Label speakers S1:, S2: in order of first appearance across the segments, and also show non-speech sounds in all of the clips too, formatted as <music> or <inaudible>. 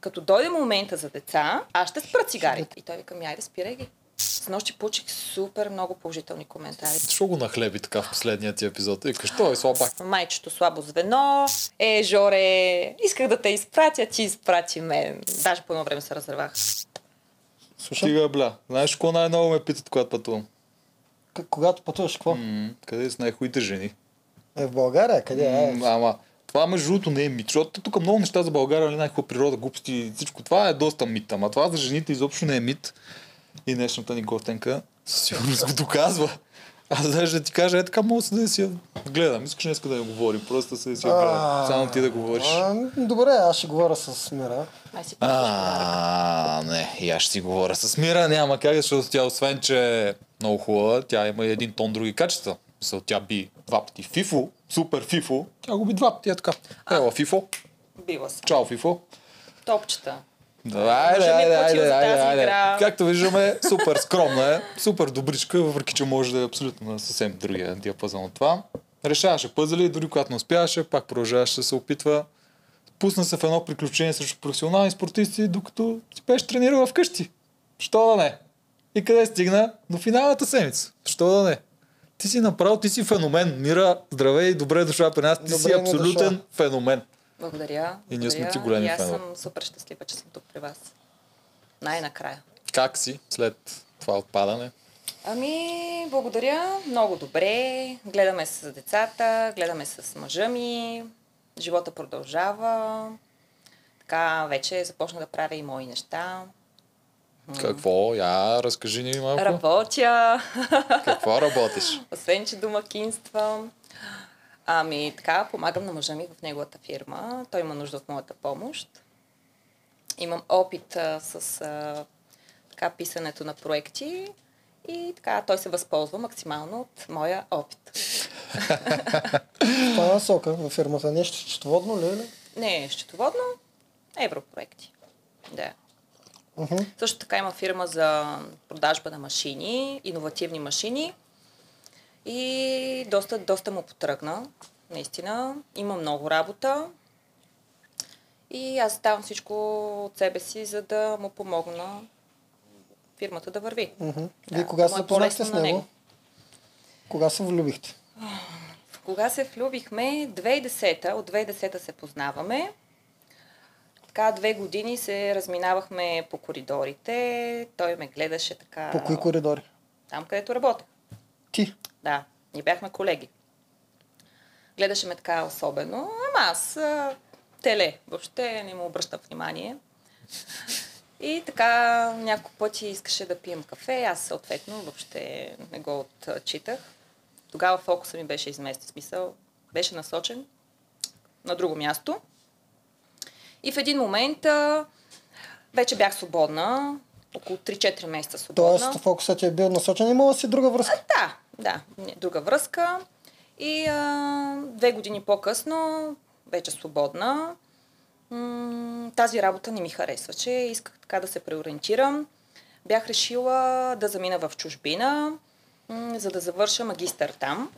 S1: Като дойде момента за деца, аз ще спра цигарите. И той вика, ми айде спирай ги. С нощи получих супер много положителни коментари.
S2: Защо го нахлеби така в последния ти епизод? И що е слабак?
S1: Майчето слабо звено. Е, Жоре, исках да те изпратя, ти изпрати мен. Даже по едно време се разревах.
S3: Слушам.
S2: Стига, бля. Знаеш, какво най-много ме питат, когато пътувам?
S3: К- когато пътуваш, какво?
S2: М, къде са най-хуите жени?
S3: Е, в България, къде е?
S2: М, Ама, това между другото не е мит, защото тук много неща за България, нали, най-хубава природа, глупости, всичко това е доста мит, ама това за жените изобщо не е мит. И днешната ни гостенка със сигурност го доказва. Аз даже да ти кажа, е така мога да си я гледам. Искаш днес да я говорим, просто да се си я гледам. Само ти да говориш.
S3: А, добре, аз ще говоря с Мира.
S1: Ай си
S2: А, не, и аз ще си говоря с Мира, няма как, защото тя освен, че е много хубава, тя има и един тон други качества. Мисъл, тя би два пъти фифо, супер фифо, тя го би два пъти, е така. Ела, фифо,
S1: Била съм.
S2: чао фифо.
S1: Топчета.
S2: Давай, айде,
S1: тази
S2: айде.
S1: игра.
S2: Както виждаме, супер скромна е, супер добричка, въпреки че може да е абсолютно на съвсем другия диапазон от това. Решаваше пъзели, дори когато не успяваше, пак продължаваше да се опитва. Пусна се в едно приключение срещу професионални спортисти, докато си беше тренирала вкъщи. Що да не? И къде стигна? До финалната седмица. Що да не? Ти си направо, ти си феномен. Мира, здравей, добре дошла при нас. Ти си
S3: Добре ми
S2: абсолютен
S3: дошла.
S2: феномен.
S1: Благодаря.
S2: И ние сме ти големи
S1: И аз
S2: фенове.
S1: съм супер щастлива, че съм тук при вас. Най-накрая.
S2: Как си след това отпадане?
S1: Ами, благодаря. Много добре. Гледаме се с децата, гледаме се с мъжа ми. Живота продължава. Така, вече започна да правя и мои неща.
S2: Какво? Я, разкажи ни малко.
S1: Работя,
S2: Какво работиш?
S1: освен че домакинствам. Ами, така, помагам на мъжа ми в неговата фирма. Той има нужда от моята помощ. Имам опит а, с а, така, писането на проекти и така той се възползва максимално от моя опит.
S3: Тази насока, във фирмата нещо счетоводно ли е?
S1: Не счетоводно, европроекти. Да.
S3: Мгм.
S1: Също така има фирма за продажба на машини, иновативни машини. И доста, доста му потръгна. Наистина. Има много работа. И аз давам всичко от себе си, за да му помогна фирмата да върви.
S3: Мгм.
S1: Да,
S3: Вие кога
S1: да
S3: се
S1: е
S3: запознахте с него. Кога се влюбихте?
S1: Кога се влюбихме? 2010-та. От 2010-та се познаваме. Така две години се разминавахме по коридорите. Той ме гледаше така...
S3: По кои коридори?
S1: Там, където работя.
S3: Ти.
S1: Да, ние бяхме колеги. Гледаше ме така особено, ама аз а, теле, въобще не му обръщам внимание. И така няколко пъти искаше да пием кафе, аз съответно въобще не го отчитах. Тогава фокуса ми беше изместен, смисъл беше насочен на друго място. И в един момент а, вече бях свободна, около 3-4 месеца свободна.
S3: Тоест фокусът ти е бил насочен, имала си друга връзка.
S1: Да, да, не, друга връзка. И а, две години по-късно, вече свободна, м- тази работа не ми харесваше. Исках така да се преориентирам. Бях решила да замина в чужбина, м- за да завърша магистър там,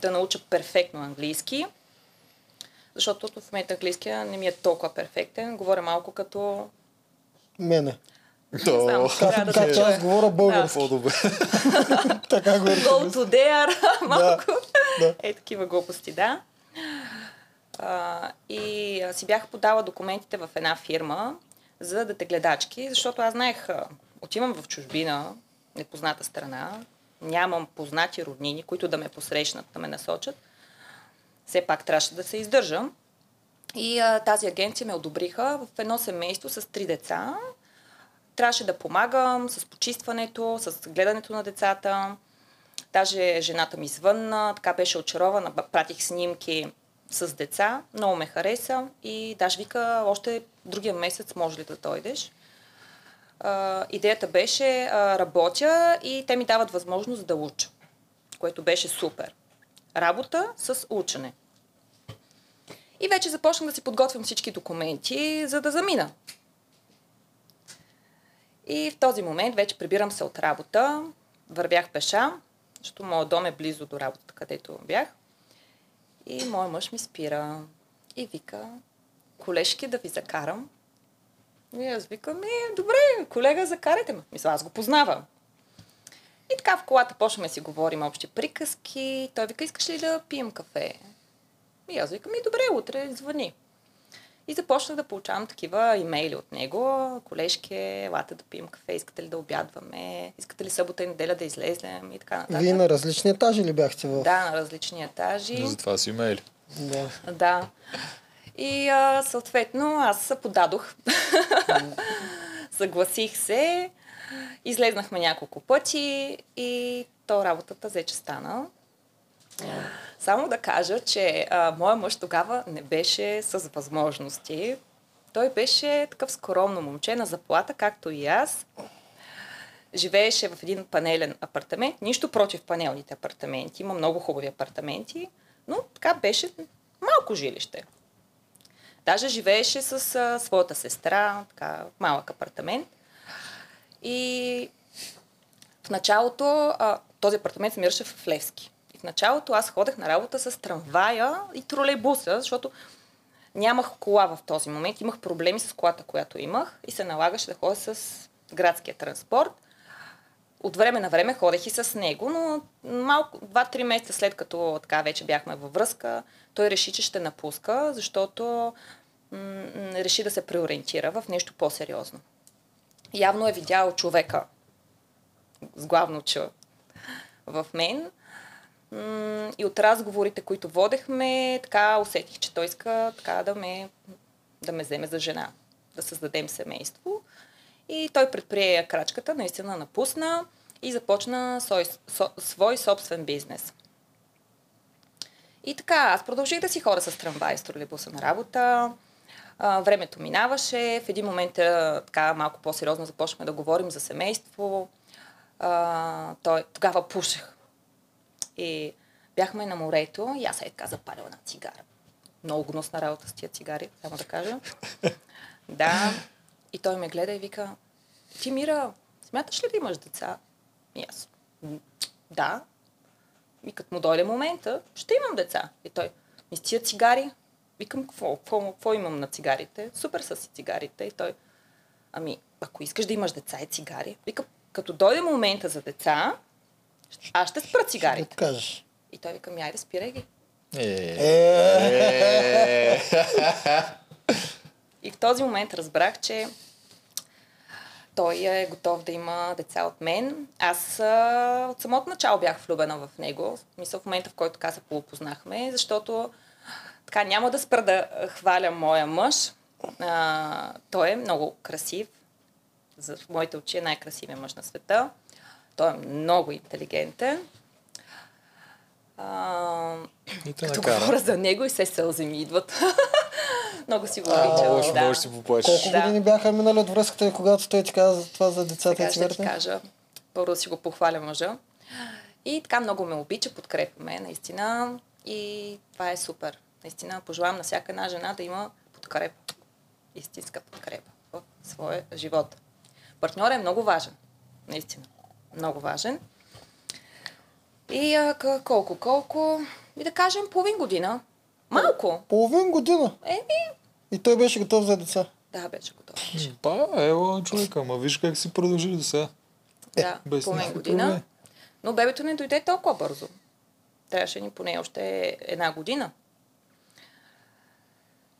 S1: да науча перфектно английски. Защото в момента английския не ми е толкова перфектен. Говоря малко като...
S3: Мене.
S1: Не знам,
S3: Как,
S1: да се
S3: както аз говоря български.
S2: По-добре. <laughs>
S3: Така го
S1: Go to there, <laughs> малко.
S3: да.
S1: Е, такива глупости, да. А, и а, си бях подала документите в една фирма за детегледачки, защото аз знаех, а, отивам в чужбина, непозната страна, нямам познати роднини, които да ме посрещнат, да ме насочат. Все пак трябваше да се издържам. И а, тази агенция ме одобриха в едно семейство с три деца. Трябваше да помагам с почистването, с гледането на децата. Даже жената ми звънна, така беше очарована, пратих снимки с деца, много ме хареса и даже вика, още другия месец може ли да дойдеш. А, идеята беше, а, работя и те ми дават възможност да уча, което беше супер. Работа с учене. И вече започнах да си подготвям всички документи, за да замина. И в този момент вече прибирам се от работа, вървях пеша, защото моят дом е близо до работата, където бях. И моят мъж ми спира и вика, колежки да ви закарам. И аз викам, е, добре, колега, закарайте ме. Мисля, аз го познавам. И така в колата почваме да си говорим общи приказки. Той вика, искаш ли да пием кафе? И аз викам, и добре, утре звъни. И започнах да получавам такива имейли от него. Колежки, елате да пием кафе, искате ли да обядваме, искате ли събота и неделя да излезем и така нататък.
S3: Вие на различни етажи ли бяхте в...
S1: Да, на различни етажи.
S2: Затова си имейли.
S3: Да.
S1: Да. И а, съответно аз се подадох. Съгласих се. Излезнахме няколко пъти и то работата взе, че стана. Само да кажа, че а, моя мъж тогава не беше с възможности. Той беше такъв скромно момче на заплата, както и аз. Живееше в един панелен апартамент. Нищо против панелните апартаменти. Има много хубави апартаменти. Но така беше малко жилище. Даже живееше с а, своята сестра, така, малък апартамент. И в началото а, този апартамент се намираше в Левски. И в началото аз ходех на работа с трамвая и тролейбуса, защото нямах кола в този момент. Имах проблеми с колата, която имах и се налагаше да ходя с градския транспорт. От време на време ходех и с него, но малко, 2-3 месеца след като така вече бяхме във връзка, той реши, че ще напуска, защото м- реши да се преориентира в нещо по-сериозно. Явно е видял човека с главно Ч в мен. И от разговорите, които водехме, така усетих, че той иска така да ме, да ме вземе за жена, да създадем семейство. И той предприе крачката, наистина напусна и започна свой, свой собствен бизнес. И така, аз продължих да си хора с трамвай, с тролейбуса на работа. А, времето минаваше. В един момент а, така малко по-сериозно започнахме да говорим за семейство. А, той, тогава пушех. И бяхме на морето и аз е така запалила на цигара. Много гнусна работа с тия цигари, само да кажа. <laughs> Да. И той ме гледа и вика, ти Мира, смяташ ли да имаш деца? И аз, «М, да. И като му дойде момента, ще имам деца. И той, ми с тия цигари? Викам, какво, какво, какво имам на цигарите? Супер са си цигарите. И той, ами, ако искаш да имаш деца и цигари, викам, като дойде момента за деца, аз ще спра цигарите.
S3: кажеш.
S1: И той вика, ми айде спирай ги.
S2: Е,
S3: Е,
S1: И в този момент разбрах, че той е готов да има деца от мен. Аз а, от самото начало бях влюбена в него. Мисля, в момента, в който каза поопознахме, защото така няма да спра да хваля моя мъж. А, той е много красив. За в моите очи е най-красивият мъж на света. Той е много интелигентен. А,
S2: и
S1: като
S2: накара.
S1: говоря за него и се сълзи ми идват. <laughs> много си го обичам.
S2: Ще
S1: да.
S2: можеш да си поплачеш.
S3: колко
S1: Да.
S3: години бяха минали от връзката и когато той ти каза за това за децата
S1: Сега
S3: и
S1: ще ти кажа. Първо да си го похваля мъжа. И така много ме обича, подкрепя ме, наистина. И това е супер. Наистина пожелавам на всяка една жена да има подкрепа. Истинска подкрепа в своя живот. Партньор е много важен. Наистина. Много важен. И а, колко, колко? И да кажем половин година. Малко.
S3: Половин година.
S1: Еми,
S3: И той беше готов за деца.
S1: да, беше готов.
S2: Па, ево човека, ма виж как си продължили до сега.
S1: Да,
S2: без
S1: половин година.
S2: проблеми.
S1: Но бебето не дойде толкова бързо. Трябваше ни поне още една година.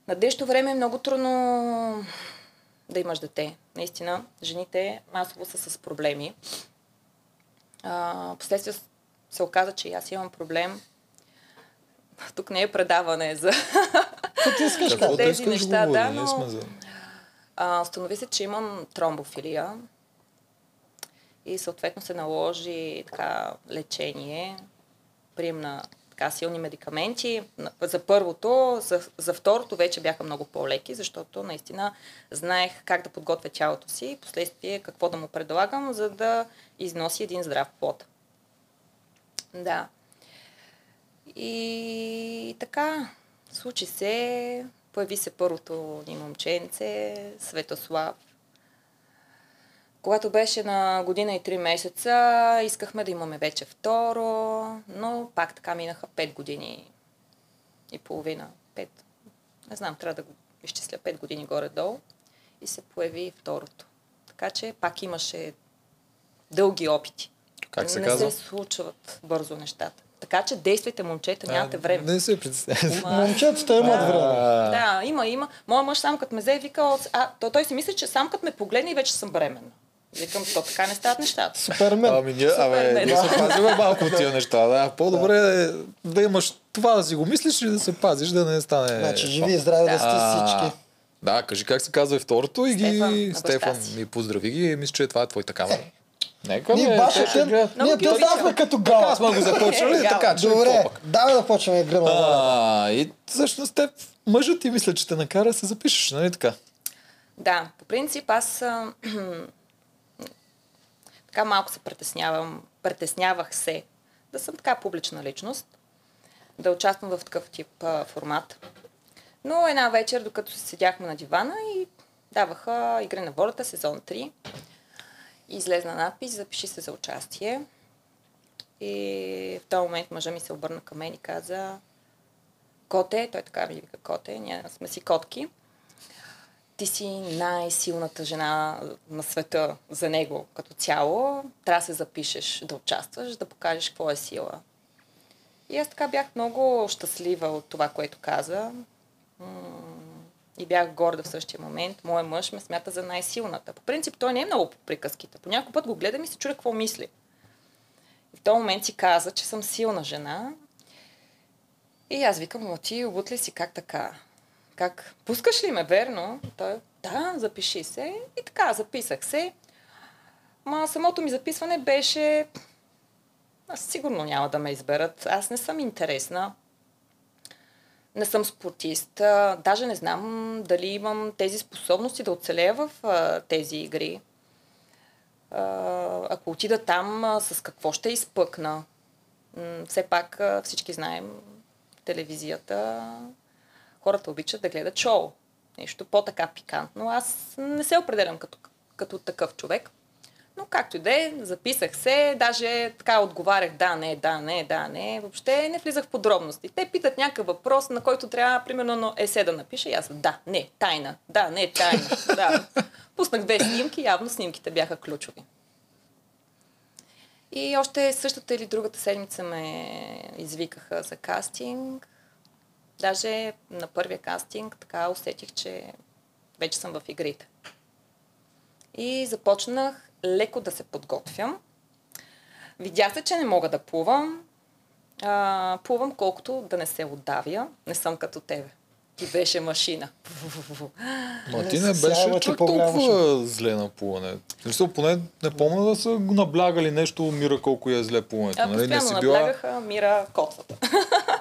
S1: На днешно време е много трудно да имаш дете. Наистина, жените масово са с проблеми. А, последствие се оказа, че и аз имам проблем. Тук не е предаване за...
S3: Искаш
S1: тези
S2: искаш
S1: неща,
S2: говори,
S1: да, но-
S2: за...
S1: А, установи се, че имам тромбофилия и съответно се наложи така лечение, прием на така силни медикаменти. За първото, за, за второто вече бяха много по-леки, защото наистина знаех как да подготвя тялото си и последствие какво да му предлагам, за да износи един здрав плод. Да. И така, случи се, появи се първото ни момченце, Светослав. Когато беше на година и три месеца, искахме да имаме вече второ, но пак така минаха 5 години и половина. 5. Не знам, трябва да го изчисля 5 години горе-долу. и се появи второто. Така че пак имаше дълги опити.
S2: Как се
S1: не
S2: казва?
S1: се случват бързо нещата. Така че действайте, момчета, нямате време.
S2: Не се представя.
S3: Момчетата имат време.
S1: Да, има, има. Моя мъж сам като ме взе, вика, «О, а, той, той си мисли, че сам като ме погледне и вече съм бременна. Викам, то така не стават нещата.
S3: Супермен.
S2: Ами ние, абе, ние се пазиме малко от тия неща. Да. По-добре е да имаш това да си го мислиш и да се пазиш, да не стане...
S3: Значи живи и здрави да сте
S2: А,
S3: всички.
S2: Да, кажи как се казва и второто и ги...
S1: Стефан,
S2: ми поздрави ги и мисля, че това е твоята камера. Нека
S3: Ние
S2: бе,
S3: баше,
S2: те ще
S3: те,
S2: гледат.
S3: ние те сме като
S2: Така
S3: гала.
S2: сме го започнали,
S1: Е,
S2: така че
S3: Добре, давай да почваме игра на вода.
S2: А, и всъщност те, мъжът ти мисля, че те накара да се запишеш, нали така?
S1: Да, по принцип аз <clears throat> така малко се притеснявам, притеснявах се да съм така публична личност, да участвам в такъв тип а, формат. Но една вечер, докато се седяхме на дивана и даваха Игри на волята, сезон 3, и излезна надпис, запиши се за участие. И в този момент мъжа ми се обърна към мен и каза, Коте, той така ми вика Коте, ние сме си котки ти си най-силната жена на света за него като цяло. Трябва да се запишеш, да участваш, да покажеш какво е сила. И аз така бях много щастлива от това, което каза. И бях горда в същия момент. Моя мъж ме смята за най-силната. По принцип той не е много по приказките. По път го гледам и се чудя какво мисли. И в този момент си каза, че съм силна жена. И аз викам, ти обут ли си как така? Как? Пускаш ли ме, верно? Той, да, запиши се. И така, записах се. Ма самото ми записване беше... Аз сигурно няма да ме изберат. Аз не съм интересна. Не съм спортист. Даже не знам дали имам тези способности да оцелея в тези игри. Ако отида там, с какво ще изпъкна? Все пак всички знаем телевизията. Хората обичат да гледат шоу. Нещо по-така пикантно. Аз не се определям като, като такъв човек. Но както и да е, записах се, даже така отговарях да, не, да, не, да, не. Въобще не влизах в подробности. Те питат някакъв въпрос, на който трябва примерно на есе да напиша и аз да, не, тайна, да, не, тайна. Да. Пуснах две снимки, явно снимките бяха ключови. И още същата или другата седмица ме извикаха за кастинг. Даже на първия кастинг така усетих, че вече съм в игрите. И започнах леко да се подготвям. Видя се, че не мога да плувам. А, плувам колкото да не се отдавя. Не съм като тебе. Ти беше машина.
S2: Ма ти не беше чак толкова зле на плуване. Смисъл, поне не помня да са го наблягали нещо, Мира колко я е зле плуването. Нали? Не си била...
S1: наблягаха Мира котвата.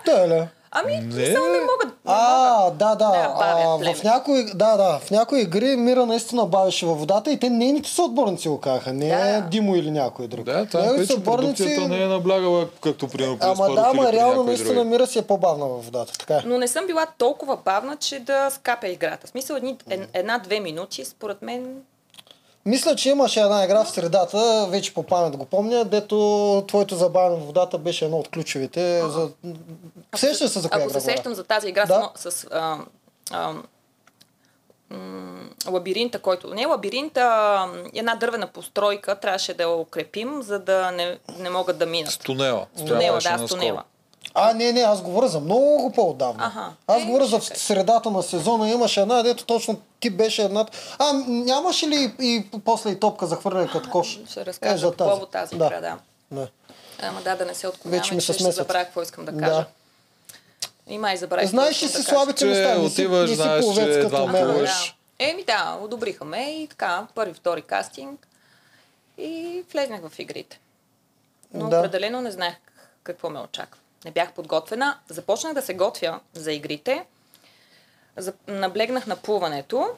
S3: Да, ли?
S1: Ами,
S2: Не.
S1: не, не могат. Не могат.
S3: А, да, да.
S1: Да,
S3: а, в някои, да, да. В някои игри Мира наистина бавеше във водата и те нейните съотборници го казаха. Не
S1: Да.
S3: е Димо или някой друг.
S2: Да, там
S3: Неговите
S2: вече продукцията не е наблягала, както при
S3: Ама да, ама реално наистина Мира си е по-бавна във водата. Така е.
S1: Но не съм била толкова бавна, че да скапя играта. В смисъл, едни, една-две минути, според мен,
S3: Мисля, че имаше една игра в средата, вече по памет го помня, дето твоето забавяне в водата беше едно от ключовите. За... Сещаш се за коя
S1: ако
S3: игра
S1: се сещам за тази игра
S3: Да.
S1: с, с а, а, лабиринта, който... Не лабиринта, а, една дървена постройка, трябваше да я укрепим, за да не, не могат да минат.
S2: С тунела.
S1: С тунела, да, с
S2: наскоро.
S1: тунела.
S3: А, не, не, аз говоря за много по-отдавна.
S1: Аха.
S3: Аз
S1: Е,
S3: говоря за
S1: кажа.
S3: средата на сезона. Имаше една, дето точно ти беше една. А, нямаше ли и, и после и топка за хвърляне като кош?
S1: Ще разкажа
S3: за
S1: какво по тази
S3: да.
S1: игра, да.
S3: Да.
S1: Ама да, да не се отклоняваме,
S3: Вече ми се
S1: че ще
S3: смесват.
S1: забравя какво искам да
S3: Да.
S1: кажа. Има и забравя.
S3: Знаеш ли си
S1: да
S3: слабите
S2: Че
S3: места? Не си, не си
S2: знаеш,
S3: пловец
S2: че
S3: като мен.
S1: Да. Еми да, одобриха ме и така, първи, втори кастинг и влезнах в игрите. Но
S3: Да.
S1: определено не знаех какво ме очаква. Не бях подготвена. Започнах да се готвя за игрите. Наблегнах на плуването.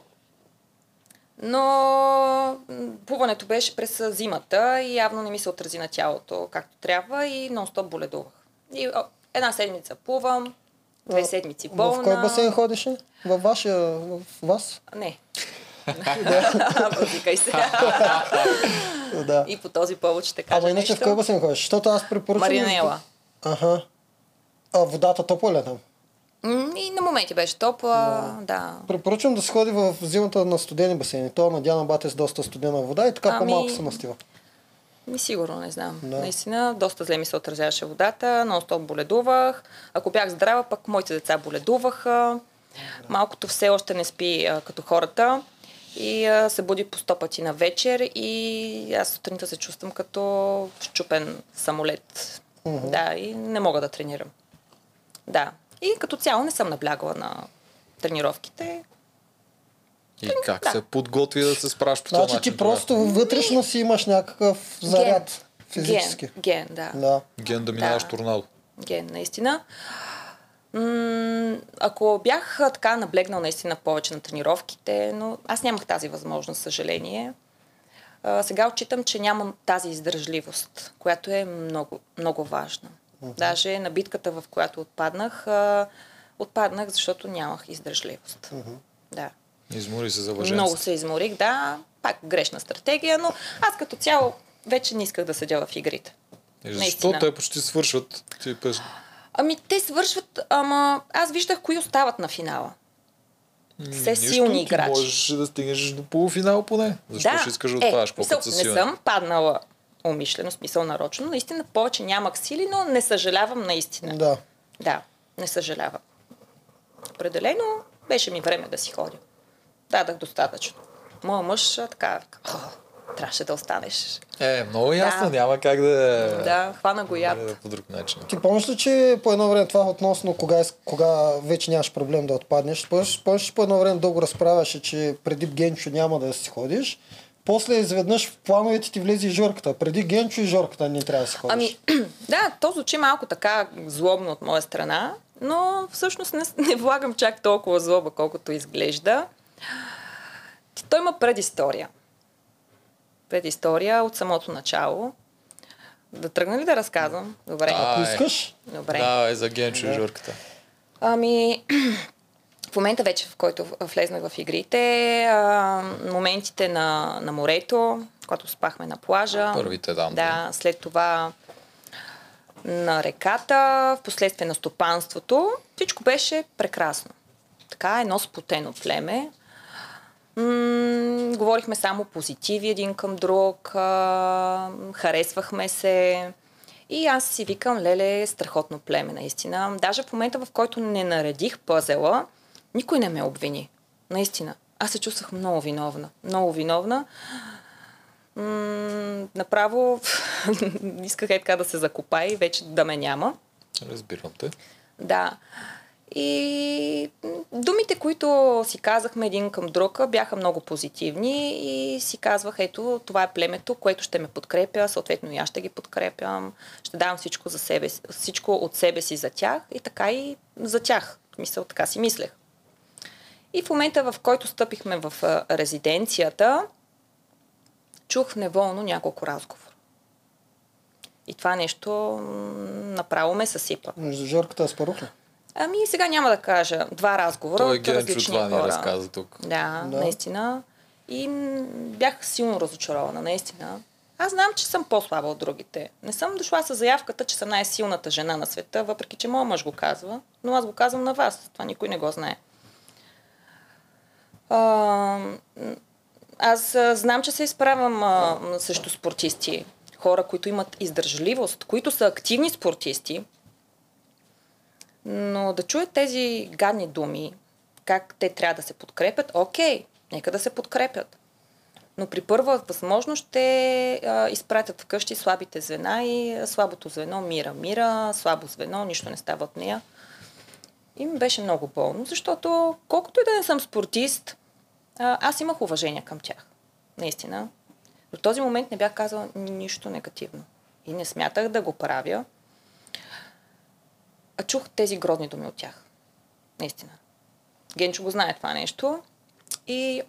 S1: Но плуването беше през зимата и явно не ми се отрази на тялото както трябва и нон-стоп боледувах. И една седмица плувам, две седмици болна.
S3: В кой басейн ходеше? Във вашия, в вас?
S1: Не. <laughs> <laughs> Възикай се. <laughs> И по този повод ще кажа
S3: Ама иначе в кой басейн ходиш? Защото аз препоръчвам...
S1: Маринела.
S3: Аха. А водата топла ли е там?
S1: И на моменти беше топла, да.
S3: Препоръчвам да се ходи в зимата на студени басейни. То на Диана Бате с доста студена вода и така
S1: Ами-
S3: по-малко се настива.
S1: Ми сигурно, не знам.
S3: Да.
S1: Наистина, доста зле ми се отразяваше водата, нон-стоп боледувах. Ако бях здрава, пък моите деца боледуваха. Малкото все още не спи а, като хората и а, се буди по сто пъти на вечер и аз сутринта се чувствам като щупен самолет. Да, и не мога да тренирам. Да. И като цяло не съм наблягала на тренировките.
S2: И как
S1: Да.
S2: се подготви да се справиш по този
S3: Значи ти просто вътрешно си имаш някакъв заряд физически.
S1: Ген, ген да.
S3: Да.
S2: Ген да минаваш
S1: Да.
S2: торнадо.
S1: ген, наистина. М- ако бях така наблегнал наистина повече на тренировките, но аз нямах тази възможност, съжаление. А, сега отчитам, че нямам тази издържливост, която е много, много важна. Даже на битката, в която отпаднах, а, отпаднах, защото нямах издържливост. Да.
S2: Измори се за
S1: Много
S2: въженство.
S1: се изморих, да. Пак грешна стратегия, но аз като цяло вече не исках да седя в игрите.
S2: И защо
S1: наистина.
S2: те почти свършват? Ти пес...
S1: Ами те свършват, ама аз виждах кои остават на финала. Все
S2: Нищо,
S1: силни играчи.
S2: можеш да стигнеш до полуфинал поне. Защо
S1: да,
S2: ще искаш да отпадаш
S1: е, мисъл,
S2: са
S1: Не съм паднала умишлено, смисъл нарочно. Наистина повече нямах сили, но не съжалявам наистина.
S3: Да.
S1: Да, не съжалявам. Определено беше ми време да си ходя. Дадах достатъчно. Моя мъж така вика, «О, трябваше да останеш.
S2: Е, много ясно,
S1: Да.
S2: няма как да...
S1: Да, хвана го яд.
S2: Да, по друг начин.
S3: Ти помниш ли, че по едно време това относно кога, ис- кога вече нямаш проблем да отпаднеш? Помниш, помниш ли по едно време дълго разправяше, че преди Генчо няма да си ходиш? После изведнъж в плановете ти влезе Жорката. Преди Генчо и Жорката не трябва да си ходиш.
S1: Ами, <clears throat> да, то звучи малко така злобно от моя страна, но всъщност не, не влагам чак толкова злоба, колкото изглежда. Той има предистория. Предистория от самото начало. Да тръгна ли да разказвам? Добре.
S2: А,
S3: Ако искаш,
S1: Добре.
S2: Да, е за Генчо и Жорката.
S1: Ами, в момента вече, в който влезнах в игрите, а, моментите на, на морето, когато спахме на плажа.
S2: Първите там,
S1: Да, след това на реката, в последствие на стопанството. Всичко беше прекрасно. Така, едно сплотено племе. М- говорихме само позитиви един към друг, а, харесвахме се. И аз си викам, леле, страхотно племе, наистина. Даже в момента, в който не наредих пъзела, никой не ме обвини. Наистина. Аз се чувствах много виновна. Много виновна. М- направо <laughs> исках е така да се закопа и вече да ме няма.
S2: Разбирам те.
S1: Да. И думите, които си казахме един към друг, бяха много позитивни и си казвах, ето, това е племето, което ще ме подкрепя, съответно и аз ще ги подкрепям, ще давам всичко, за себе, си- всичко от себе си за тях и така и за тях. Мисъл, така си мислех. И в момента, в който стъпихме в резиденцията, чух неволно няколко разговора. И това нещо направо ме съсипа.
S3: между Жорката и Спарух ли?
S1: Ами сега няма да кажа. Два разговора
S2: Той
S1: от
S2: Генчо
S1: различни
S2: това ни
S1: хора.
S2: разказа тук.
S1: Да,
S3: Да.
S1: наистина. И бях силно разочарована, наистина. Аз знам, че съм по-слаба от другите. Не съм дошла с заявката, че съм най-силната жена на света, въпреки че моят мъж го казва, но аз го казвам на вас. Това никой не го знае. А, аз знам, че се изправям а, срещу спортисти. Хора, които имат издържливост, които са активни спортисти, но да чуят тези гадни думи, как те трябва да се подкрепят, окей, нека да се подкрепят. Но при първа възможност ще а, изпратят вкъщи слабите звена и слабото звено мира. Мира, слабо звено, нищо не става от нея. И ми беше много болно, защото колкото и да не съм спортист, аз имах уважение към тях. Наистина. До този момент не бях казала нищо негативно. И не смятах да го правя. А чух тези грозни думи от тях. Наистина. Генчо го знае това нещо. И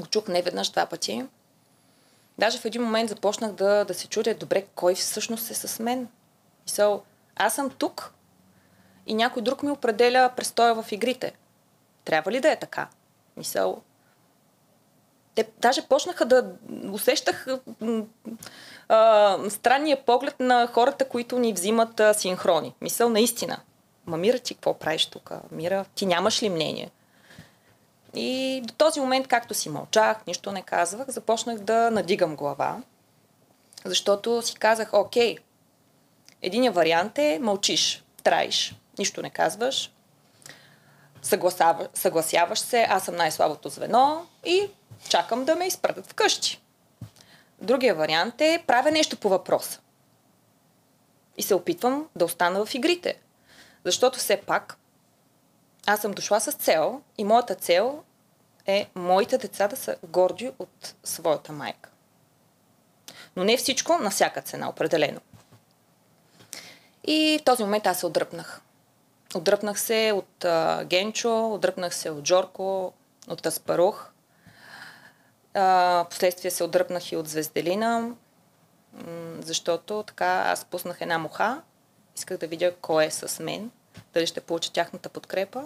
S1: го чух не веднъж два пъти. Даже в един момент започнах да, да се чудя, добре, кой всъщност е с мен? Мисъл, аз съм тук и някой друг ми определя престоя в игрите. Трябва ли да е така? Мисъл, те даже почнаха да усещах а, странния поглед на хората, които ни взимат а, синхрони. Мисъл, наистина. ма Мира, ти какво правиш тук? Мира, ти нямаш ли мнение? И до този момент, както си мълчах, нищо не казвах, започнах да надигам глава, защото си казах, окей, единия вариант е мълчиш, траиш, нищо не казваш, съгласява, съгласяваш се, аз съм най-слабото звено и чакам да ме изпратят вкъщи. Другия вариант е правя нещо по въпроса. И се опитвам да остана в игрите. Защото все пак аз съм дошла с цел и моята цел е моите деца да са горди от своята майка. Но не всичко на всяка цена, определено. И в този момент аз се отдръпнах. Отдръпнах се от а, Генчо, отдръпнах се от Джорко, от Аспарух. А, последствие се отдръпнах и от Звезделина, м- защото така аз пуснах една муха. Исках да видя кой е с мен, дали ще получа тяхната подкрепа.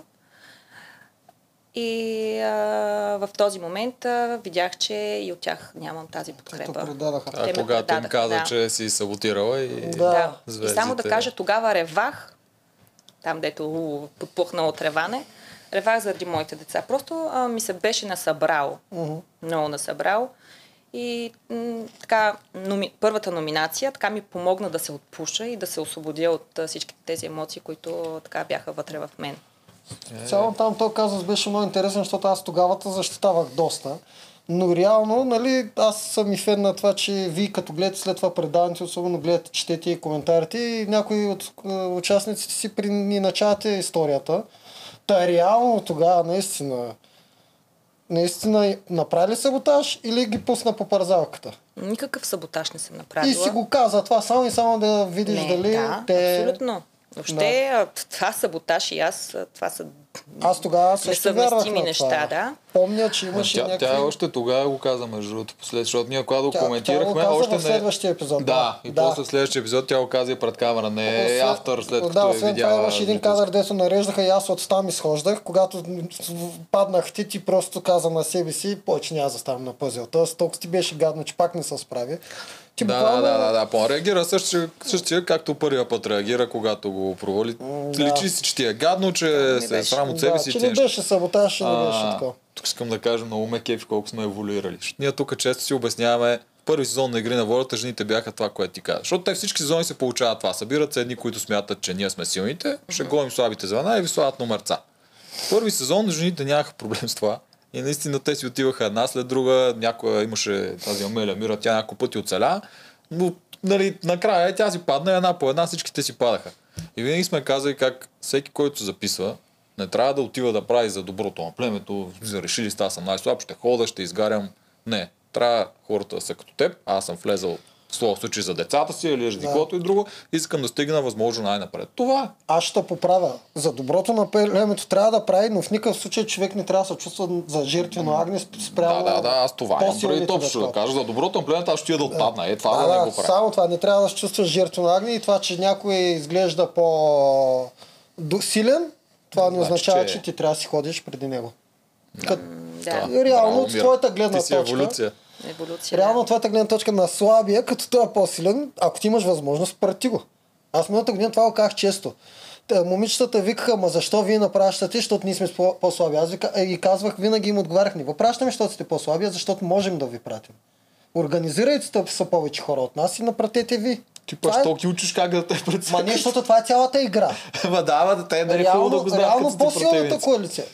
S1: И а, в този момент а, видях, че и от тях нямам тази подкрепа.
S2: А
S1: Те ме
S2: когато им каза,
S1: да.
S2: че си саботирала и...
S3: Да.
S1: Да. И само да кажа, тогава ревах, там дето у, подпухна от реване, ревах заради моите деца. Просто а, ми се беше насъбрал,
S3: Мгм.
S1: много насъбрал. И м- така, номи... първата номинация така ми помогна да се отпуша и да се освободя от а, всички тези емоции, които така бяха вътре в мен.
S3: Цяло там този казус беше много интересен, защото аз тогава защитавах доста. Но реално, нали, аз съм и фен на това, че вие като гледате след това предаването, особено гледате, четете и коментарите и някои от е, участниците си при ни историята. Та реално тогава наистина наистина направи ли саботаж или ги пусна по парзалката?
S1: Никакъв саботаж не съм направила.
S3: И си го каза това само и само да видиш
S1: не,
S3: дали
S1: да,
S3: те...
S1: абсолютно. Въобще, а, това саботаж и аз, това са
S3: Аз тогава също вярвах на
S1: неща,
S3: това.
S1: да.
S3: Помня, че
S2: Ма
S3: имаше
S2: Тя,
S3: някакви...
S2: тя още тогава го каза, между другото, послед, защото ние когато
S3: Тя-
S2: коментирахме,
S3: тя го каза
S2: още
S3: в следващия епизод,
S2: Да,
S3: да.
S2: и
S3: Да.
S2: после в следващия епизод тя го каза и пред камера, не е автор, след
S3: да,
S2: като е
S3: освен това
S2: видяла.
S3: имаше един кадър, дето нареждаха и аз от там изхождах. Когато паднах ти, ти просто каза на себе си, повече няма да ставам на пъзел. Тоест, толкова ти беше гадно, че пак не се справи. Ти
S2: Да, да, да, да, да, по реагира същия, същия, както първия път реагира, когато го провали.
S3: да.
S2: Личи си, че ти е гадно, че
S1: не
S2: се е срам от себе
S3: да,
S2: си.
S3: че не
S2: нещо.
S3: беше саботаж, не беше
S2: А,
S3: такова.
S2: Тук искам да кажа много ме кефи колко сме еволюирали. Ние тук често си обясняваме първи сезон на Игри на волята жените бяха това, което ти каза. Защото те всички сезони се получават това. Събират се едни, които смятат, че ние сме силните, ще гоним слабите звена и ви слагат номерца. Първи сезон жените нямаха проблем с това. И наистина те си отиваха една след друга. Някоя имаше тази Амелия Мира, тя няколко пъти оцеля. Но нали, накрая тя си падна една по една, всичките си падаха. И винаги сме казали как всеки, който записва, не трябва да отива да прави за доброто на племето, за решили сте, аз съм най-слаб, ще хода, ще изгарям. Не. Трябва хората да са като теб. Аз съм влезал своя случай за децата си или за каквото и друго. Искам да стигна възможно най-напред. Това е.
S3: Аз ще поправя. За доброто на племето трябва да прави, но в никакъв случай човек не трябва да се чувства за жертвено агне спрямо
S2: Да, да, да, аз това имам преди точно да
S3: такова.
S2: кажа. За доброто на племето аз ще отида да отпадна. Е, това
S3: Да,
S2: да,
S3: да,
S2: не го правя.
S3: само това. Не трябва да се чувстваш жертвено агне и това, че някой изглежда по силен, това не
S2: Значи,
S3: означава,
S2: че-
S3: че ти трябва да си ходиш преди него. Кът,
S1: Да,
S3: реално от твоята гледна точка,
S2: еволюция.
S1: Еволюция.
S3: реално
S1: да.
S3: от твоята гледна точка на слабия, като той е по-силен, ако ти имаш възможност, прати го. Аз миналата година това го казах често. Та, момичетата викаха, ма защо вие напращате, защото ние сме по- по-слаби. Аз вика, е, и казвах, винаги им отговарях, не го пращаме, защото сте по-слаби, защото можем да ви пратим. Организирайте са повече хора от нас и напратете ви.
S2: Ти пък
S3: е-
S2: толкова ги учиш как да те
S3: Ма
S2: прецакат.
S3: не, защото това е цялата игра.
S2: Ма да, ма да те нали хубаво да
S3: Реално,
S2: го знаят,
S3: реално по-силната коалиция.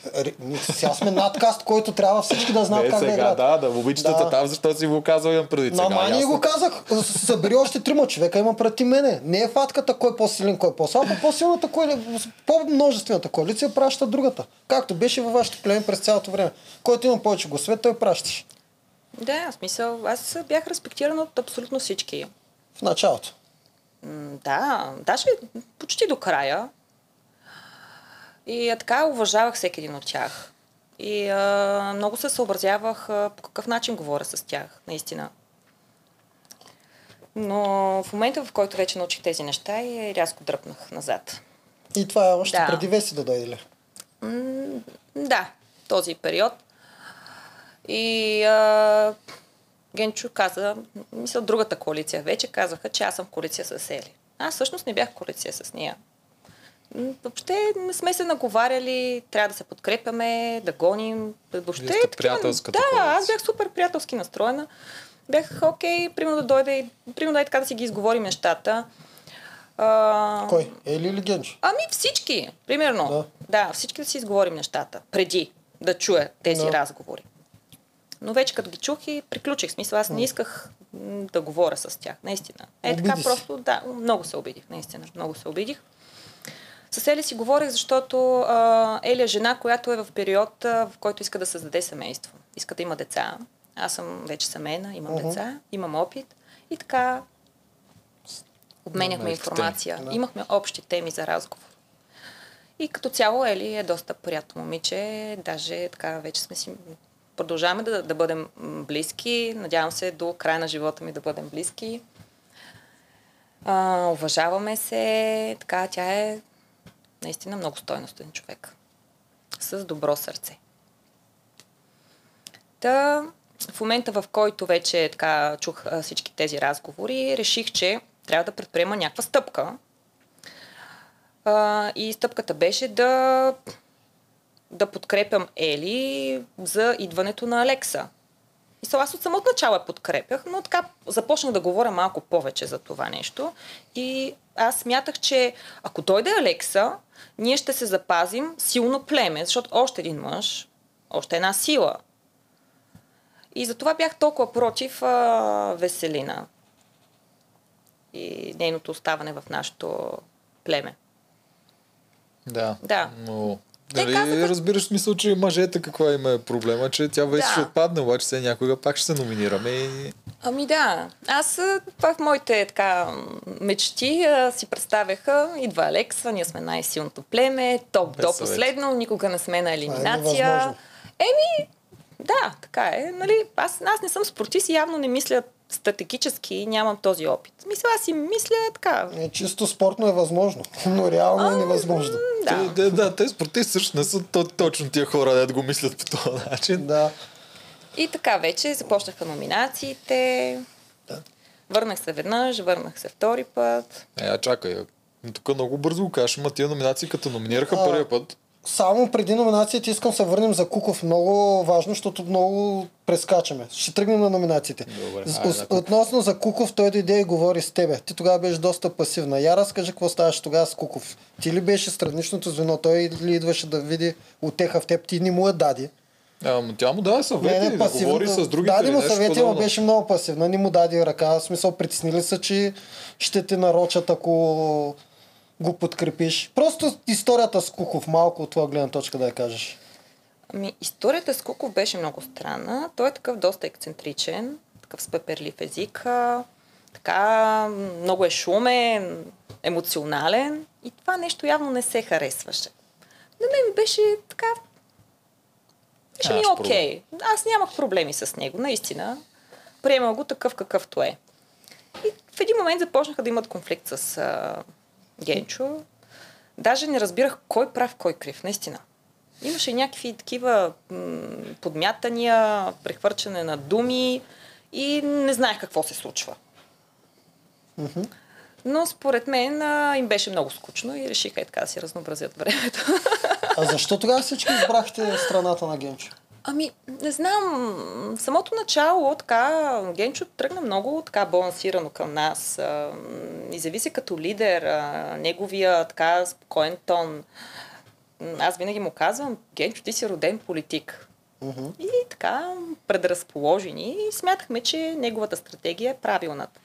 S3: Сега сме надкаст, който трябва всички да знаят
S2: Не,
S3: как да
S2: сега,
S3: играят.
S2: да, да, момичетата
S3: Да.
S2: там, защо си го казвал имам преди сега.
S3: Ама ние го казах, събери още трима човека, има прати мене. Не е фатката кой е по-силен, кой е по-слаб, а по-силната коалиция, по-множествената коалиция праща другата. Както беше във вашето племе през цялото време. Който има повече гласове, той пращаш.
S1: Да, в смисъл, аз бях респектирана от абсолютно всички.
S3: В началото.
S1: М, Да, даже почти до края. И а, така уважавах всеки един от тях. И а, много се съобразявах а, по какъв начин говоря с тях, наистина. Но в момента, в който вече научих тези неща, и рязко дръпнах назад.
S3: И това е още
S1: Да.
S3: преди Веси да дойде ли?
S1: М, Да, този период. И а, Генчо каза, мисля, другата коалиция вече казаха, че аз съм в коалиция с Ели. Аз всъщност не бях в коалиция с нея. Въобще не сме се наговаряли, трябва да се подкрепяме, да гоним. Въобще
S2: Вие сте
S1: такива-
S2: приятелската
S1: Да,
S2: коалиция.
S1: аз бях супер приятелски настроена. Бях окей, примерно да дойде, и- примерно да е така да си ги изговорим нещата. А,
S3: Кой? Ели или Генчо?
S1: Ами всички, примерно.
S3: Да.
S1: Да. всички да си изговорим нещата, преди да чуя тези
S3: Да.
S1: разговори. Но вече като ги чух и приключих. Смисъл, аз не исках да говоря с тях, наистина. Е
S3: Обиди
S1: така
S3: се.
S1: просто, да, много се обидих, наистина, много се обидих. С Ели си говорих, защото а, Ели е жена, която е в период, а, в който иска да създаде семейство. Иска да има деца. Аз съм вече семейна, имам
S3: Мгм.
S1: деца, имам опит. И така обменяхме
S2: теми.
S1: информация.
S3: Да.
S1: Имахме общи теми за разговор. И като цяло Ели е доста приятно момиче. Даже така вече сме си... Продължаваме да, да бъдем близки. Надявам се до края на живота ми да бъдем близки. А, уважаваме се. Така, тя е наистина много стойностен човек. С добро сърце. Та, в момента, в който вече така чух а, всички тези разговори, реших, че трябва да предприема някаква стъпка. А, и стъпката беше да, да подкрепям Ели за идването на Алекса. И сега аз от самото начало я подкрепях, но така започнах да говоря малко повече за това нещо. И аз смятах, че ако дойде Алекса, ние ще се запазим силно племе, защото още един мъж, още една сила. И затова бях толкова против а, Веселина и нейното оставане в нашето племе.
S2: Да.
S1: Да.
S2: Но...
S1: Те
S2: Нали,
S1: казаха-
S2: разбираш смисъл, че мъжете каква има е проблема, че тя вече
S1: Да.
S2: ще отпадне, обаче се някога пак ще се номинираме и...
S1: Ами да, аз в моите така мечти а, си представяха, идва Алекса, ние сме най-силното племе, топ
S2: Без
S1: до
S2: съвет.
S1: последно, никога не сме на елиминация.
S3: невъзможно.
S1: Еми, да, така е. Нали, аз, аз не съм спортист и явно не мисля стратегически, нямам този опит. Мисля, аз си мисля така.
S3: Е, чисто спортно е възможно, <laughs> но реално е невъзможно.
S1: Да.
S2: Те, да, те спортисти също не са то, точно тия хора, да го мислят по този начин.
S3: Да.
S1: И така вече започнаха номинациите.
S3: Да.
S1: Върнах се веднъж, върнах се втори път.
S2: Е, а чакай, а, тук много бързо го кажеш, ма тия номинации като номинираха
S3: А,
S2: първия път.
S3: Само преди номинациите искам да се върнем за Куков. Много важно, защото много прескачаме. Ще тръгнем на номинациите.
S2: Добре,
S3: С-
S2: айде.
S3: Относно за Куков, той дойде и говори с тебе. Ти тогава беше доста пасивна. Я разкажи какво ставаше тогава с Куков. Ти ли беше страничното звено? Той ли идваше да види отеха в теб? Ти не му я дади.
S2: А, ма тя му даде съвети, да говори с другите.
S3: Даде му съвети, но беше много пасивна. Не му даде ръка. В смисъл, притеснили са, че ще те нарочат, ако го подкрепиш. Просто историята с Куков, малко от това гледна точка да я кажеш.
S1: Ами, историята с Куков беше много странна. Той е такъв доста ексцентричен, такъв с пеперлив език, така много е шумен, емоционален и това нещо явно не се харесваше. На мен беше така... Беше ми окей. Аз нямах проблеми с него, наистина. Приемал го такъв какъвто е. И в един момент започнаха да имат конфликт с Генчо. Даже не разбирах кой прав, кой крив, наистина. Имаше някакви такива м- подмятания, прехвърчане на думи и не знаех какво се случва.
S3: Мгм.
S1: Но според мен а, им беше много скучно и решиха е така да си разнообразят времето.
S3: А защо тогава всички избрахте страната на Генчо?
S1: Ами, не знам, в самото начало така, Генчо тръгна много така балансирано към нас. Изяви се като лидер, неговия така спокоен тон. Аз винаги му казвам, Генчо, ти си роден политик.
S3: Мгм.
S1: И така предразположени и смятахме, че неговата стратегия е правилната.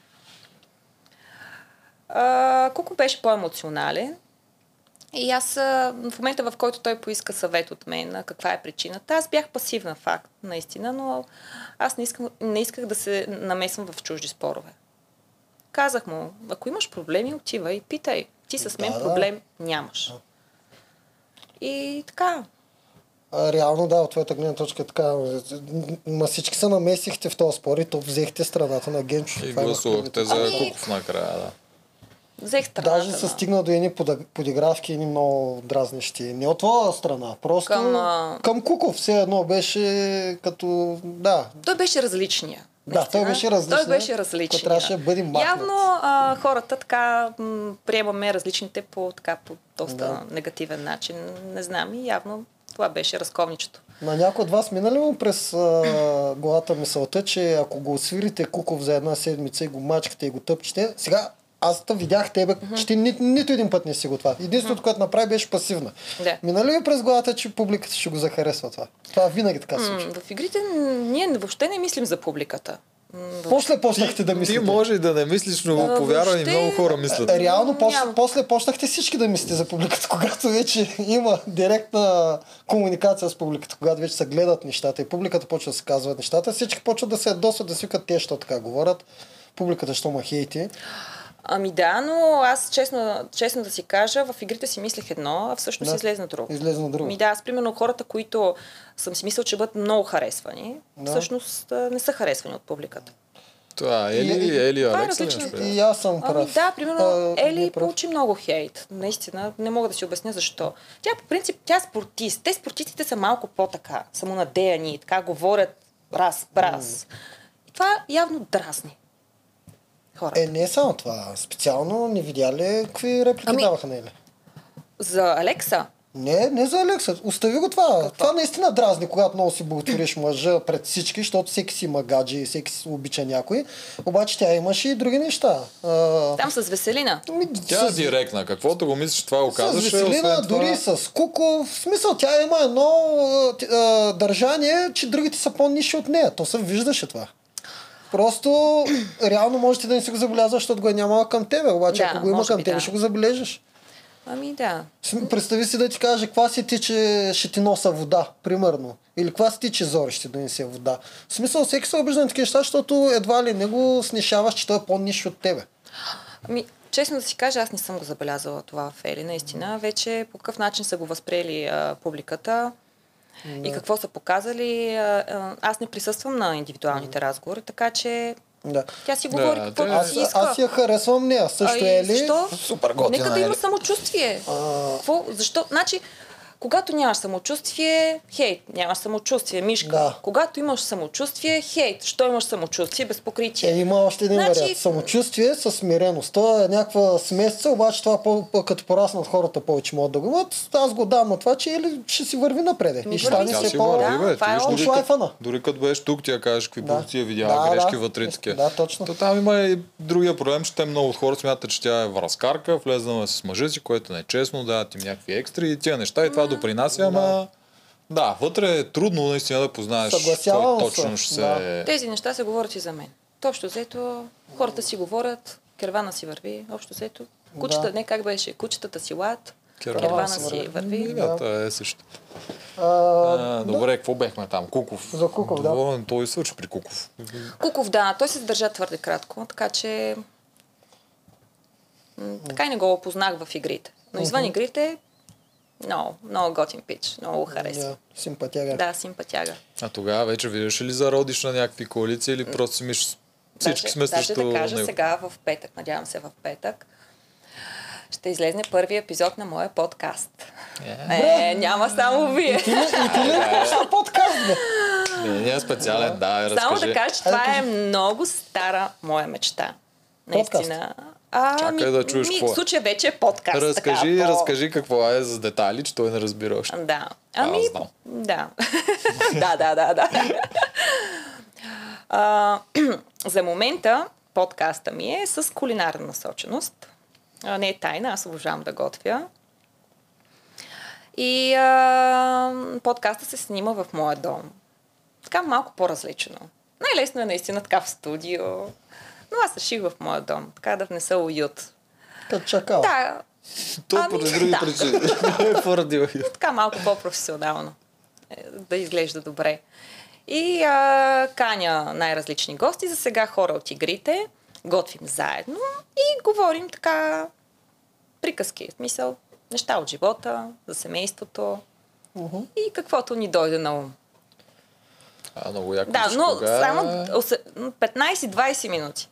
S1: А, Куко беше по-емоционален и аз в момента, в който той поиска съвет от мен, каква е причината, аз бях пасивна факт, наистина, но аз не, искам, не исках да се намесвам в чужди спорове. Казах му, ако имаш проблеми, отивай и питай. Ти с мен
S3: Да, да.
S1: проблем нямаш. И така,
S3: А, реално да, от твоята гледна точка е така. Ма всички се намесихте в този спор и то взехте страната на Генчо.
S2: И гласувахте за
S1: Ами-
S2: Куков накрая, да.
S1: Взех страната
S3: Даже се
S1: на-
S3: стигна до едни подигравки, едни много дразнещи. Не от твоя страна, просто
S1: Към, а-
S3: към Куков. Все едно беше като... Да,
S1: Той беше различния.
S3: Да, той беше различния,
S1: Той беше различния.
S3: трябваше да бъде махнат.
S1: Явно а, хората така м, приемаме различните по, така, по доста
S3: Да.
S1: негативен начин. Не знам и явно това беше разковничето.
S3: На някой от вас минали му през а, главата мисълта, че ако го свирите Куков за една седмица и го мачкате и го тъпчете, сега аз те видях тебе, че ти ни, нито един път не си го това. Единственото, което направи, беше пасивна.
S1: Да.
S3: Минали ли през главата, че публиката ще го захаресва това? Това винаги така се случва.
S1: М, в игрите ние въобще не мислим за публиката.
S3: После почнахте да
S2: Ти
S3: мислите.
S2: може и да не мислиш, но
S1: А,
S2: повярвай,
S1: въобще-
S2: много хора мислят.
S3: Реално, после, после почнахте всички да мислите за публиката, <laughs> когато вече има директна комуникация с публиката, когато вече се гледат нещата и публиката почва да се казват нещата, всички почват да се ядосват, да си викат те, що така говорят. Публиката, що ма хейти.
S1: Ами да, но аз честно, честно да си кажа, в игрите си мислех едно, а всъщност
S3: Да.
S1: излезе на друго.
S3: Излезе на друго.
S1: Ми да, аз примерно хората, които съм си мислил, че бъдат много харесвани,
S3: Да.
S1: всъщност не са харесвани от публиката.
S2: Това,
S3: И-
S2: Ели, Ели,
S1: Това е
S2: е?
S3: И аз съм
S1: Ами
S3: прав.
S1: да, примерно
S3: А,
S1: Ели
S3: вие прав.
S1: получи много хейт. Наистина, не мога да си обясня защо. Тя по принцип, тя е спортист. Те спортистите са малко по-така, самонадеяни, така говорят раз, браз. И това явно дразни хората.
S3: Е, не е само това. Специално не видя ли какви реплики
S1: Ами-
S3: даваха на Еле?
S1: За Алекса,
S3: Не, не за Алекса. Остави го това. Това наистина дразни, когато много си благотвориш мъжа пред всички, защото всеки си има гадже и всеки си обича някой. Обаче тя имаше и други неща. А,
S1: там с Веселина.
S2: Тя е
S3: с-
S2: директна. Каквото го мислиш, това го
S3: С
S2: казваш.
S3: Веселина,
S2: освен това-
S3: дори с Куков. В смисъл, тя има едно а, а, държание, че другите са по-ниши от нея. То се виждаше това. Просто реално можете да не си го забелязваш, защото го е нямала към тебе. Обаче,
S1: Да,
S3: ако го има към
S1: би
S3: тебе,
S1: да.
S3: ще го забележиш.
S1: Ами да.
S3: Представи си да ти каже, каква си ти, че ще ти носа вода, примерно. Или каква си ти, че Зори ще ти донесе вода. В смисъл, всеки се обижда на такива неща, защото едва ли не го снишаваш, че той е по-ниш от тебе.
S1: Ами, честно да си кажа, аз не съм го забелязала това в Ели, наистина. Вече по какъв начин са го възприели а, публиката и какво са показали. А, а, аз не присъствам на индивидуалните разговори, така че
S3: Да.
S1: тя си
S2: Да,
S1: говори
S2: те-
S1: каквото
S3: Аз,
S1: си иска.
S3: аз я харесвам нея. Също
S1: А,
S3: е ли?
S1: Защо?
S2: Супер готина
S1: Нека да
S2: е
S1: има
S2: ли?
S1: самочувствие. Какво? Защо? Значи, когато нямаш самочувствие, хейт, нямаш самочувствие, мишка.
S3: Да.
S1: Когато имаш самочувствие, хейт. Що имаш самочувствие без покритие?
S3: Е, има още един
S1: Значи-
S3: вариант. Самочувствие с смиреност. Това е някаква смесица, обаче това по, по, като пораснат хората повече могат да го имат. Аз го дам на това, че или ще си върви напред. И ще стане
S1: си
S3: по...
S1: Да,
S2: бе.
S1: това
S2: Ти
S1: е
S2: дори, като, дори като беше тук, тя кажеш какви
S3: Да.
S2: видяла,
S3: Да,
S2: грешки
S3: да.
S2: вътре.
S3: Да, точно.
S2: То там има и другия проблем, че те много от хората смятат, че тя е връзкарка, влезнала е с мъжа си, което не е честно, дават им някакви екстри и тия неща и това допринася, ама да, вътре е трудно наистина да познаеш
S3: Съгласявам
S2: кой
S3: се,
S2: точно ще се...
S3: да.
S1: Тези неща се говорят и за мен. Общо взето, хората си говорят, кервана си върви, общо взето. Кучета,
S3: Да.
S1: не как беше, кучетата си лад,
S2: Кервана
S1: кервана,
S3: си върви.
S1: върви.
S2: Да, е също.
S3: А,
S2: А, добре, какво бехме там? Куков.
S3: За Куков, да.
S2: Доволен, той свърши при Куков.
S1: Куков, да, той се задържа твърде кратко, така че така и не го опознах в игрите. Но извън игрите, много, много готин пич, много хареса.
S3: Да, симпатяга.
S1: Да, симпатяга.
S2: А тогава вече виждаш ли зародиш на някакви коалиции или просто си мислиш всички
S1: даже,
S2: сме
S1: даже
S2: срещу
S1: да кажа
S2: него?
S1: сега в петък, надявам се в петък, ще излезне първи епизод на моя подкаст. Е, няма само вие.
S3: Ти ли, и ти ли <laughs> почна подкаст, бе?
S2: Не, не е специален, да, разкажи.
S1: Само да кажа, че това е много стара моя мечта.
S3: Подкаст?
S1: А,
S2: Чакай да чуеш
S1: ми,
S2: какво е.
S1: Случая вече е подкаст.
S2: Разкажи,
S1: така, по-
S2: разкажи какво е за детайли, че той не разбира още.
S1: Да. Ами,
S2: Аз знам.
S1: да. <laughs> да, да, да, да. а, <clears throat> за момента подкаста ми е с кулинарна насоченост. А, не е тайна, аз обожавам да готвя. И а, подкаста се снима в моя дом. Така малко по-различно. Най-лесно е наистина така в студио. Но аз реших в моя дом, така да внеса уют.
S3: Като чакал.
S1: Да,
S2: То
S1: Ами,
S2: поради други
S1: да.
S2: причини. <laughs> Е поради
S1: така малко по-професионално. Е, Да изглежда добре. И а, каня най-различни гости. За сега хора от игрите. Готвим заедно и говорим така приказки. В смисъл, неща от живота, за семейството
S3: Мгм.
S1: и каквото ни дойде на ум.
S2: А, много яко.
S1: Да, но
S2: кога-
S1: само осе- 15-20 минути.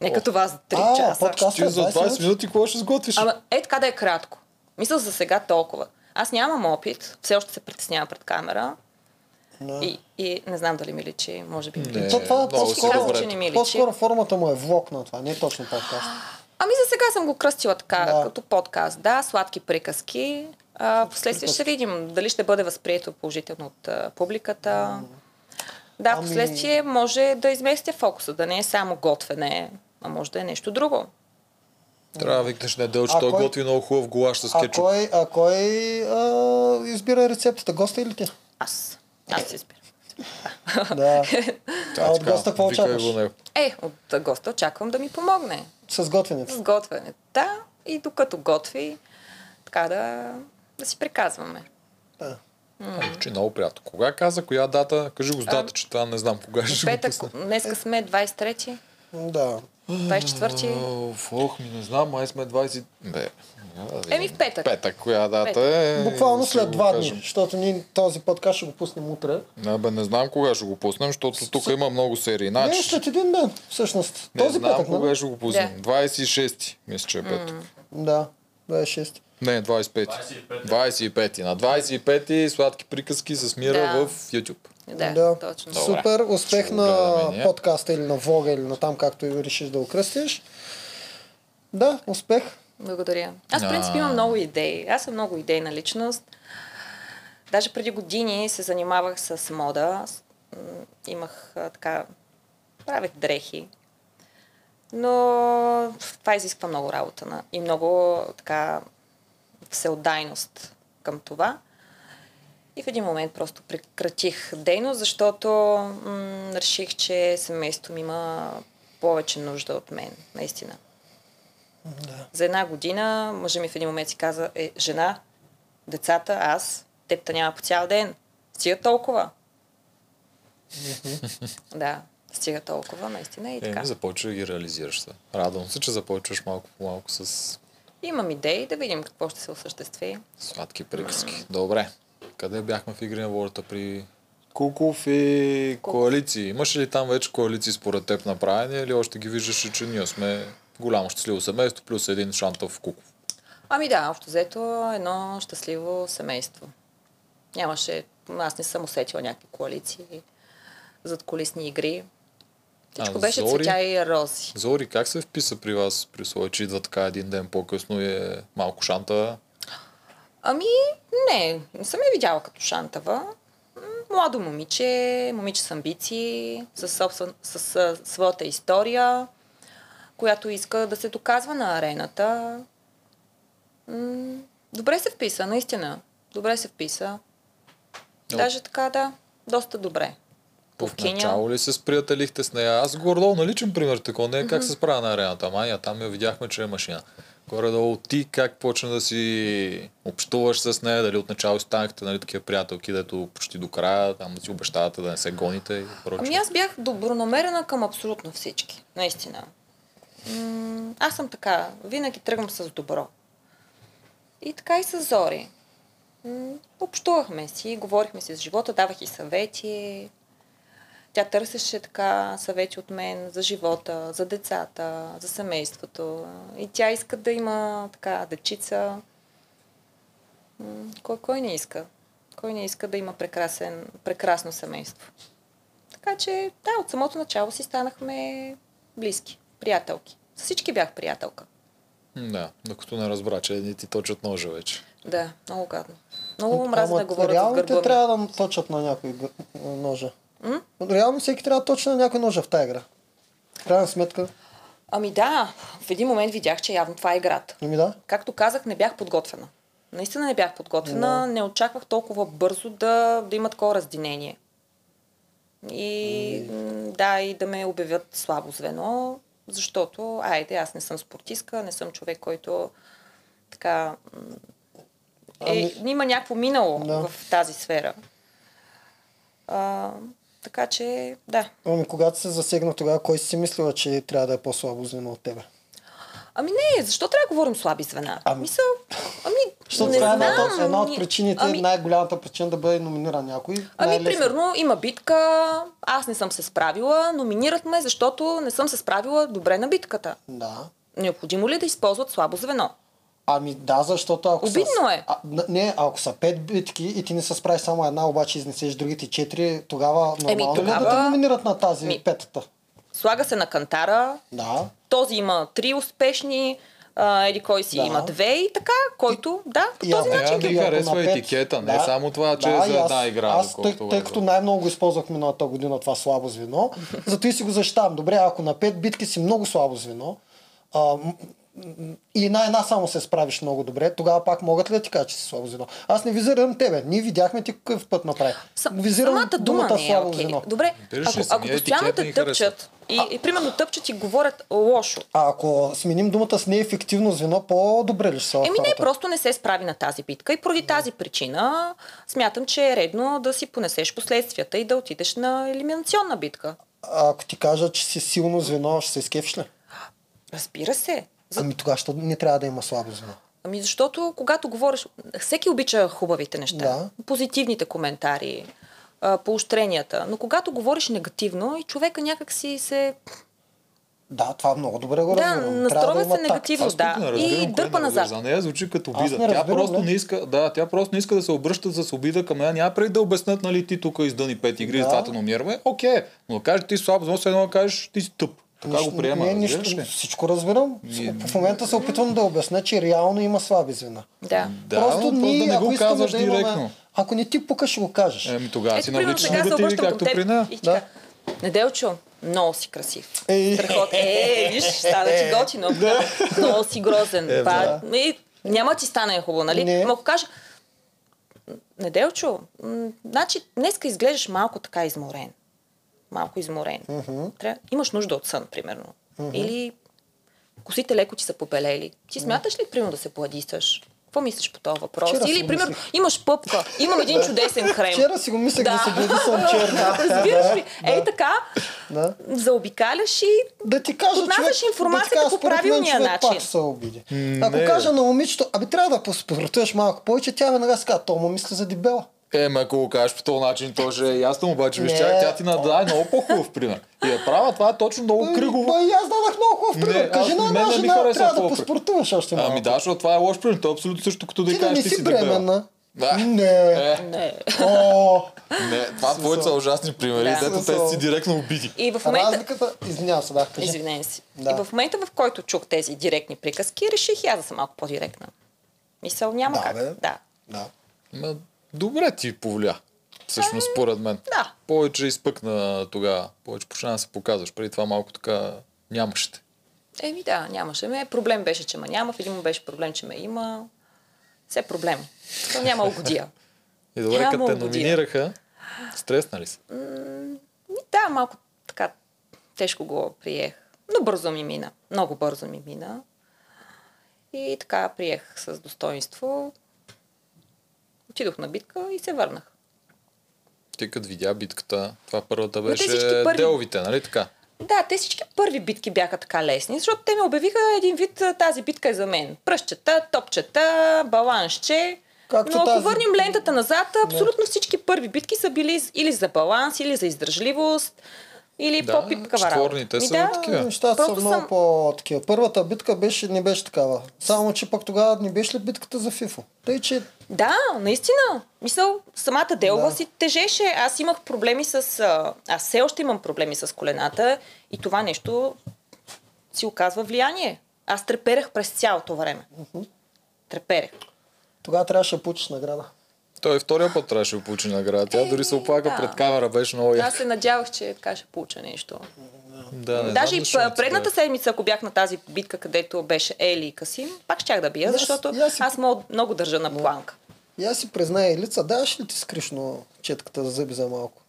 S1: Не като вас за 3
S3: А,
S1: часа.
S3: подкаст.
S2: Ти за 20 минути какво ще сготвиш?
S1: Ама е така да е кратко. Мисля за сега толкова. Аз нямам опит, все още се притеснявам пред камера
S3: Да.
S1: и, и не знам дали ми личи, може би.
S2: Не.
S3: То това е по-скоро,
S1: че не ми личи.
S3: по-скоро формата му е влог на това, не е точно подкаст.
S1: Ами за сега съм го кръстила така,
S3: Да.
S1: като подкаст. Да, сладки приказки. А, последствие ще видим дали ще бъде възприето положително от а, публиката. Да,
S3: Ами-
S1: последствие може да изместя фокуса, да не е само готвене, а може да е нещо друго.
S2: Трябва да викнеш неделче,
S3: А
S2: той
S3: кой-
S2: готви много хубав гулаш с
S3: А
S2: кетчуп.
S3: кой, а кой а, избира рецептата? Госта или ти?
S1: Аз. Аз си избирам.
S3: Да. <laughs>
S2: Та,
S3: а от
S2: така,
S3: госта какво очакваш?
S2: го.
S1: Е, от госта очаквам да ми помогне
S3: С готвенето.
S1: с готвене. Да, и докато готви, така да, да си приказваме.
S3: Да.
S2: Че много приятно. Кога каза, коя дата? Кажи го с дата, че това не знам кога ще го
S1: Петък,
S2: пусна.
S1: днеска сме 23-ти,
S3: Да.
S1: 24-ти.
S2: Оф, Ох, ми не знам, май сме 20... Бе, да
S1: Еми в петък.
S2: Петък, коя дата
S1: Петък.
S2: е?
S3: Буквално след два дни, защото ние този подкаст ще го пуснем утре.
S2: Не, бе, не знам кога ще го пуснем, защото тук има много серии.
S3: Не,
S2: Значи,
S3: след един ден, всъщност.
S2: не
S3: този
S2: знам
S3: петък,
S2: кога
S3: нали?
S2: ще го пуснем. 26-ти, мисля, че е петък.
S3: Да, 26.
S2: Не, 25. 25. На 25 сладки приказки с Мира
S1: Да.
S2: в YouTube.
S1: Да,
S3: Да.
S1: точно.
S2: Добре.
S3: Супер, успех
S2: Ще
S3: на подкаста или на влога или на там, както и решиш да го кръстиш. Да, успех.
S1: Благодаря. Аз, в принцип, имам много идеи. Аз съм много идейна личност. Даже преди години се занимавах с мода. Имах така... Правех дрехи. Но това изисква много работа на, и много така всеотдайност към това. И в един момент просто прекратих дейност, защото м- реших, че семейството ми има повече нужда от мен, наистина.
S3: Да.
S1: За една година мъжа ми в един момент си каза, е, жена, децата, аз, теб те няма по цял ден. Стига толкова. да, стига толкова, наистина и
S2: Е,
S1: така.
S2: ми започва да ги реализираш. Са. Радвам се, че започваш малко по малко с
S1: Имам идеи да видим какво ще се осъществи.
S2: сладки приказки. Добре. Къде бяхме в игри на волята при Куков и коалиции? Имаш ли там вече коалиции според теб направени или още ги виждаш, че ние сме голямо щастливо семейство плюс един шантов Куков?
S1: Ами да, общо взето едно щастливо семейство. Нямаше, аз не съм усетила някакви коалиции, зад колисни игри. Всичко
S2: А,
S1: беше
S2: Зори?
S1: цветя и рози.
S2: Зори, как се вписа при вас, при своя, че идва така един ден по-късно и е малко шанта?
S1: Ами, не, не съм я видяла като Шантава. Младо момиче, момиче с амбиции, с, собствен, с, с своята история, която иска да се доказва на арената. Добре се вписа, наистина. Добре се вписа. Даже така, да, доста добре.
S2: В
S1: Повкиня.
S2: начало ли се сприятелихте с нея? Аз горе-долу на личен пример такова не е как се справя на арената. Мания, там я видяхме, че е машина. Горе-долу ти как почна да си общуваш с нея, дали отначало станахте нали, такива приятелки, дето почти до края, там да си обещавате да не се гоните и прочее.
S1: Ами аз бях добронамерена към абсолютно всички. Наистина. Аз съм така. Винаги тръгвам с добро. И така и с Зори. Общувахме си, говорихме си за живота, давах и съвети. Тя търсеше така съвети от мен за живота, за децата, за семейството. И тя иска да има така дечица. Кой, кой не иска? Кой не иска да има прекрасен, прекрасно семейство? Така че, да, от самото начало си станахме близки, приятелки. С всички бях приятелка.
S2: Да, докато не разбра, че едни ти точат ножа вече.
S1: Да, много гадно. Много мразя да
S3: Ама
S1: говоря
S3: реално
S1: за
S3: те трябва да точат на някой ножа.
S1: М?
S3: Реално всеки трябва точи на някой ножа в тази игра. Крайна сметка,
S1: Ами да, в един момент видях, че явно това е играта.
S3: ами да.
S1: Както казах, не бях подготвена. Наистина не бях подготвена, не очаквах толкова бързо да, да има такова разединение. И м, да, и да ме обявят слабо звено, защото, айде, аз не съм спортистка, не съм човек, който така е,
S3: Ами-
S1: има някакво минало
S3: Да.
S1: в тази сфера. А, така че, да.
S3: Ами когато се засегна тогава, кой си мислила, че трябва да е по-слабо звено от тебе?
S1: Ами не, защо трябва да говорим слаби звена?
S3: Ами-
S1: Мисъл, ами <laughs>
S3: Защото
S1: Не
S3: това е една,
S1: знам,
S3: от- една от
S1: ни-
S3: причините,
S1: ами-
S3: най-голямата причина да бъде номиниран някой.
S1: Ами, примерно, има битка, аз не съм се справила, номинират ме, защото не съм се справила добре на битката.
S3: Да.
S1: Необходимо ли е да използват слабо звено?
S3: Ами да, защото ако
S1: Обидно
S3: са,
S1: е.
S3: А, не, ако са пет битки и ти не се справиш само една, обаче изнесеш другите четири, тогава нормално ли е да
S1: тогава-
S3: те номинират на тази
S1: Ми-
S3: петата?
S1: Слага се на кантара,
S3: Да.
S1: този има три успешни, а, еди кой си
S3: Да.
S1: има две и така, който, да, по
S3: И
S1: този начин
S2: Трябва да харесва
S3: на
S2: етикета, не само това, че е за една игра,
S3: Аз, тъй, тъй
S2: е
S3: като най-много го използвах миналата година това слабо звено, <laughs> зато и си го защитавам. Добре, ако на пет битки си много слабо звено, а, и на една само се справиш много добре, тогава пак могат ли да ти кажа, че си слабо звено? Аз не визирам тебе. Ние видяхме ти какъв път направи. Визирам
S1: самата дума
S3: думата
S1: не е
S3: слабо
S1: окей.
S3: звено.
S1: Добре, ако, ако постоянно те тъпчат и, и примерно тъпчат и говорят лошо,
S3: А ако сменим думата с неефективно звено, по-добре ли ще са
S1: Еми не, просто не се справи на тази битка и поради тази причина смятам, че е редно да си понесеш последствията и да отидеш на елиминационна битка.
S3: А ако ти кажа, че си силно звено, ще се изкефиш ли?
S1: Разбира се. За...
S3: Ами тогава, що не трябва да има слабо звено?
S1: Ами защото когато говориш, всеки обича хубавите неща,
S3: Да.
S1: позитивните коментари, поощренията, но когато говориш негативно и човека някак си се...
S3: Да, това много добре го
S1: Да,
S3: разбирам.
S1: Настройва
S3: да
S1: се негативно.
S2: Аз
S1: Да,
S2: не
S1: и дърпа назад.
S2: За нея звучи като обида.
S3: не
S2: Тя
S3: разбирам,
S2: просто
S3: не.
S2: не иска, да, тя просто не иска да се обръща с обида към нея. Няма преди да обяснят, нали, ти тук издъни пет игри,
S3: Да.
S2: да. това. Окей, но да кажеш ти си слабо, но едно да кажеш ти си тъп. Така
S3: Нищо-
S2: го приема.
S3: Не, нищо,
S2: ли?
S3: всичко разбирам.
S2: И-
S3: В момента се опитвам да обясня, че реално има слаби звена.
S1: Да.
S2: Да, просто но просто да не
S3: ако
S2: го казваш
S3: да имаме-
S2: директно.
S3: Ако не ти пука, ще го кажеш.
S2: Еми тогава си
S1: Ето, примерно,
S2: навличаш негативи, както при нея.
S1: и така. Неделчо, много си красив.
S3: Ей.
S1: Страхотно. Е, виж, стана ти готино. Много си грозен.
S2: Е,
S1: и, няма ти стане хубаво, нали?
S3: Не.
S1: Ако кажа, Неделчо, значи днеска изглеждаш малко така изморен. Малко изморен. Трябва, имаш нужда от сън, примерно. Или косите леко ти са побелели. Ти смяташ ли, примерно, да се пладисаш? Какво мислиш по този въпрос?
S3: Вчера
S1: Или, примерно,
S3: мислех.
S1: имаш пъпка. Имам един чудесен хрем.
S3: Вчера си го мислех да,
S1: Да.
S3: се гледа съм <laughs> черна.
S1: Разбираш ли? Ей така,
S3: Да.
S1: заобикаляш и
S3: Да ти кажа, човек,
S1: информацията
S3: да ти кажа,
S1: по
S3: мен
S1: правилния
S3: човек
S1: начин.
S3: Пак се обиди.
S2: М,
S3: Ако
S2: не.
S3: кажа на момичето, аби трябва да поспортуваш малко повече, тя веднага си казва, то му мисли за дебела.
S2: Е, ме ако го кажеш по този начин, то ще е ясно, обаче виж,
S3: Не.
S2: тя, тя ти нададе много по-хубав пример. И е права, това е точно много кръгово.
S3: Ма и аз дадах много хубав
S2: Не,
S3: пример. Кажи
S2: аз-
S3: на
S2: не
S3: една жена, трябва да поспортуваш още малко.
S2: Ами да, защото това е лош пример. То е абсолютно също като да
S3: Ти не
S2: кажеш, ти
S3: си бременна.
S2: Да.
S3: Не.
S2: Е,
S1: Не.
S3: О,
S2: не, това твоите са ужасни примери,
S1: Да.
S2: дето те си директно обиди.
S1: И в момента...
S3: разликата... Извинявам се, да, кажи.
S1: Извинен си.
S3: Да.
S1: И в момента, в който чух тези директни приказки, реших и аз да съм малко по-директна. Мисъл, няма
S3: Да,
S1: как.
S3: бе.
S1: Да.
S3: Да.
S2: Ма, добре ти повлия. Всъщност, според мен.
S1: Да.
S2: Повече изпъкна тогава. Повече почна да се показваш. Преди това малко така нямаше.
S1: Еми да, нямаше ме. Проблем беше, че ме няма. В един му беше проблем, че ме има. Все проблем. То няма угодия. <laughs>
S2: И добре,
S1: Няма
S2: като те номинираха, стреснали са.
S1: Ми, Да, малко така тежко го приех. Но бързо ми мина. Много бързо ми мина. И така приех с достоинство. Отидох на битка и се върнах.
S2: Ти като видя битката, това първата беше
S1: първи-
S2: деловите, нали така?
S1: Да, те всички първи битки бяха така лесни, защото те ми обявиха един вид, тази битка е за мен. Пръщета, топчета, балансче.
S3: Както
S1: Но ако
S3: тази-
S1: върнем лентата назад, абсолютно всички първи битки са били или за баланс, или за издържливост, или
S2: Да,
S1: по-пипкава работа.
S2: са
S1: да,
S2: такива.
S3: Нещата са много
S1: съм-
S3: по-такива. Първата битка беше, не беше такава. Само, че пък тогава не беше ли битката за ФИФО? Тъй, че
S1: Да, наистина. Мисъл, самата делба
S3: Да.
S1: си тежеше. Аз имах проблеми с... а, Аз все още имам проблеми с колената и това нещо си оказва влияние. Аз треперех през цялото време. Треперех.
S3: тогава трябваше да получиш награда.
S2: Той втория път трябваше да получи награда. Тя дори се оплака
S1: да.
S2: пред камера, беше много
S1: Аз се надявах, че така ще получа нещо.
S2: Да, не
S1: Даже и предната
S2: ти
S1: седмица, ако бях на тази битка, където беше Ели и Касим, пак щях да бия,
S3: аз-
S1: защото
S3: аз си-
S1: аз много, много държа на планка.
S3: И аз си призная, лица, даваш ли ти скришно четката за зъби за малко?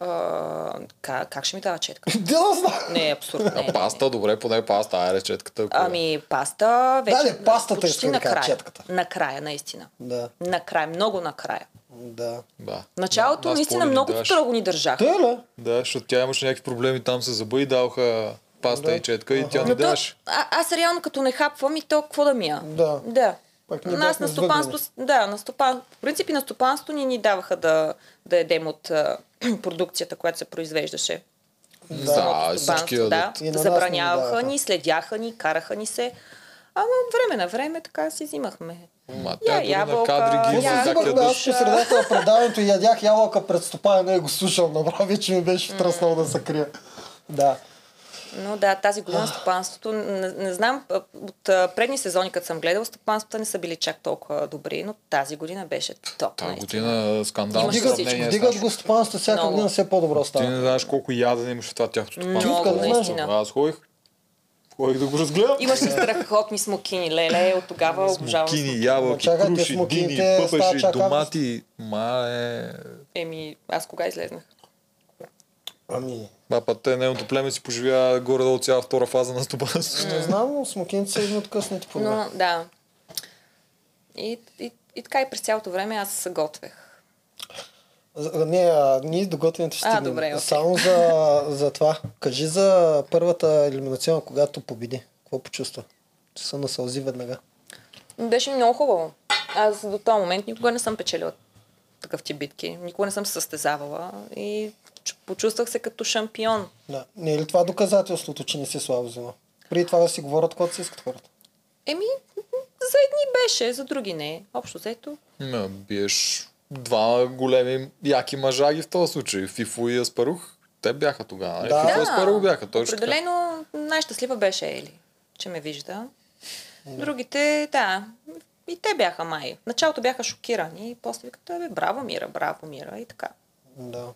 S1: А, как, как ще ми дава четка?
S3: Да, <laughs> да знам.
S1: Не, абсурд. Не,
S2: А
S1: не,
S2: паста, добре, поне паста, айде четката. ако е.
S1: Ами, паста вече.
S3: Да, не, пастата да кажа,
S1: накрая.
S3: четката.
S1: Накрая, наистина.
S3: Да,
S1: Накрая, много накрая.
S3: да.
S2: Да.
S1: Началото
S2: Нас
S1: наистина много
S2: даваше.
S1: строго ни държах.
S3: Те ли?
S2: Да, защото тя имаше някакви проблеми там с зъба и даваха паста
S3: Да.
S2: и четка и тя не даваше.
S1: а, аз реално като не хапвам и то какво да мия?
S3: Да.
S1: Да.
S3: Пак
S1: Нас на стопанство, да, на стопан, в принципи на стопанство ни ни даваха да, да едем от а, <clears throat> продукцията, която се произвеждаше.
S2: Да, всички
S1: да.
S3: И на
S1: Забраняваха
S3: ни
S1: ни, следяха ни, караха ни се. Ама време на време така си взимахме.
S2: Ма,
S1: Я,
S2: тя дори на
S1: ябълка,
S2: кадри ги
S1: я-
S2: как
S3: взимахме аз по средата на предаването и ядях ябълка пред стопана и го слушал направо, вече ми беше втръснал да се крия. Да.
S1: Но да, тази година стопанството, не, не знам, от предни сезони, като съм гледал, стопанствата не са били чак толкова добри, но тази година беше топ.
S2: Тази година скандално
S1: Имаше
S3: Вдигат,
S1: всичко.
S2: сравнение с
S3: вдигат
S2: нашото.
S3: го стопанството, всяка
S1: Много.
S3: година все по-добро
S2: Ти
S3: става.
S2: не знаеш колко ядене имаше в това тяхното стопанство. Аз ходих, ходих да го разгледам.
S1: Имаше страхотни смокини, леле, от тогава обожавам
S2: Кини,
S1: смокини.
S2: ябълки,
S3: Ма чакай, те
S2: круши, дини, пъпеши, домати. Ма е...
S1: Еми, аз кога излезнах?
S3: Ами,
S2: Ба, па те, нейното племе си поживя горе-долу цяла втора фаза на стопанството.
S3: не знам, но смокините са едни от късните по
S1: Но, да. И, и, и така и през цялото време аз се готвех.
S3: Не, а, ние до готвенето ще
S1: А,
S3: стигнем.
S1: добре, окей.
S3: Само за, за това. Кажи за първата елиминационна, когато победи. Какво почувства? Че се насълзи веднага.
S1: Беше много хубаво. Аз до този момент никога не съм печелила такъв тип битки. Никога не съм се състезавала и почувствах се като шампион.
S3: Да. Не е ли това доказателството, че не си слабо взела? Преди това да си говорят, когато си искат хората.
S1: Еми, за едни беше, за други не. Общо взето.
S2: Ме, биеш два големи яки мъжаги в този случай. Фифо и Аспарух. Те бяха тогава. нали?
S3: Да.
S2: Фифо и
S1: Да,
S2: Аспарух бяха точно така.
S1: Определено най-щастлива беше Ели, че ме вижда. Другите, да, и те бяха май. В началото бяха шокирани, и после викат, бе, браво Мира, браво Мира и така.
S3: Да.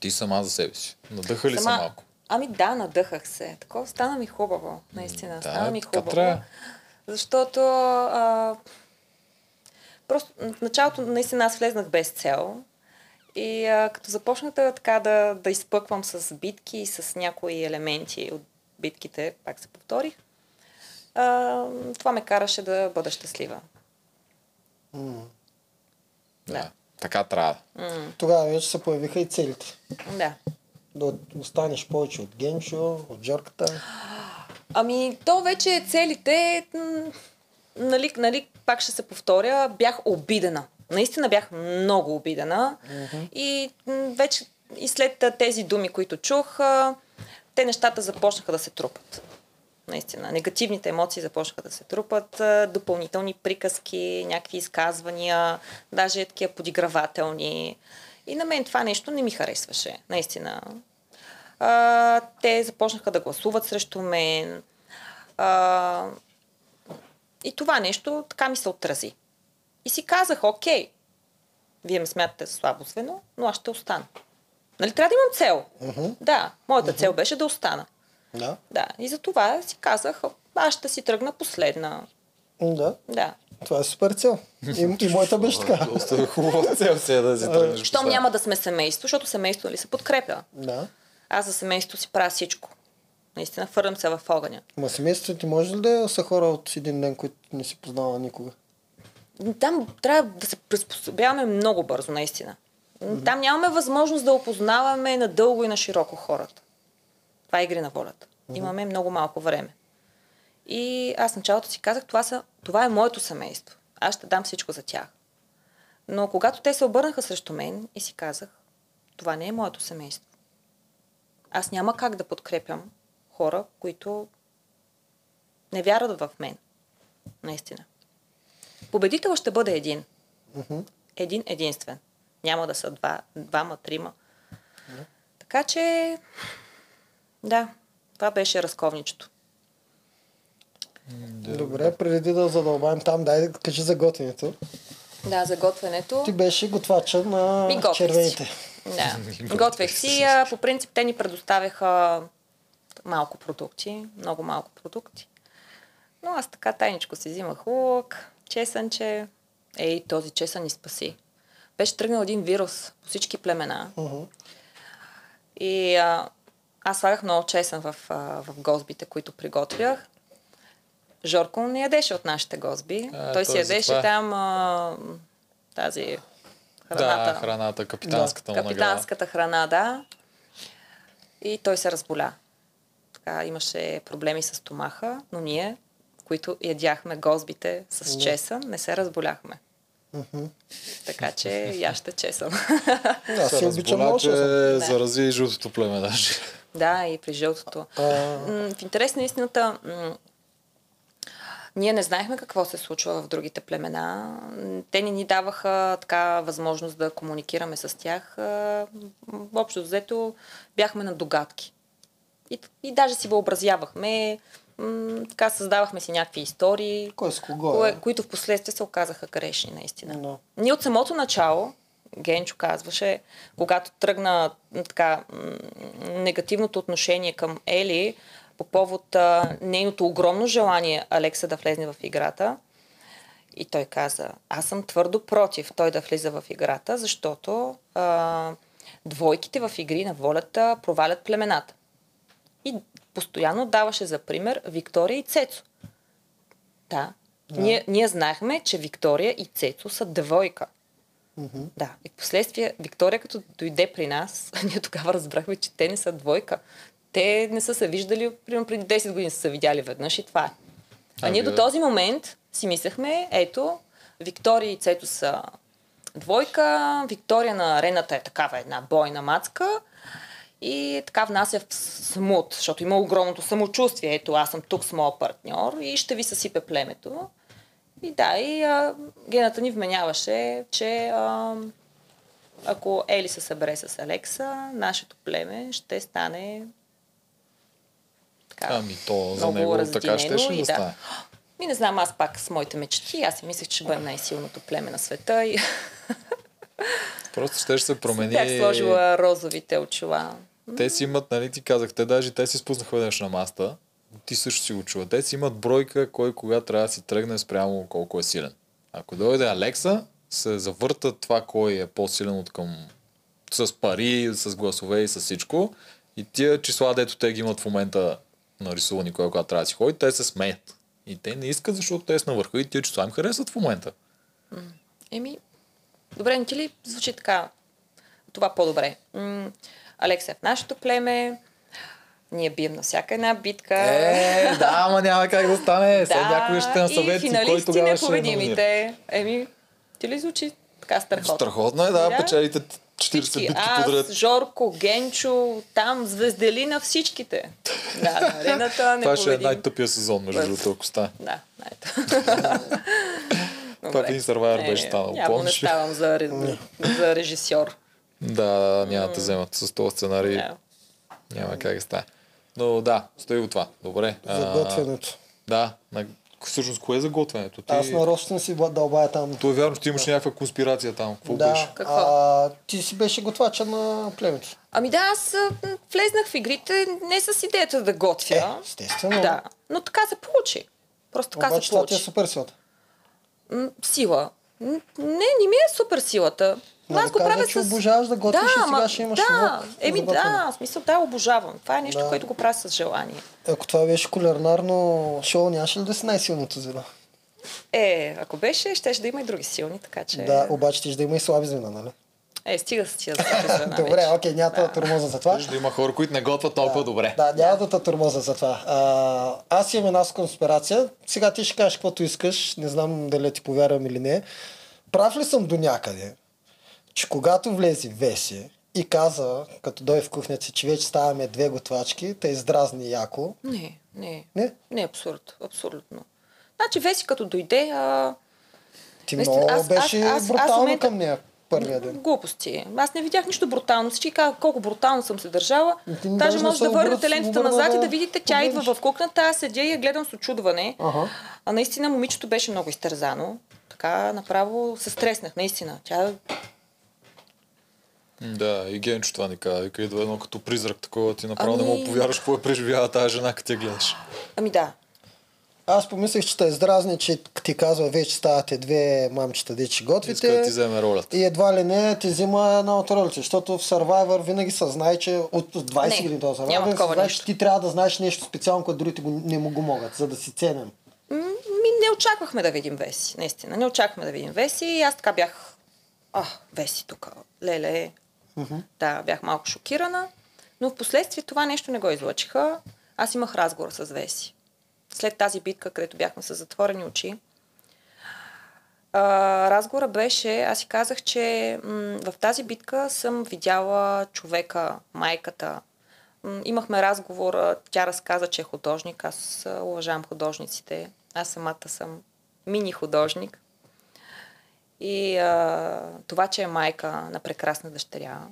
S2: Ти сама за себе си. Надъха ли са малко?
S1: Ами да, надъхах се. Такова стана ми хубаво, наистина.
S2: Да,
S1: стана ми хубаво.
S2: трябва.
S1: Защото а, просто в началото наистина аз влезнах без цел. И а, като започнах да, така да, да изпъквам с битки и с някои елементи от битките, пак се повторих, а, това ме караше да бъда щастлива.
S3: М.
S2: Да. Така трябва.
S1: М,
S3: Тогава вече се появиха и целите.
S1: да.
S3: Да останеш повече от Генчо, от Джорката.
S1: Ами, то вече целите, м, нали, нали, пак ще се повторя, бях обидена. Наистина бях много обидена. И м, вече и след тези думи, които чух, те нещата започнаха да се трупат. Наистина. Негативните емоции започнаха да се трупат. Допълнителни приказки, някакви изказвания, даже такива подигравателни. И на мен това нещо не ми харесваше. Наистина. А, те започнаха да гласуват срещу мен. А, и това нещо така ми се отрази. И си казах, окей, вие ме смятате за слабо звено, но аз ще остана. Нали трябва да имам цел?
S3: Мгм.
S1: Да, моята цел беше да остана.
S3: Да.
S1: Да, и за това си казах, аз ще си тръгна последна.
S3: Да.
S1: Да.
S3: Това е супер цел. И, и моята беше така. <laughs>
S2: Доста хубава цел си е да си тръгнеш.
S1: Щом няма да сме семейство, защото семейство нали се подкрепя.
S3: Да.
S1: Аз за семейството си правя всичко. Наистина, фърнам се в огъня.
S3: Ма семейството ти може ли да са хора от един ден, които не си познава никога?
S1: Там трябва да се приспособяваме много бързо, наистина. Там нямаме възможност да опознаваме надълго и на широко хората. Това е игри на волята. Имаме много малко време. И аз началото си казах, това, са, това е моето семейство. Аз ще дам всичко за тях. Но когато те се обърнаха срещу мен и си казах, това не е моето семейство. Аз няма как да подкрепям хора, които не вярват в мен. Наистина. Победител ще бъде един. Един единствен. Няма да са два, двама, трима. Така че, да, това беше разковничето.
S3: Добре, преди да задълбаем там, дай да кажи за готвенето.
S1: Да, за готвенето.
S3: Ти беше готвача на
S1: Ми
S3: червените.
S1: Да. <laughs> Готвех си. А, по принцип те ни предоставяха малко продукти, много малко продукти. Но аз така тайничко си взимах лук, чесънче. Ей, този чесън ни спаси. Беше тръгнал един вирус по всички племена.
S3: Мгм.
S1: И а, аз слагах много чесън в, а, в гозбите, които приготвях. Жорко не ядеше от нашите гозби.
S2: А,
S1: Той си ядеше
S2: затова.
S1: там а, тази храната.
S2: Да, храната, капитанската му награда.
S1: Капитанската храна, да. И той се разболя. Така, имаше проблеми с стомаха, но ние които ядяхме гозбите с
S3: Да.
S1: чесън, не се разболяхме. Така че яща чесън.
S3: Аз
S2: се
S3: обичам
S2: че
S3: чесън.
S1: Да.
S2: зарази и жълтото племе даже.
S1: Да, и при жълтото.
S3: А,
S1: В интерес на истината, ние не знаехме какво се случва в другите племена. Те ни ни даваха така възможност да комуникираме с тях. Общо взето бяхме на догадки. И, и даже си въобразявахме, м, така създавахме си някакви истории,
S3: Кой с кого
S1: кое, които в последствие се оказаха грешни, наистина.
S3: Но.
S1: Ние от самото начало, Генчо казваше, когато тръгна така негативното отношение към Ели по повод а, нейното огромно желание Алекса да влезне в играта, и той каза, аз съм твърдо против той да влиза в играта, защото а, двойките в игри на волята провалят племената. И постоянно даваше за пример Виктория и Цецо. Да.
S3: Да.
S1: Ние, ние знаехме, че Виктория и Цецо са двойка.
S3: Мгм.
S1: Да. И в последствие Виктория, като дойде при нас, <laughs> ние тогава разбрахме, че те не са двойка. Те не са се виждали, примерно преди 10 години са се видяли веднъж и това е. А
S2: Ами
S1: ние до този момент си мислехме, ето, Виктория и Цето са двойка, Виктория на арената е такава една бойна мацка и така внася в смут, защото има огромното самочувствие. Ето, аз съм тук с моя партньор и ще ви съсипе племето. И да, и а, гената ни вменяваше, че а, ако Ели се събере с Алекса, нашето племе ще стане така,
S2: Ами то за него така ще
S1: и
S2: да стане.
S1: Ми не знам, аз пак с моите мечти, аз си мислех, че ще бъдем най-силното племе на света и <laughs>
S2: Просто ще се промени.
S1: бях сложила розовите очила.
S2: Те си имат, нали ти казах, те даже те си спуснаха веднъж на маста. Ти също си го чува. Те си имат бройка, кой кога трябва да си тръгне спрямо колко е силен. Ако дойде Алекса, се завъртат това кой е по-силен от към с пари, с гласове и с всичко. И тия числа, дето те ги имат в момента нарисувани, кой когато трябва да си ходи, те се смеят. И те не искат, защото те са на върха и тия числа им харесват в момента.
S1: Еми, добре, не ти ли звучи така това по-добре? М- Алекса е в нашето племе, ние бием на всяка една битка.
S2: Е, да, ама няма как да стане. <laughs> Сега някой ще на
S1: и
S2: съвет и кой тогава ще номинира.
S1: непобедимите. Еми, ти ли звучи така страхотно?
S2: Страхотно е, да,
S1: Да.
S2: печелите 40
S1: Всички.
S2: битки
S1: Аз,
S2: подред.
S1: Жорко, Генчо, там звездели на всичките. Да, <laughs> на арената не
S2: Това ще е най-тъпия сезон, между другото, ако стане.
S1: Да.
S2: Това <laughs> в един Survivor беше станало,
S1: Няма не ставам за, за режисьор.
S2: Да, няма да вземат с този сценарий.
S1: Да.
S2: Няма как да стане. Но да, стои го това. Добре.
S3: За готвенето.
S2: Да. На... Всъщност, кое е за готвенето? Ти...
S3: Аз нарочно си ба- дълбая там.
S2: То е вярно, че ти имаш някаква конспирация там. Какво
S3: да,
S2: беше?
S1: Какво?
S3: А, ти си беше готвача на племето.
S1: Ами да, аз влезнах в игрите не с идеята да готвя.
S3: Е, естествено.
S1: Да, но така се получи. Просто така
S3: Обаче
S1: се
S3: това ти е
S1: получи.
S3: супер силата.
S1: М, Сила. Не, не ми е супер силата.
S3: Нали
S1: аз го правя
S3: че
S1: с...
S3: обожаваш да готвиш и сега ще имаш
S1: Да,
S3: урок
S1: еми да, в смисъл да, обожавам. Това е нещо,
S3: Да.
S1: което го правя с желание.
S3: Ако това беше кулинарно шоу, нямаше ли да си най-силното звено?
S1: Е, ако беше, щеше да има и други силни, така че...
S3: Да, обаче ти ще да има и слаби звена, нали?
S1: Е, стига с тия звена <laughs>
S3: Добре, окей, няма да турмоза за това.
S2: Да има хора, които не готвят толкова добре.
S3: Да, няма да турмоза за това. А, аз имам една с конспирация. Сега ти ще кажеш каквото искаш. Не знам дали ти повярвам или не. Прав ли съм до някъде, че когато влезе Веси и каза, като дойде в кухнята си, че вече ставаме две готвачки, те издразни яко.
S1: Не, не.
S3: Не?
S1: Не, абсурд, абсолютно. Значи Веси като дойде, а...
S3: Ти
S1: Наистина,
S3: много
S1: аз- аз-
S3: беше
S1: аз- аз
S3: брутално
S1: момента-
S3: към нея първия ден.
S1: Глупости. Аз не видях нищо брутално. Всички казаха колко брутално съм се държала.
S3: Ти
S1: Даже може да върнете лентата назад и
S3: да
S1: да видите, тя идва в кухнята, аз седя и я гледам с очудване.
S3: Ага.
S1: А наистина момичето беше много изтързано. Така направо се стреснах, наистина. Тя
S2: Да, и Генчо това ни каза. Вика, идва едно като призрак такова, ти направо не
S1: Ами-
S2: мога да повярваш какво е преживява тази жена, като я гледаш.
S1: Ами да.
S3: Аз помислех, че те издразни, че ти казва вече ставате две мамчета, де че
S2: Иска да
S3: готвите.
S2: ти вземе ролята.
S3: И едва ли не ти взима една от ролите, защото в Survivor винаги се знае, че от 20
S1: Не,
S3: години
S1: няма
S3: Survivor,
S1: такова
S3: се знае,
S1: нещо.
S3: че ти трябва да знаеш нещо специално, което другите го, не му го могат, за да си ценен.
S1: Ми не очаквахме да видим Веси, наистина. Не очаквахме да видим Веси и аз така бях... А, Веси тук, леле. Да, бях малко шокирана, но в последствие това нещо не го излъчиха. Аз имах разговор с Веси. след тази битка, където бяхме с затворени очи, а, разговора беше, аз си казах, че м- в тази битка съм видяла човека, майката. М- имахме разговор, тя разказа, че е художник, аз уважавам художниците. Аз самата съм мини художник. И а, това, че е майка на прекрасна дъщеря.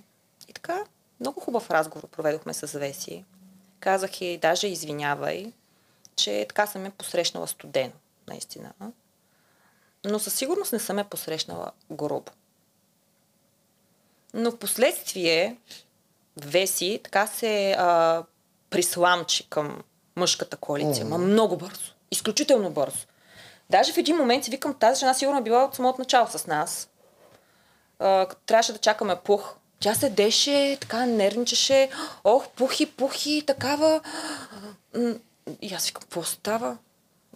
S1: И така, много хубав разговор проведохме с Веси. Казах и даже извинявай, че така съм ме посрещнала студено, наистина. Но със сигурност не съм ме посрещнала грубо. Но в последствие Веси така се а, присламчи към мъжката коалиция. Ма много бързо. Изключително бързо. Даже в един момент си викам, тази жена сигурно е била от самото начало с нас. А, трябваше да чакаме пух. Тя седеше, така нервничеше. Ох, пухи, пухи, такава. И аз викам, какво става?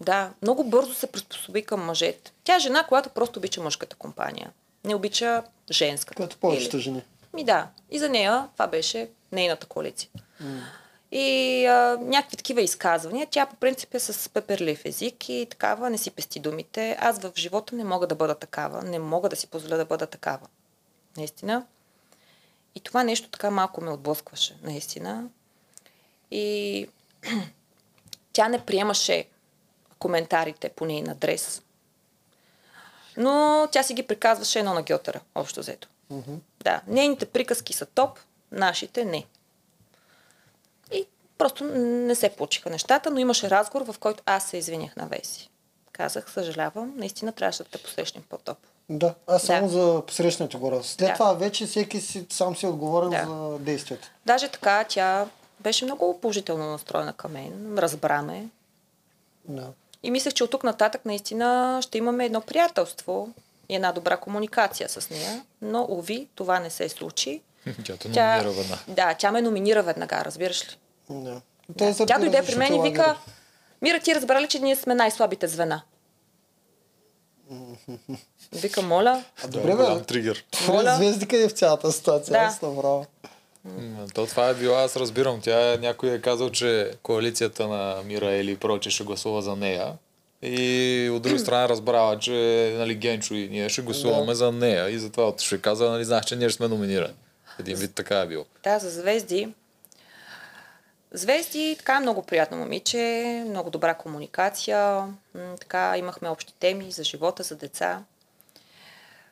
S1: Да, много бързо се приспособи към мъжете. Тя е жена, която просто обича мъжката компания. Не обича женската.
S3: Като повечето жени.
S1: Ми да. И за нея това беше нейната коалиция. И а, някакви такива изказвания. Тя по принцип е с пеперлив език и такава, не си пести думите. Аз в живота не мога да бъда такава. Не мога да си позволя да бъда такава. Наистина. И това нещо така малко ме отблъскваше. Наистина. И <clears throat> тя не приемаше коментарите по нейн адрес. Но тя си ги приказваше едно на Гьотера, общо взето. Да, нейните приказки са топ, нашите не. Просто не се получиха нещата, но имаше разговор, в който аз се извинях на Веси. Казах, съжалявам, наистина трябваше да те посрещнем по-топ.
S3: Да, аз само
S1: Да.
S3: за посрещането го раз. След
S1: Да.
S3: това вече всеки си, сам си е отговорен
S1: Да.
S3: за действията.
S1: Даже така, тя беше много положително настроена към мен, разбра ме.
S3: Да.
S1: И мислех, че от тук нататък наистина ще имаме едно приятелство и една добра комуникация с нея, но уви, това не се случи. <laughs>
S2: Тя те номинира веднага.
S1: да, тя ме номинира веднага, разбираш ли?
S3: Да.
S1: Да. Тя дойде при мен и вика. Мира, ти разбра ли, че ние сме най-слабите звена? Вика, моля.
S3: А,
S2: Това
S3: добре,
S2: е
S3: бе, добре,
S1: Моля.
S3: звезди къде е в цялата ситуация.
S1: Да.
S3: Аз.
S2: М, То това е било, аз разбирам. Тя някой е казал, че коалицията на Мира или проче ще гласува за нея. И от друга страна разбрала, че нали, Генчо и ние ще гласуваме
S3: Да.
S2: за нея. И затова ще каза, нали, знаеш, че ние ще сме номинирани. Един вид така е било.
S1: Да, за Звезди. Звезди, така много приятно момиче, много добра комуникация, така имахме общи теми за живота, за деца.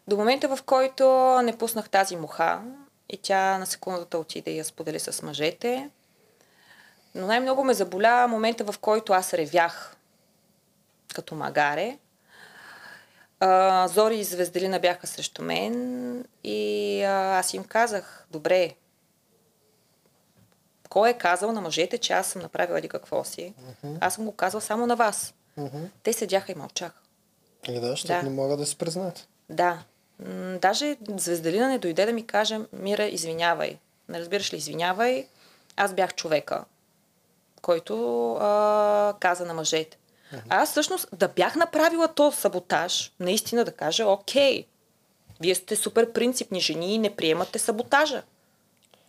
S1: До момента, в който не пуснах тази муха и тя на секундата отиде и я сподели с мъжете, но най-много ме заболя момента, в който аз ревях като магаре. Зори и Звезделина бяха срещу мен и аз им казах, добре, кой е казал на мъжете, че аз съм направила ли какво си? Аз съм го казал само на вас.
S3: Мгм.
S1: Те седяха и мълчаха.
S3: И да, защото
S1: Да.
S3: не могат да се признаят.
S1: Да. М, Даже Звезделина не дойде да ми каже, Мира, извинявай. Не разбираш ли, извинявай. Аз бях човека, който а, каза на мъжете. А аз всъщност да бях направила то саботаж, наистина да кажа, окей, вие сте супер принципни жени и не приемате саботажа.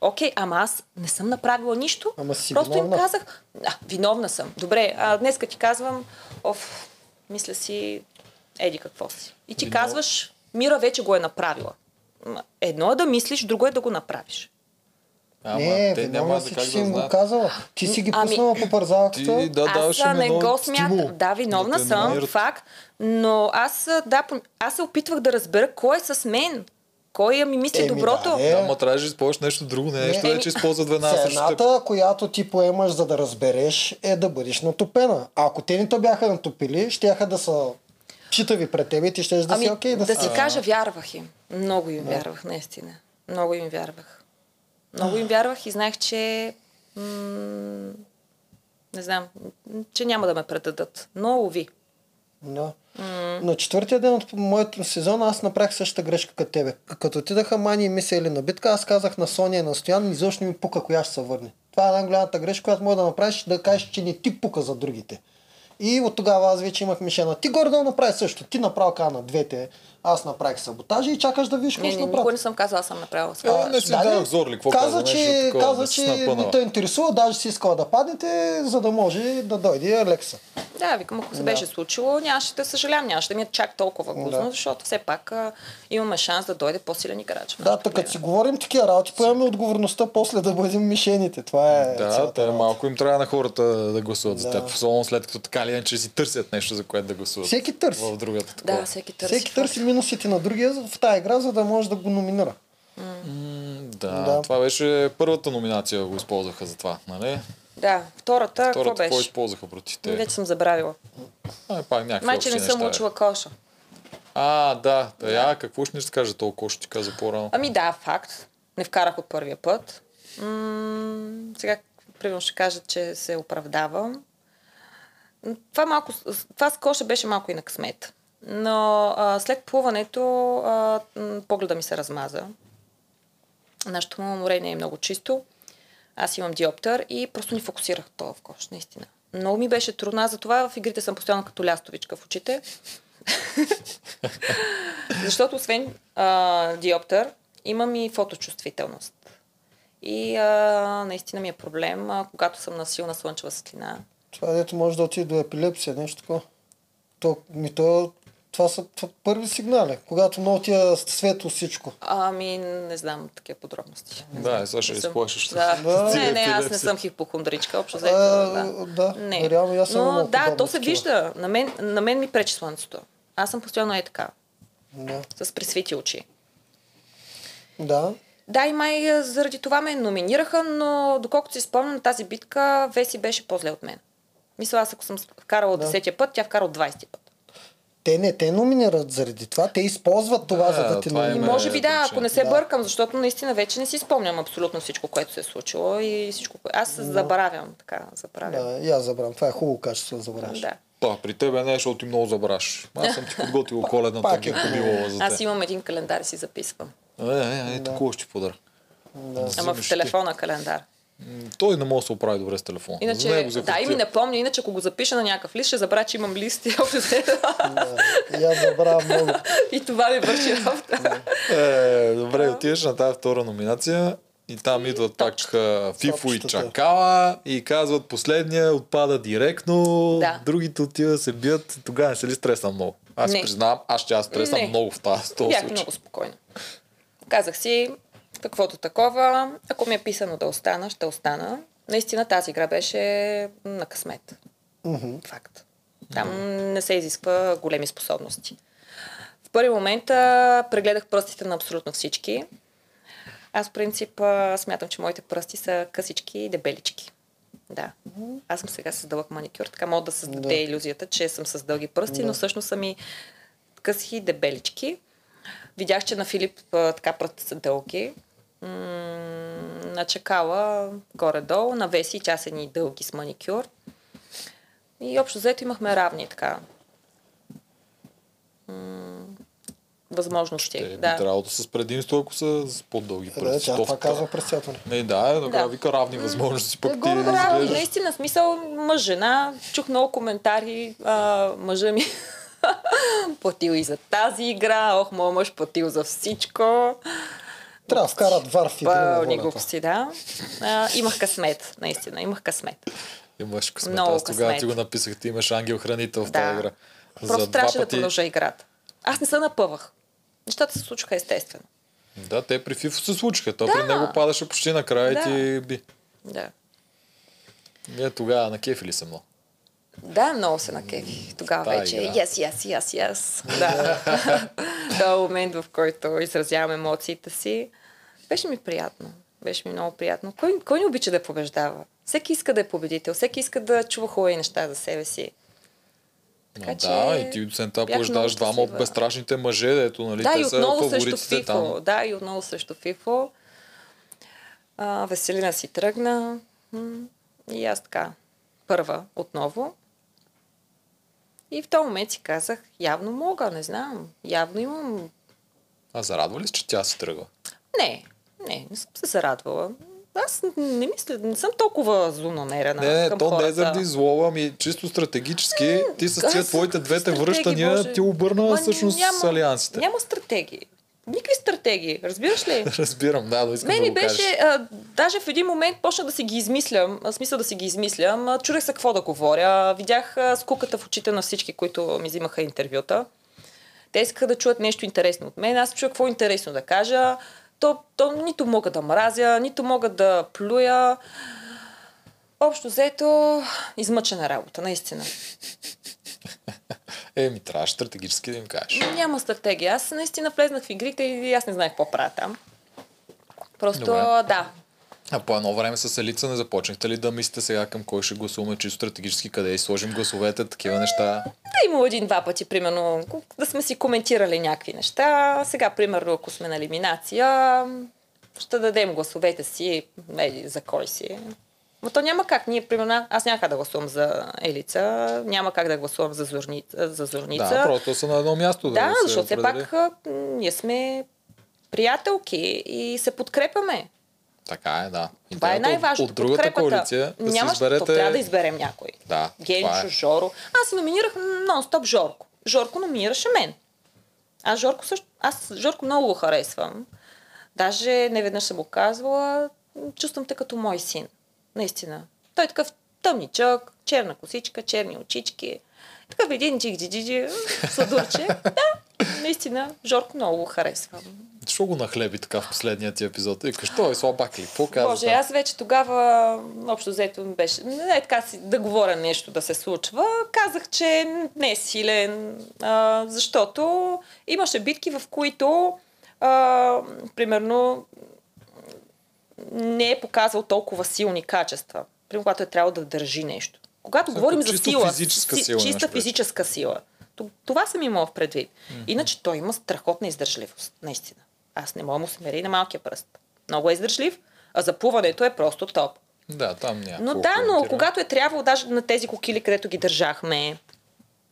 S1: Окей, ама аз не съм направила нищо.
S3: Ама си
S1: Просто
S3: виновна.
S1: им казах, а, виновна съм. Добре, а днеска ти казвам, оф, мисля си, еди какво си. И ти
S2: Виновна.
S1: казваш, Мира вече го е направила. Едно е да мислиш, друго е да го направиш.
S2: Ама
S3: не,
S2: те няма
S3: си,
S2: да
S3: че си
S2: да
S3: им го казала. Ти си ги
S1: Ами-
S3: пуснала по
S2: Ти
S3: парзалката.
S2: да даваш
S1: аз а,
S2: им
S1: не
S2: едно
S1: го смятам. Да, виновна
S2: да
S1: съм, факт. Но аз, да, аз се опитвах да разбера кой е с мен. Кой ми мисли
S3: Еми,
S1: доброто.
S3: да, е.
S2: Да, ма трябваше да използваш нещо друго, не нещо,
S3: Не.
S2: да че използват веднага срещу теб.
S3: Цената, която ти поемаш за да разбереш, е да бъдеш натопена. А ако те не те бяха натопили, щяха да са читави пред тебе и ти ще да
S1: Ами,
S3: си окей да,
S1: да
S3: си.
S1: кажа, вярвах им. Много им вярвах, наистина. Много им вярвах. Много им вярвах и знаех, че м- не знам, че няма да ме предадат. Но уви.
S3: Да. На четвъртия ден от моето сезон аз направих същата грешка като тебе. Като отидаха Мани и Мися или на битка, аз казах на Соня и на Стоян, изобщо ми пука коя ще се върне. Това е най-голямата грешка, която може да направиш, да кажеш, че не ти пука за другите. И от тогава аз вече имах мишена. Ти горе да направи също. Ти направи ка на двете, аз направих саботажа и чакаш да видиш какво
S1: Не,
S3: ще
S1: не,
S3: направят.
S1: никой не съм казала, аз съм направила
S2: Е,
S1: това.
S2: не си
S3: да,
S2: дадох
S3: не.
S2: зор ли, какво
S3: каза, че,
S2: такова,
S3: каза,
S2: да
S3: че не те интересува, даже си искала да паднете, за да може да дойде Алекса.
S1: Да, викам, ако се
S3: Да.
S1: беше случило, нямаше да съжалявам, нямаше да ми е чак толкова гузно,
S3: Да.
S1: защото все пак а, имаме шанс да дойде по-силен играч.
S3: Да, така
S1: лига.
S3: си говорим такива работи, поемаме отговорността после да бъдем мишените. Това е
S2: Да, те малко им трябва на хората да гласуват за
S3: Да.
S2: теб. Особено след като така или иначе си търсят нещо, за което да гласуват.
S3: Всеки търси.
S2: В другата такова.
S1: Да, всеки търси.
S3: Всеки търси минусите на другия в тази игра, за да може да го номинира.
S2: Да,
S3: Да.
S2: това беше първата номинация, го използваха за това, нали?
S1: Да, втората, какво
S2: Втората, какво
S1: беше?
S2: използваха против те?
S1: Вече съм забравила.
S2: А, пак някакви
S1: Майче не съм
S2: неща.
S1: учила коша.
S2: А, да, да, я, какво ще ни ще кажа толкова, ще ти каза по-рано.
S1: Ами да, факт. Не вкарах от първия път. М- сега, примерно, ще кажа, че се оправдавам. Това, малко, това с коша беше малко и на късмет. Но а, след плуването а, погледа ми се размаза. Нашето море не е много чисто. Аз имам диоптър и просто не фокусирах това в кош, наистина. Много ми беше трудно. Аз затова в игрите съм постоянно като лястовичка в очите. <laughs> Защото освен а, диоптър, имам и фоточувствителност. И а, наистина ми е проблем, а, когато съм на силна слънчева светлина.
S3: Това дето може да отиде до епилепсия, нещо такова. То, ми то, това са първи сигнали, когато много ти е светло всичко.
S1: Ами, не знам такива подробности.
S2: Да, е, сега ще изплашиш.
S1: Да. <laughs>
S3: Да.
S1: Не, не, аз не съм хипохондричка, общо
S3: А,
S1: взето. Да.
S3: да,
S1: Не.
S3: реално аз съм
S1: Но да, то се вижда. На мен, на мен ми пречи слънцето. Аз съм постоянно е така,
S3: Да.
S1: с пресвити очи.
S3: да.
S1: Да, и май а, заради това ме номинираха, но доколкото си спомням на тази битка, Веси беше по-зле от мен. Мисля, аз ако съм вкарала
S3: Да.
S1: 10 път, тя вкара 20 път.
S3: Те не те номинират заради това, те използват това,
S2: Да,
S3: за да те номинират.
S1: може би да, ако не се
S3: Да.
S1: бъркам, защото наистина вече не си спомням абсолютно всичко, което се е случило и всичко, аз забравям, така, забравям.
S3: Да, и аз забравям. Това е хубаво качество да забравяш.
S1: Да.
S2: Да, при тебе не, защото ти много забраш. Аз съм ти подготвил коледната
S3: Пак е
S2: за
S1: Аз
S2: те.
S1: имам един календар и си записвам.
S2: Е, е, е, такова ще подаря.
S3: Да.
S1: Ама в
S2: ти.
S1: телефона календар.
S2: Той не може да се оправи добре с телефон. За
S1: Иначе,
S2: него за
S1: да, и ми не помня, иначе ако го запиша на някакъв лист, ще забравя, че имам лист и <laughs> общо
S3: аз забравям много.
S1: И това ми върши работа.
S2: Е, добре, отиваш на тази втора номинация и там идват пак Фифо и. Чакала и казват последния отпада директно,
S1: Да.
S2: другите отиват да се бият. Тогава не се ли стресна много? Аз
S1: Не.
S2: признавам, аз ще аз стресам
S1: Не.
S2: много в тази
S1: Бях
S2: случай.
S1: много спокойна. Казах си, каквото такова, ако ми е писано да остана, ще остана. Наистина тази игра беше на късмет.
S3: Мгм.
S1: Факт. Там не се изисква големи способности. В първи момент а, прегледах пръстите на абсолютно всички. Аз, в принцип, а, смятам, че моите пръсти са късички и дебелички. Да. Аз съм сега с дълъг маникюр, така мога да създаде
S3: Да.
S1: иллюзията, че съм с дълги пръсти,
S3: Да.
S1: но всъщност са ми къси и дебелички. Видях, че на Филип а, така пръстите са дълги. М- на Чакала горе-долу, на Веси часени дълги с маникюр. И общо взето имахме равни така м- възможности.
S2: Те би
S1: да.
S2: трябвало да са с предимство, ако са с по-дълги
S3: Е, да,
S2: пръсти.
S3: тя
S2: То
S3: това казва през цялото.
S2: Не, да, е, накрая
S1: Да.
S2: вика равни възможности, пък ти
S1: Горе равни,
S2: изглеждаш.
S1: наистина, смисъл мъж, жена. Чух много коментари. А, мъжа ми <laughs> платил и за тази игра. Ох, моят мъж платил за всичко.
S3: Трябва да вкарат вар в
S1: Пълни глупости, да. А, имах късмет, наистина, имах късмет.
S2: Имаш късмет.
S1: Много
S2: Аз тогава
S1: късмет.
S2: ти го написах, ти имаш ангел-хранител в
S1: Да.
S2: тази игра.
S1: Просто
S2: За
S1: трябваше
S2: два
S1: да продължа играта. Аз не се напъвах. Нещата се случваха естествено.
S2: Да, те при Фифо се случиха. То
S1: Да.
S2: при него падаше почти накрая
S1: Да.
S2: и ти би.
S1: Да.
S2: Ние тогава на кефи ли съм много?
S1: Да, много се накефи. Тогава
S2: Тая
S1: вече
S2: игра.
S1: yes, yes, yes, yes. Да. <laughs> <laughs> Това е момент, в който изразявам емоциите си. Беше ми приятно. Беше ми много приятно. Кой, кой не обича да побеждава? Всеки иска да е победител. Всеки иска да чува хубави неща за себе си. Така
S2: Но
S1: че
S2: да, и ти освен това побеждаваш двама от безстрашните мъже, дето нали,
S1: Да,
S2: те
S1: и
S2: са
S1: отново срещу
S2: фаворитите
S1: Фифо.
S2: там.
S1: Да, и отново срещу Фифо. А, Веселина си тръгна. И аз така, първа отново. И в този момент си казах, явно мога, не знам. Явно имам...
S2: А зарадва ли се, че тя се тръгва?
S1: Не, не, не съм се зарадвала. Аз не мисля, не съм толкова злонамерена
S2: Не, не,
S1: към
S2: то не
S1: хората.
S2: е заради злоба, ами чисто стратегически. Ти с тия твоите двете връщания
S1: Боже.
S2: ти обърна
S1: Ма
S2: всъщност с алиансите.
S1: Няма стратегии. Никакви стратегии, разбираш ли? <laughs>
S2: Разбирам, да, да искам
S1: Мен
S2: да го
S1: беше, а, даже в един момент почна да си ги измислям, а, смисъл да си ги измислям, а, чудех се какво да говоря, видях а, скуката в очите на всички, които ми взимаха интервюта. Те искаха да чуят нещо интересно от мен, аз чуя какво е интересно да кажа, то, то нито мога да мразя, нито мога да плюя. Общо взето, измъчена работа, наистина. <laughs>
S2: Е, ми трябваше стратегически да им кажеш.
S1: Няма стратегия. Аз наистина влезнах в игрите и аз не знаех какво правя там. Просто,
S2: Добре.
S1: да,
S2: А по едно време с Елица не започнахте ли да мислите сега към кой ще гласуваме чисто стратегически, къде и сложим гласовете, такива неща?
S1: Да, имало един-два пъти, примерно, да сме си коментирали някакви неща. Сега, примерно, ако сме на елиминация, ще дадем гласовете си, е, за кой си. Но то няма как. Ние, примерно, аз няма как да гласувам за Елица, няма как да гласувам за, Зорница. За Зорница.
S2: Да, просто са на едно място.
S1: да
S2: се
S1: защото все пак ние сме приятелки и се подкрепяме.
S2: Така е, да.
S1: Това е
S2: Идеята от-
S1: най-важното.
S2: От другата
S1: подкрепата.
S2: коалиция да
S1: Няма,
S2: си изберете...
S1: то трябва да изберем някой.
S2: Да,
S1: Генчо,
S2: е.
S1: Жоро. Аз си номинирах нон-стоп Жорко. Жорко номинираше мен. Аз Жорко също... Аз Жорко много го харесвам. Даже не веднъж съм го казвала. Чувствам те като мой син. Наистина. Той е такъв тъмничък, черна косичка, черни очички. Такъв един джик джи джи сладурче. <laughs> Да, наистина, Жорко много го харесвам.
S2: Защо го нахлеби така в последния ти епизод? И кажеш, той е слабак ли? Какво казва?
S1: Боже, аз вече тогава, общо взето беше, не е така си да говоря нещо да се случва. Казах, че не е силен, а, защото имаше битки, в които, а, примерно, не е показал толкова силни качества. Примерно, когато е трябвало да държи нещо. Когато
S2: Са
S1: говорим за сила,
S2: физическа
S1: си-
S2: сила
S1: чиста физическа сила, това съм имала в предвид. Иначе той има страхотна издържливост, наистина. Аз не мога да му се мери на малкия пръст. Много е издържлив, а заплуването е просто топ.
S2: Да, там няма.
S1: Но да, но когато е трябвало, даже на тези кокили, където ги държахме,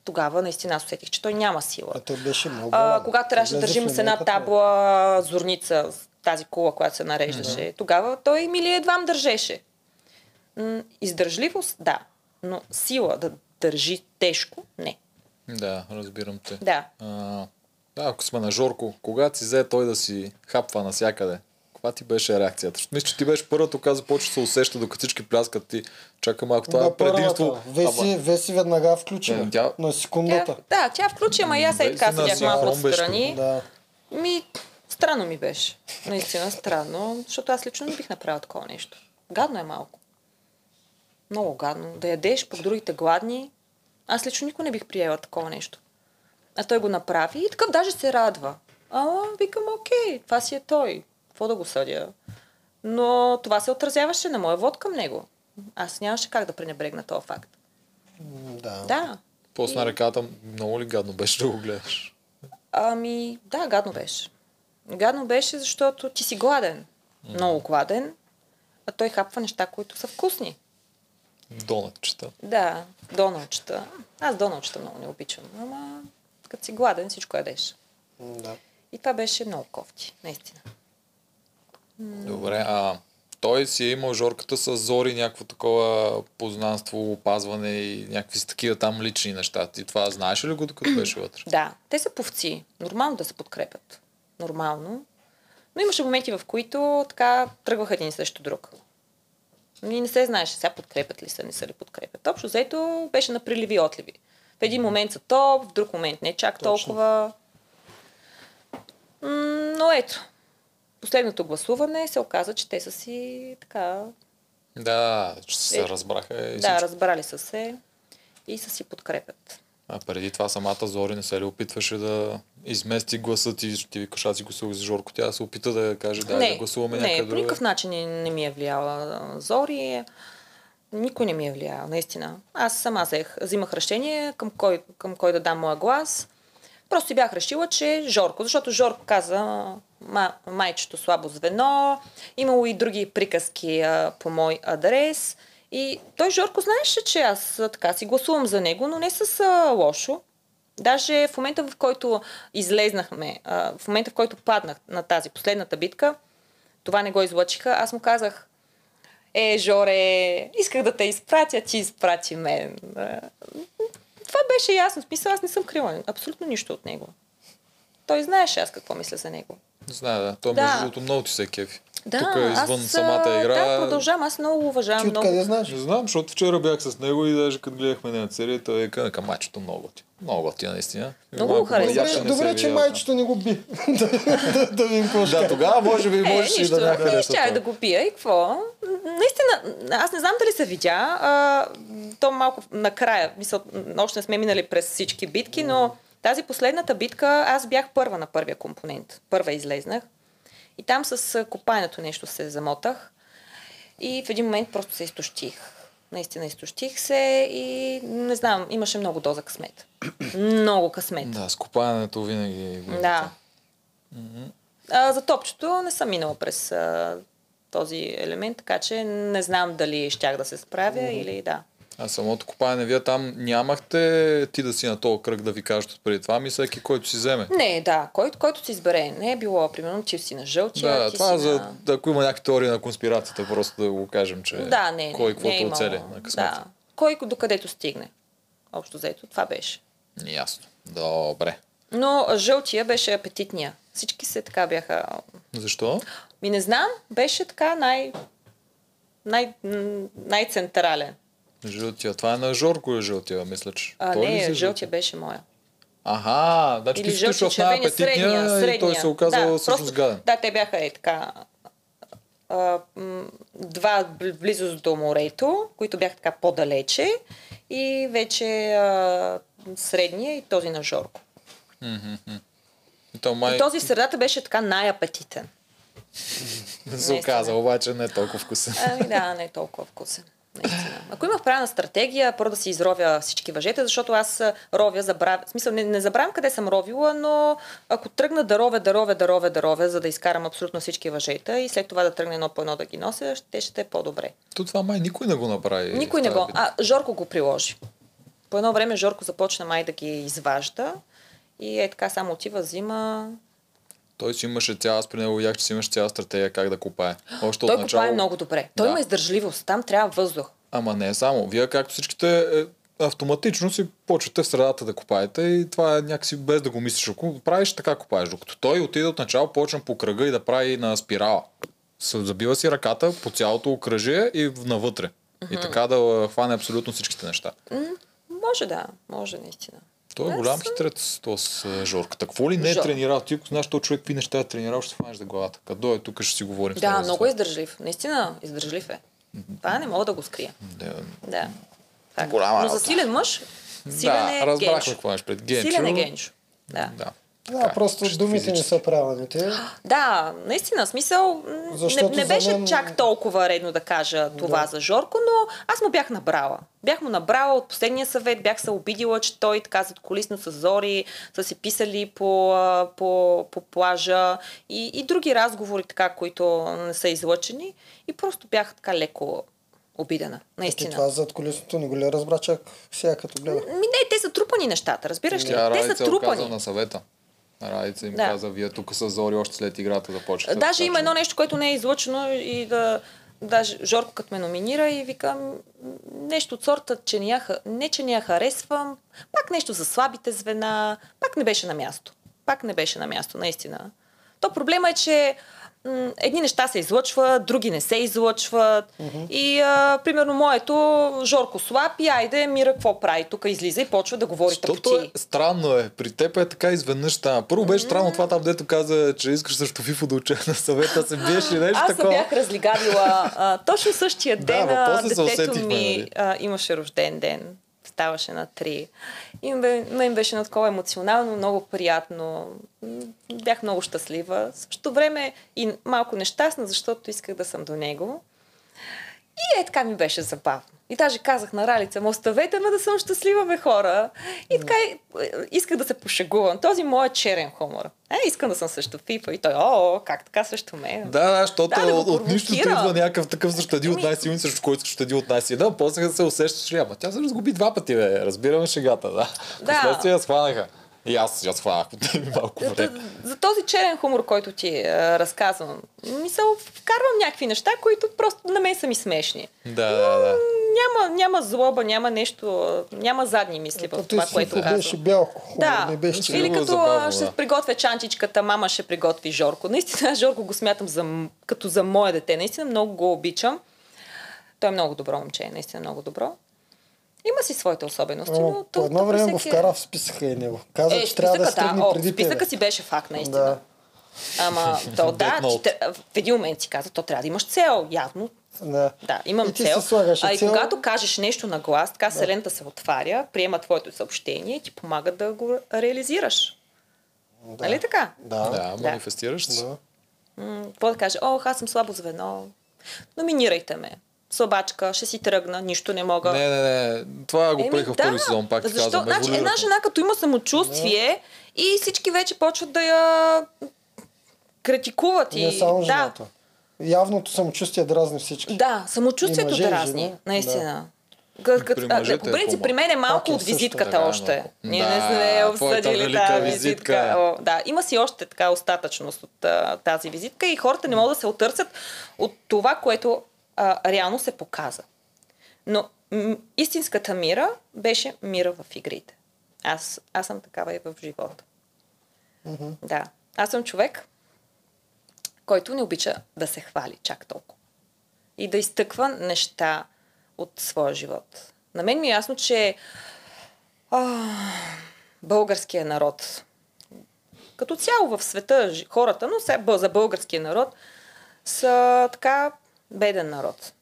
S1: тогава наистина аз усетих, че той няма сила.
S3: А той беше много.
S1: А, когато трябваше да държим с една табла зорница, тази кула, която се нареждаше, тогава той мили едвам държеше. М, Издържливост, да, но сила да държи тежко, не.
S2: Да, разбирам те.
S1: Да.
S2: А, да, ако сме на Жорко, когато си взе той да си хапва навсякъде, каква ти беше реакцията? Защото мисля, че ти беше първата, която започва да се усеща, докато всички пляскат ти. Чака малко, това
S3: Да,
S2: е предимство.
S3: Веси, Веси веднага включи.
S2: Не, тя-
S3: На
S1: Тя,
S3: секундата.
S1: да, тя включи, ама и аз е така седях малко отстрани.
S3: Да.
S1: Ми, странно ми беше. Наистина странно, защото аз лично не бих направила такова нещо. Гадно е малко. Много гадно. Да ядеш, пък другите гладни. Аз лично никой не бих приела такова нещо. А той го направи и такъв даже се радва. Ама, викам, окей, това си е той. Какво да го съдя? Но това се отразяваше на моя вод към него. Аз нямаше как да пренебрегна този факт.
S3: Да.
S1: Да.
S2: После на реката много ли гадно беше да го гледаш?
S1: Ами, да, гадно беше. Гадно беше, защото ти си гладен. Много гладен. А той хапва неща, които са вкусни.
S2: Донатчета.
S1: Да, доналчета. Аз доналчета много не обичам. Ама, като си гладен, всичко ядеш.
S3: Да.
S1: И това беше много кофти, наистина.
S2: Добре, а той си е имал жорката с Зори, някакво такова познанство, опазване и някакви си такива там лични неща. Ти това знаеш ли го, докато беше вътре? <clears throat>
S1: Да, те са повци. Нормално да се подкрепят. Нормално. Но имаше моменти, в които така тръгваха един срещу друг. И не се знаеше сега подкрепят ли са, не са ли подкрепят. Общо взето беше на приливи и отливи. В един момент са топ, в друг момент не чак
S3: Точно.
S1: толкова. Но ето, последното гласуване се оказа, че те са си така...
S2: Да, че се
S1: Е,
S2: разбраха и
S1: Да,
S2: всичко.
S1: разбрали са се и са си подкрепят.
S2: А преди това самата Зори не се ли опитваше да измести гласа ти, ще ти викаш, аз си гласувах за Жорко, тя се опита да каже, да, да гласуваме
S1: не,
S2: някъде
S1: по
S2: другаде.
S1: никакъв начин не, не ми е влияла Зори. Никой не ми е влиял, наистина. Аз сама взех, взимах решение към кой, към кой да дам моя глас. Просто си бях решила, че Жорко, защото Жорко каза ма, майчето слабо звено, имало и други приказки а, по мой адрес. И той Жорко знаеше, че аз така си гласувам за него, но не с а, лошо. Даже в момента, в който излезнахме, а, в момента, в който паднах на тази последната битка, това не го излъчиха, аз му казах, е, Жоре, исках да те изпратя, ти изпрати мен. Това беше ясно. Смисъл, аз не съм крила абсолютно нищо от него. той знаеше аз какво мисля за него.
S2: Знае, да. Той
S1: Да.
S2: между другото много ти се кефи.
S1: Да,
S2: Тук извън
S1: аз,
S2: самата
S1: а,
S2: игра.
S1: Да, продължавам. Аз много уважавам.
S3: Ти
S1: много...
S3: откъде знаеш?
S2: Не знам, защото вчера бях с него и даже като гледахме на серия, той е каза, мачето много готино. Много готино, наистина.
S1: Много
S2: Малко
S1: го харесва.
S3: Добре, добре че майчето не го би. <laughs> да, да, да видим какво ще
S2: Да, тогава може би
S1: Е,
S2: можеш и да не
S1: не
S2: хареса това.
S1: да го пия и какво? Наистина, аз не знам дали се видя. А, то малко накрая, мисъл, още не сме минали през всички битки, но тази последната битка, аз бях първа на първия компонент. Първа излезнах. И там с копаенето нещо се замотах. И в един момент просто се изтощих. Наистина изтощих се и не знам, имаше много доза късмет. <clears throat> много късмет.
S2: Да, с копаенето винаги. го има
S1: Да. А, за топчето не съм минала през а, този елемент, така че не знам дали щях да се справя или да.
S2: А самото копаене, вие там нямахте ти да си на този кръг да ви кажат преди това, ми всеки, който си вземе.
S1: Не, да, който, който си избере. Не е било, примерно, че си на жълтия,
S2: Да,
S1: ти
S2: това
S1: си
S2: за,
S1: на...
S2: ако има някакви теории на конспирацията, просто да го кажем, че
S1: Да, не,
S2: кой
S1: е
S2: каквото
S1: имало.
S2: оцели на късмета.
S1: Да. Кой докъдето стигне. Общо заето, това беше.
S2: Ясно. Добре.
S1: Но жълтия беше апетитния. Всички се така бяха...
S2: Защо?
S1: Ми не знам, беше така най... най... най-централен.
S2: Жълтия. Това е на Жорко е жълтия, мисля, че.
S1: А,
S2: Той
S1: не,
S2: си
S1: жълтия беше моя.
S2: Аха, значи
S1: Или
S2: ти в
S1: червения,
S2: най-апетитния
S1: средния, средния.
S2: и той се оказа
S1: да,
S2: всъщност гаден.
S1: Да, те бяха е така а, два бл- близо до морето, които бяха така по-далече и вече а, средния и този на Жорко.
S2: И то май
S1: И този в средата беше така най-апетитен. <laughs>
S2: се оказа, обаче не е толкова вкусен.
S1: Ами да, не е толкова вкусен. Наистина. Ако имах правилна стратегия, първо да си изровя всички въжета, защото аз ровя, забравя. В смисъл, не, не забравям къде съм ровила, но ако тръгна да ровя, да ровя, да ровя, да ровя, за да изкарам абсолютно всички въжета и след това да тръгна едно по едно да ги нося, ще, ще е по-добре.
S2: То това май никой не го направи.
S1: Никой не
S2: тази
S1: го. А, Жорко го приложи. По едно време Жорко започна май да ги изважда и е така само отива, взима.
S2: Той си имаше цяла, аз при него видях, че си имаше цяла стратегия как да копае. Още
S1: Той
S2: от начало.
S1: копае много добре. Той
S2: Да.
S1: има издържливост. Там трябва въздух.
S2: Ама не само. Вие както всичките е, автоматично си почвате в средата да копаете и това е някакси без да го мислиш. Ако правиш така копаеш, докато той отиде от начало, почна по кръга и да прави на спирала. Забива си ръката по цялото окръжие и навътре. И така да хване абсолютно всичките неща.
S1: Може да, може наистина.
S2: Той е
S1: Аз
S2: голям хитрец, то с е, Жорката. Какво ли не е
S1: Жор-
S2: тренирал? Ти ако знаеш този човек какви неща е тренирал, ще се хванеш за главата. Като е тук, ще си говорим.
S1: Да, много е издържлив. Наистина издържлив е. Това не мога да го скрия.
S2: Да,
S1: Да. Факт.
S2: Голяма
S1: Но за силен мъж, силен
S2: да
S1: е
S2: разбрахме какво имаш пред Генчо.
S1: Силен е Генчо. Да.
S2: Да.
S3: Да,
S2: Така,
S3: просто
S2: чисто
S3: думите не
S2: физически.
S3: са правилните. <gasps>
S1: Да, наистина, смисъл, не, не беше
S3: мен-
S1: чак толкова редно да кажа това
S3: Да.
S1: за Жорко, но аз му бях набрала. Бях му набрала от последния съвет, бях се обидила, че той така зад колисно с Зори са се писали по, по, по плажа и, и други разговори, така, които не са излъчени. И просто бях така леко обидена.
S3: Ти
S1: Наистина.
S3: това зад колесото не го ли разбра чак сега като гледа?
S1: Ми не, те са трупани нещата, разбираш ли?
S2: Тя
S1: те са
S2: е
S1: трупани.
S2: на съвета. Радица им
S1: Да.
S2: каза, вие тук с Зори още след играта да почнете.
S1: Даже
S2: така
S1: има
S2: че-
S1: едно нещо, което не е излъчено и да... Даже Жорко като ме номинира и викам нещо от сорта, че не я, не че не я харесвам, пак нещо за слабите звена, пак не беше на място. Пак не беше на място, наистина. То проблема е, че едни неща се излъчват, други не се излъчват. И, а, примерно, моето Жорко слаб и айде, Мира какво прави? Тук излиза и почва да говори
S2: Защото е странно е. При теб е така изведнъж стана. Първо беше странно това там, дето каза, че искаш също фифо да уча <laughs> на съвета, се биеш и нещо
S1: Аз се
S2: такова.
S1: бях разлигавила а, точно същия
S2: Да,
S1: ден.
S2: ма
S1: а, детето ми
S2: нали?
S1: а, имаше рожден ден. Ставаше на 3. И ме, мен беше на такова емоционално, много приятно. Бях много щастлива. В същото време и малко нещастна, защото исках да съм до него. И е така ми беше забавно. И даже казах на Ралица, му оставете ме да съм щастлива, бе хора. И така е, исках да се пошегувам. Този моят черен хумор. Е, искам да съм също Фифа. И той, о, как така също мен?
S2: Да, да, защото
S1: Да,
S2: от, от нищото идва някакъв такъв срещу един от
S1: Ами-
S2: най-силни, срещу който срещу един от най-силни. Да, после се усещаш, ама тя се разгуби два пъти, бе. Разбираме шегата, да.
S1: Да.
S2: Последствие я схванаха. И аз я схванах ми малко
S1: За,
S2: време.
S1: за този черен хумор, който ти а, разказвам, мисъл, вкарвам някакви неща, които просто на мен са ми смешни.
S2: Да, да, да.
S1: няма, няма злоба, няма нещо, няма задни мисли в това,
S3: ти
S1: което казвам.
S3: беше бял хубаво,
S1: Да,
S3: не беше
S1: или като
S2: забавно,
S1: ще
S2: да.
S1: приготвя чанчичката, мама ще приготви Жорко. Наистина, <laughs> Жорко го смятам за, като за мое дете. Наистина много го обичам. Той е много добро момче, наистина много добро. Има си своите особености, но
S3: О,
S1: то,
S3: по едно
S1: то
S3: време го
S1: всеки е-
S3: вкара в списъка и него. Каза,
S1: Е,
S3: че трябва да стигне
S1: да, о,
S3: преди
S1: списъка
S3: тебе.
S1: си беше факт, наистина.
S3: Да.
S1: Ама, <laughs> то да, че, в един момент си каза, то трябва да имаш цел, явно.
S3: Да.
S1: Да, имам
S3: И ти
S1: цел.
S3: слагаш
S1: а и
S3: цел.
S1: когато кажеш нещо на глас, така вселената се отваря, приема твоето съобщение и ти помага да го реализираш.
S3: Да.
S1: Нали така?
S3: Да.
S2: Да, манифестираш се.
S3: да.
S1: Какво да каже? О, аз съм слабо звено. Номинирайте ме. Слабачка, ще си тръгна, нищо не мога.
S2: Не, не, не. Това го
S1: Еми,
S2: правиха в първи сезон, пак ти
S1: Защо?
S2: казвам.
S1: Значи, една жена като има самочувствие и всички вече почват да я критикуват. И...
S3: Не само
S1: да,
S3: жената. Явното самочувствие дразни всички.
S1: да, самочувствието
S3: мъже,
S1: дразни,
S3: жена.
S1: наистина. Г-
S2: При мъжете
S1: по
S2: е
S1: принцип, при мен е малко
S3: е
S1: от
S3: също.
S1: визитката
S2: Така е,
S1: още.
S2: но-
S1: Ние
S2: Да,
S1: не сме обсъдили тази
S2: визитка.
S1: визитка. О, да, има си още така остатъчност от а, тази визитка и хората не могат да се отърсят от това, което а, реално се показа. Но м- истинската мира беше мира в игрите. Аз, аз съм такава и в живота.
S3: Мгм.
S1: Да. Аз съм човек, който не обича да се хвали чак толкова. И да изтъква неща от своя живот. На мен ми е ясно, че а, българския народ, като цяло в света, хората, но за българския народ, са така беден народ.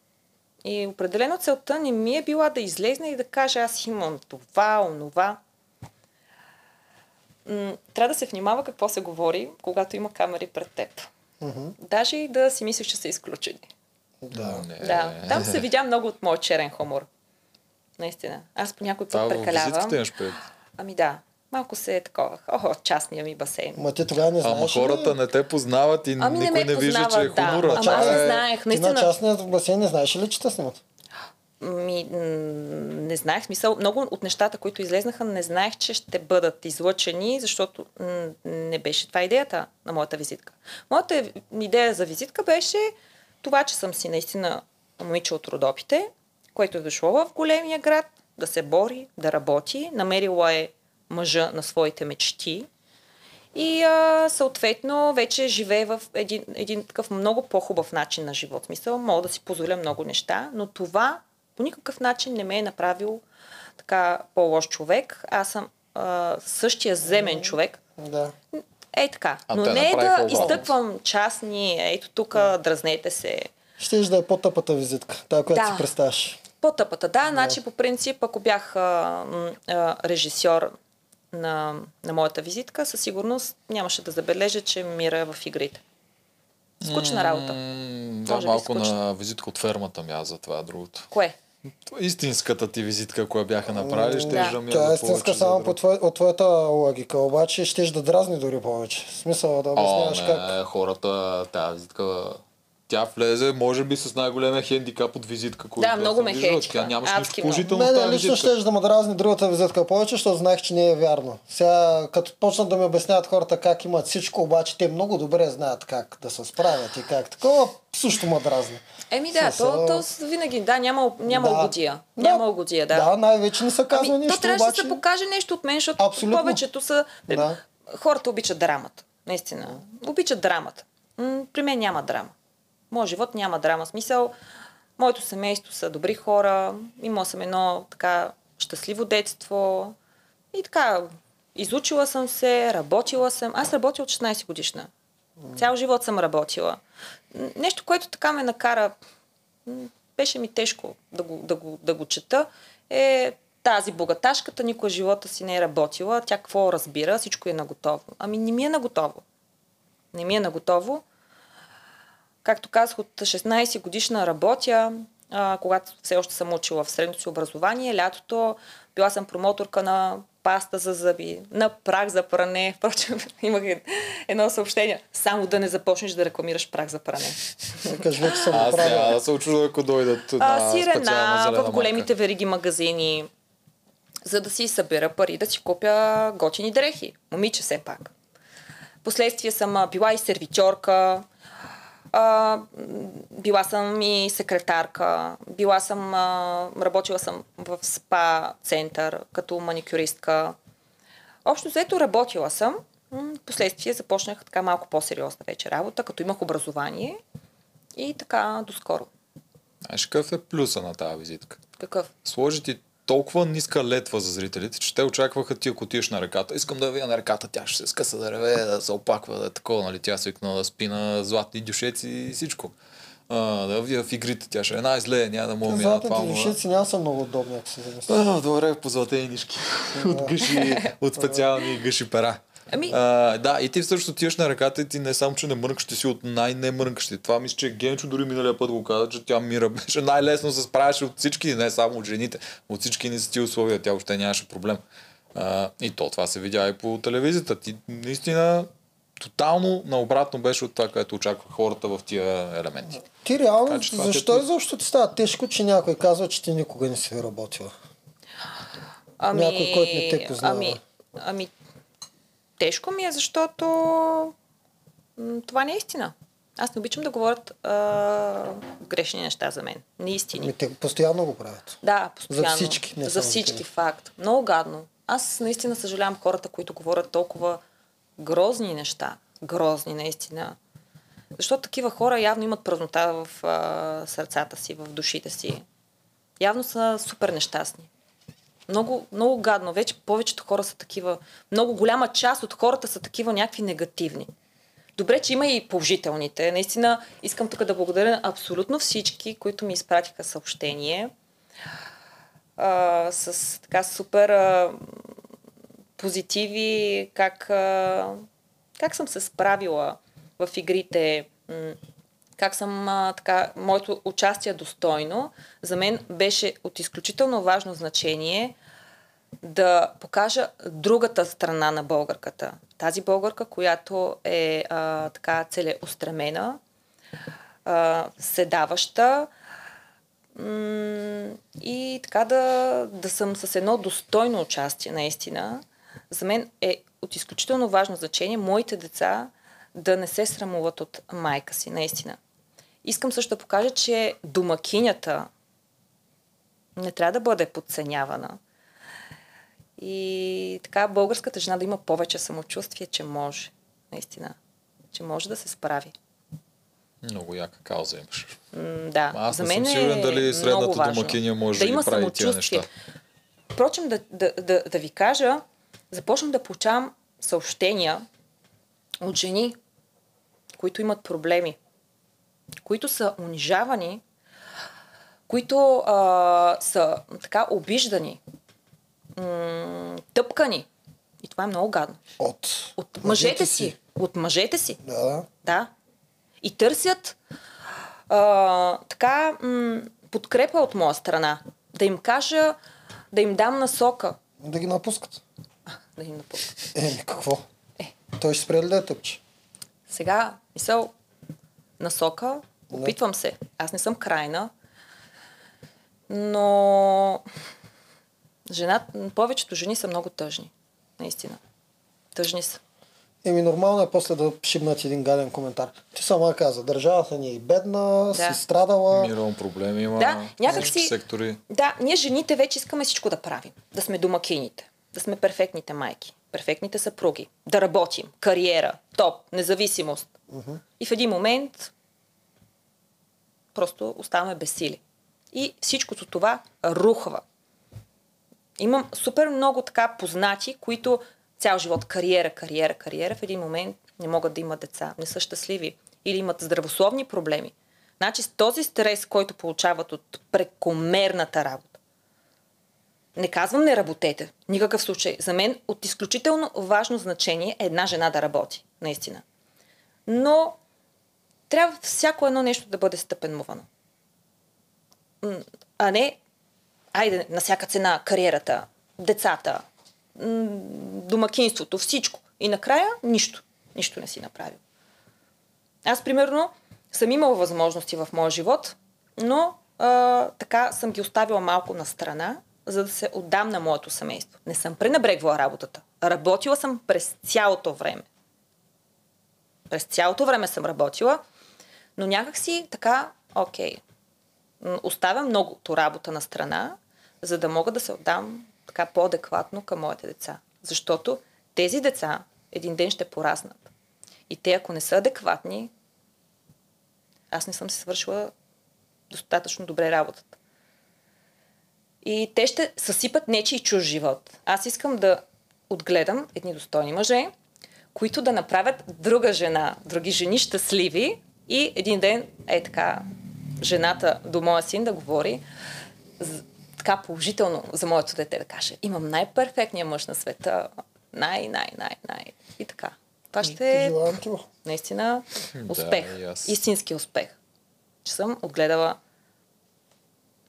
S1: И определено целта не ми е била да излезна и да кажа аз имам това, онова. Трябва да се внимава какво се говори, когато има камери пред теб.
S3: Мгм.
S1: Даже и да си мислиш, че са изключени.
S3: Да.
S2: Не.
S1: Да, там се видя много от моят черен хумор. Наистина. Аз по някой път прекалявам.
S2: имаш пред.
S1: Ами да, малко се е такова. О, частния ми басейн.
S3: Ма ти тогава не знаеш.
S2: Ама хората не те познават и
S1: Ами не
S2: никой
S1: ме
S2: не вижда, че е
S1: познават, да.
S2: хумора.
S1: Ама аз не знаех,
S3: Ти на
S1: наистина.
S3: частния басейн не знаеш ли, че те снимат?
S1: Ми, не знаех смисъл. Много от нещата, които излезнаха, не знаех, че ще бъдат излъчени, защото не беше това идеята на моята визитка. Моята идея за визитка беше това, че съм си наистина момиче от Родопите, което е дошло в големия град, да се бори, да работи, намерила е мъжа на своите мечти и а, съответно вече живее в един, един такъв много по-хубав начин на живот. В Смисъл, мога да си позволя много неща, но това по никакъв начин не ме е направил така по-лош човек. Аз съм а, същия земен човек.
S3: Да.
S1: Ей така.
S2: А
S1: но не е да
S2: обратното.
S1: изтъквам частни, ето тук, дразнете се.
S3: Щеш да е по-тъпата визитка, тази, която
S1: Да.
S3: си представяш.
S1: По-тъпата, да. Значи по принцип, ако бях а, а, режисьор на, на моята визитка, със сигурност нямаше да забележа, че мира е в игрите. Скучна работа.
S2: М, Да,
S1: Може
S2: малко на визитка от фермата ми аз за това другото.
S1: Кое?
S2: Е Истинската ти визитка, я бяха направили, ще
S1: Да.
S2: ми
S3: Тя
S2: да
S3: е истинска само по твое, от твоята логика, обаче щеш да дразни дори повече. В Смисъл да
S2: О,
S3: обясняваш
S2: не,
S3: как.
S2: хората, тази визитка, тя влезе, може би, с най-големия хендикап от визитка, който
S1: Да, много ме
S2: виждал. Тя нямаше нищо положително
S3: Мене лично
S2: визитка.
S3: ще да ме дразни другата визитка повече, защото знаех, че не е вярно. Сега, като почнат да ми обясняват хората как имат всичко, обаче те много добре знаят как да се справят и как такова, също ме дразни.
S1: Еми да,
S3: С,
S1: то,
S3: а,
S1: то винаги, да, няма, няма
S3: Да.
S1: угодия.
S3: Да.
S1: Няма угодия, да.
S3: Да, най-вече не се казва
S1: ами,
S3: нищо,
S1: то трябваше
S3: обаче...
S1: да се покаже нещо от мен, защото
S3: Абсолютно.
S1: повечето са...
S3: Да.
S1: Хората обичат драмата. Наистина. Обичат драмата. М, при мен няма драма. Моят живот няма драма. Смисъл, моето семейство са добри хора, имала съм едно така щастливо детство и така, изучила съм се, работила съм. Аз работя от 16 годишна. Цял живот съм работила. Нещо, което така ме накара, беше ми тежко да го, да го, да го чета, е тази богаташката никога живота си не е работила. Тя какво разбира? Всичко е наготово. Ами не ми е наготово. Не ми е наготово. Както казах, от 16 годишна работя, а, когато все още съм учила в средното си образование. Лятото била съм промоторка на паста за зъби, на прах за пране. <laughs> Впрочем, имах ед- едно съобщение. Само да не започнеш да рекламираш прах за пране. <laughs>
S3: Викаш, вече съм
S2: Аз няма да се очудя, ако дойдат
S1: а,
S2: на
S1: сирена в големите вериги магазини, за да си събера пари, да си купя готини дрехи. Момиче все пак. Последствие съм била и сервитьорка. А, била съм и секретарка, била съм, а, работила съм в спа център като маникюристка. Общо взето работила съм. Последствие започнах така малко по-сериозна вече работа, като имах образование и така доскоро.
S2: Знаеш какъв е плюса на тази визитка?
S1: Какъв?
S2: Сложи ти толкова ниска летва за зрителите, че те очакваха ти, ако отидеш на реката. Искам да я видя на реката, тя ще се скъса да реве, да се опаква, да е такова, нали? Тя свикна да спи на златни дюшеци и всичко. А, да я видя в игрите, тя ще е най-зле, няма да мога мина това.
S3: Златните душици няма са много удобни, ако се замислиш.
S2: А, добре, по златени нишки. <laughs> от гъши, от специални гъши пера.
S1: Ами-
S2: А, да, и ти всъщност отиваш на ръката и ти не само, че не мрънкаш, ти си от най-немрънкащите. Това мисля, че Генчо дори миналия път го каза, че тя Мира <laughs> беше най-лесно се справяше от всички, не само от жените. От всички ни са ти условия, тя въобще нямаше проблем. А, и то това се видя и по телевизията. Ти наистина тотално наобратно беше от това, което очаква хората в тия елементи.
S3: Ти реално,
S2: Така че е
S3: защо
S2: плюс.
S3: изобщо ти става тежко, че някой казва, че ти никога не си работила?
S1: Ами,
S3: Някой, който не те познава.
S1: Ами, ами, тежко ми е, защото м, това не е истина. Аз не обичам да говорят а, грешни неща за мен. Неистини.
S3: Ми, те постоянно го правят.
S1: Да, постоянно.
S3: За всички, не
S1: За всички, факт. Много гадно. Аз наистина съжалявам хората, които говорят толкова грозни неща. Грозни, наистина. Защото такива хора явно имат празнота в а, сърцата си, в душите си. Явно са супер нещастни. Много, много гадно. Вече повечето хора са такива. Много голяма част от хората са такива някакви негативни. Добре, че има и положителните. Наистина искам тук да благодаря абсолютно всички, които ми изпратиха съобщение а, с така супер а, позитиви, как, а, как съм се справила в игрите, как съм а, така, моето участие достойно. За мен беше от изключително важно значение да покажа другата страна на българката. Тази българка, която е а, така целеустремена, а, седаваща и така да, да съм с едно достойно участие, наистина. За мен е от изключително важно значение моите деца да не се срамуват от майка си, наистина. Искам също да покажа, че домакинята не трябва да бъде подценявана. И така българската жена да има повече самочувствие, че може. Наистина. Че може да се справи.
S2: Много яка кауза имаш.
S1: М, да.
S2: Аз
S1: За
S2: не
S1: мен
S2: съм
S1: е
S2: сигурен дали средната
S1: важно.
S2: домакиня може
S1: да
S2: да,
S1: има
S2: прави тия неща.
S1: Впрочем, да, да, да, да ви кажа, започвам да получавам съобщения от жени, които имат проблеми, които са унижавани, които а, са така обиждани, м- тъпкани. И това е много гадно.
S3: От,
S1: От мъжете си. От мъжете си.
S3: Да, да.
S1: И търсят а, така м- подкрепа от моя страна. Да им кажа, да им дам насока.
S3: Да ги напускат.
S1: Да им напускат.
S3: Еми, какво?
S1: Е.
S3: Той ще спре ли да е тъпче?
S1: Сега, мисъл, насока, опитвам се. Аз не съм крайна, но жена, повечето жени са много тъжни. Наистина. Тъжни са.
S3: Еми, нормално е после да шибнат един гаден коментар. Ти сама каза, държавата ни е и бедна,
S1: Да.
S3: си страдала.
S2: Милион проблеми има.
S1: Да, някак си-
S2: сектори.
S1: Да, ние жените вече искаме всичко да правим. Да сме домакините. Да сме перфектните майки. Перфектните съпруги. Да работим. Кариера. Топ. Независимост. И в един момент просто оставаме без сили. И всичкото това рухва. Имам супер много така познати, които цял живот кариера, кариера, кариера, в един момент не могат да имат деца, не са щастливи или имат здравословни проблеми. Значи с този стрес, който получават от прекомерната работа. Не казвам не работете, никакъв случай. За мен от изключително важно значение е една жена да работи, наистина. Но трябва всяко едно нещо да бъде стъпенмувано. А не, айде, на всяка цена, кариерата, децата, домакинството, всичко. И накрая нищо. Нищо не си направил. Аз, примерно, съм имала възможности в моя живот, но а, така съм ги оставила малко на страна, за да се отдам на моето семейство. Не съм пренебрегвала работата. Работила съм през цялото време. През цялото време съм работила, Но някак си така, окей, оставям многото работа на страна, за да мога да се отдам така по-адекватно към моите деца. Защото тези деца един ден ще пораснат. И те, ако не са адекватни, аз не съм си свършила достатъчно добре работата. И те ще съсипат нечи и чуж живот. Аз искам да отгледам едни достойни мъже, които да направят друга жена, други жени щастливи и един ден е така жената до моя син да говори така положително за моето дете, да каже имам най-перфектния мъж на света, най, най, най, най. И така. Това ще е наистина успех. Истински успех. Че съм отгледала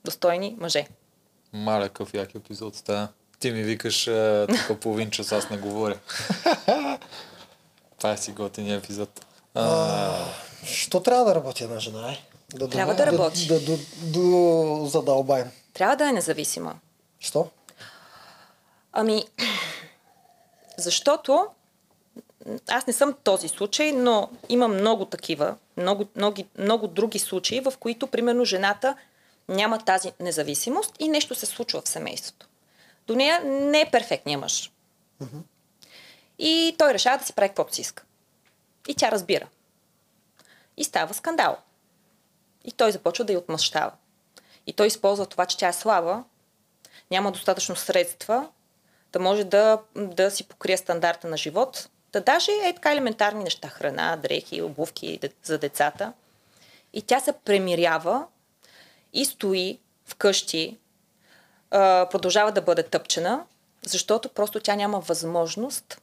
S1: достойни мъже.
S2: Маля, какъв як епизод става. Ти ми викаш тук половин час, аз не говоря. <laughs> Това е си готиния епизод. А,
S3: Що трябва да работи една жена, е? Да,
S1: Трябва да работи.
S3: Да, да, да, да задълбаем.
S1: Трябва да е независима.
S3: Що?
S1: Ами, <clears throat> защото аз не съм този случай, но има много такива, много, много, много други случаи, в които, примерно, жената няма тази независимост и нещо се случва в семейството. До нея не е перфектният мъж. И той решава да си прави каквото си иска. И тя разбира. И става скандал. И той започва да я отмъщава. И той използва това, че тя е слаба, няма достатъчно средства да може да, да си покрие стандарта на живот, да даже е така елементарни неща, храна, дрехи, обувки за децата. И тя се премирява и стои вкъщи, а, продължава да бъде тъпчена, защото просто тя няма възможност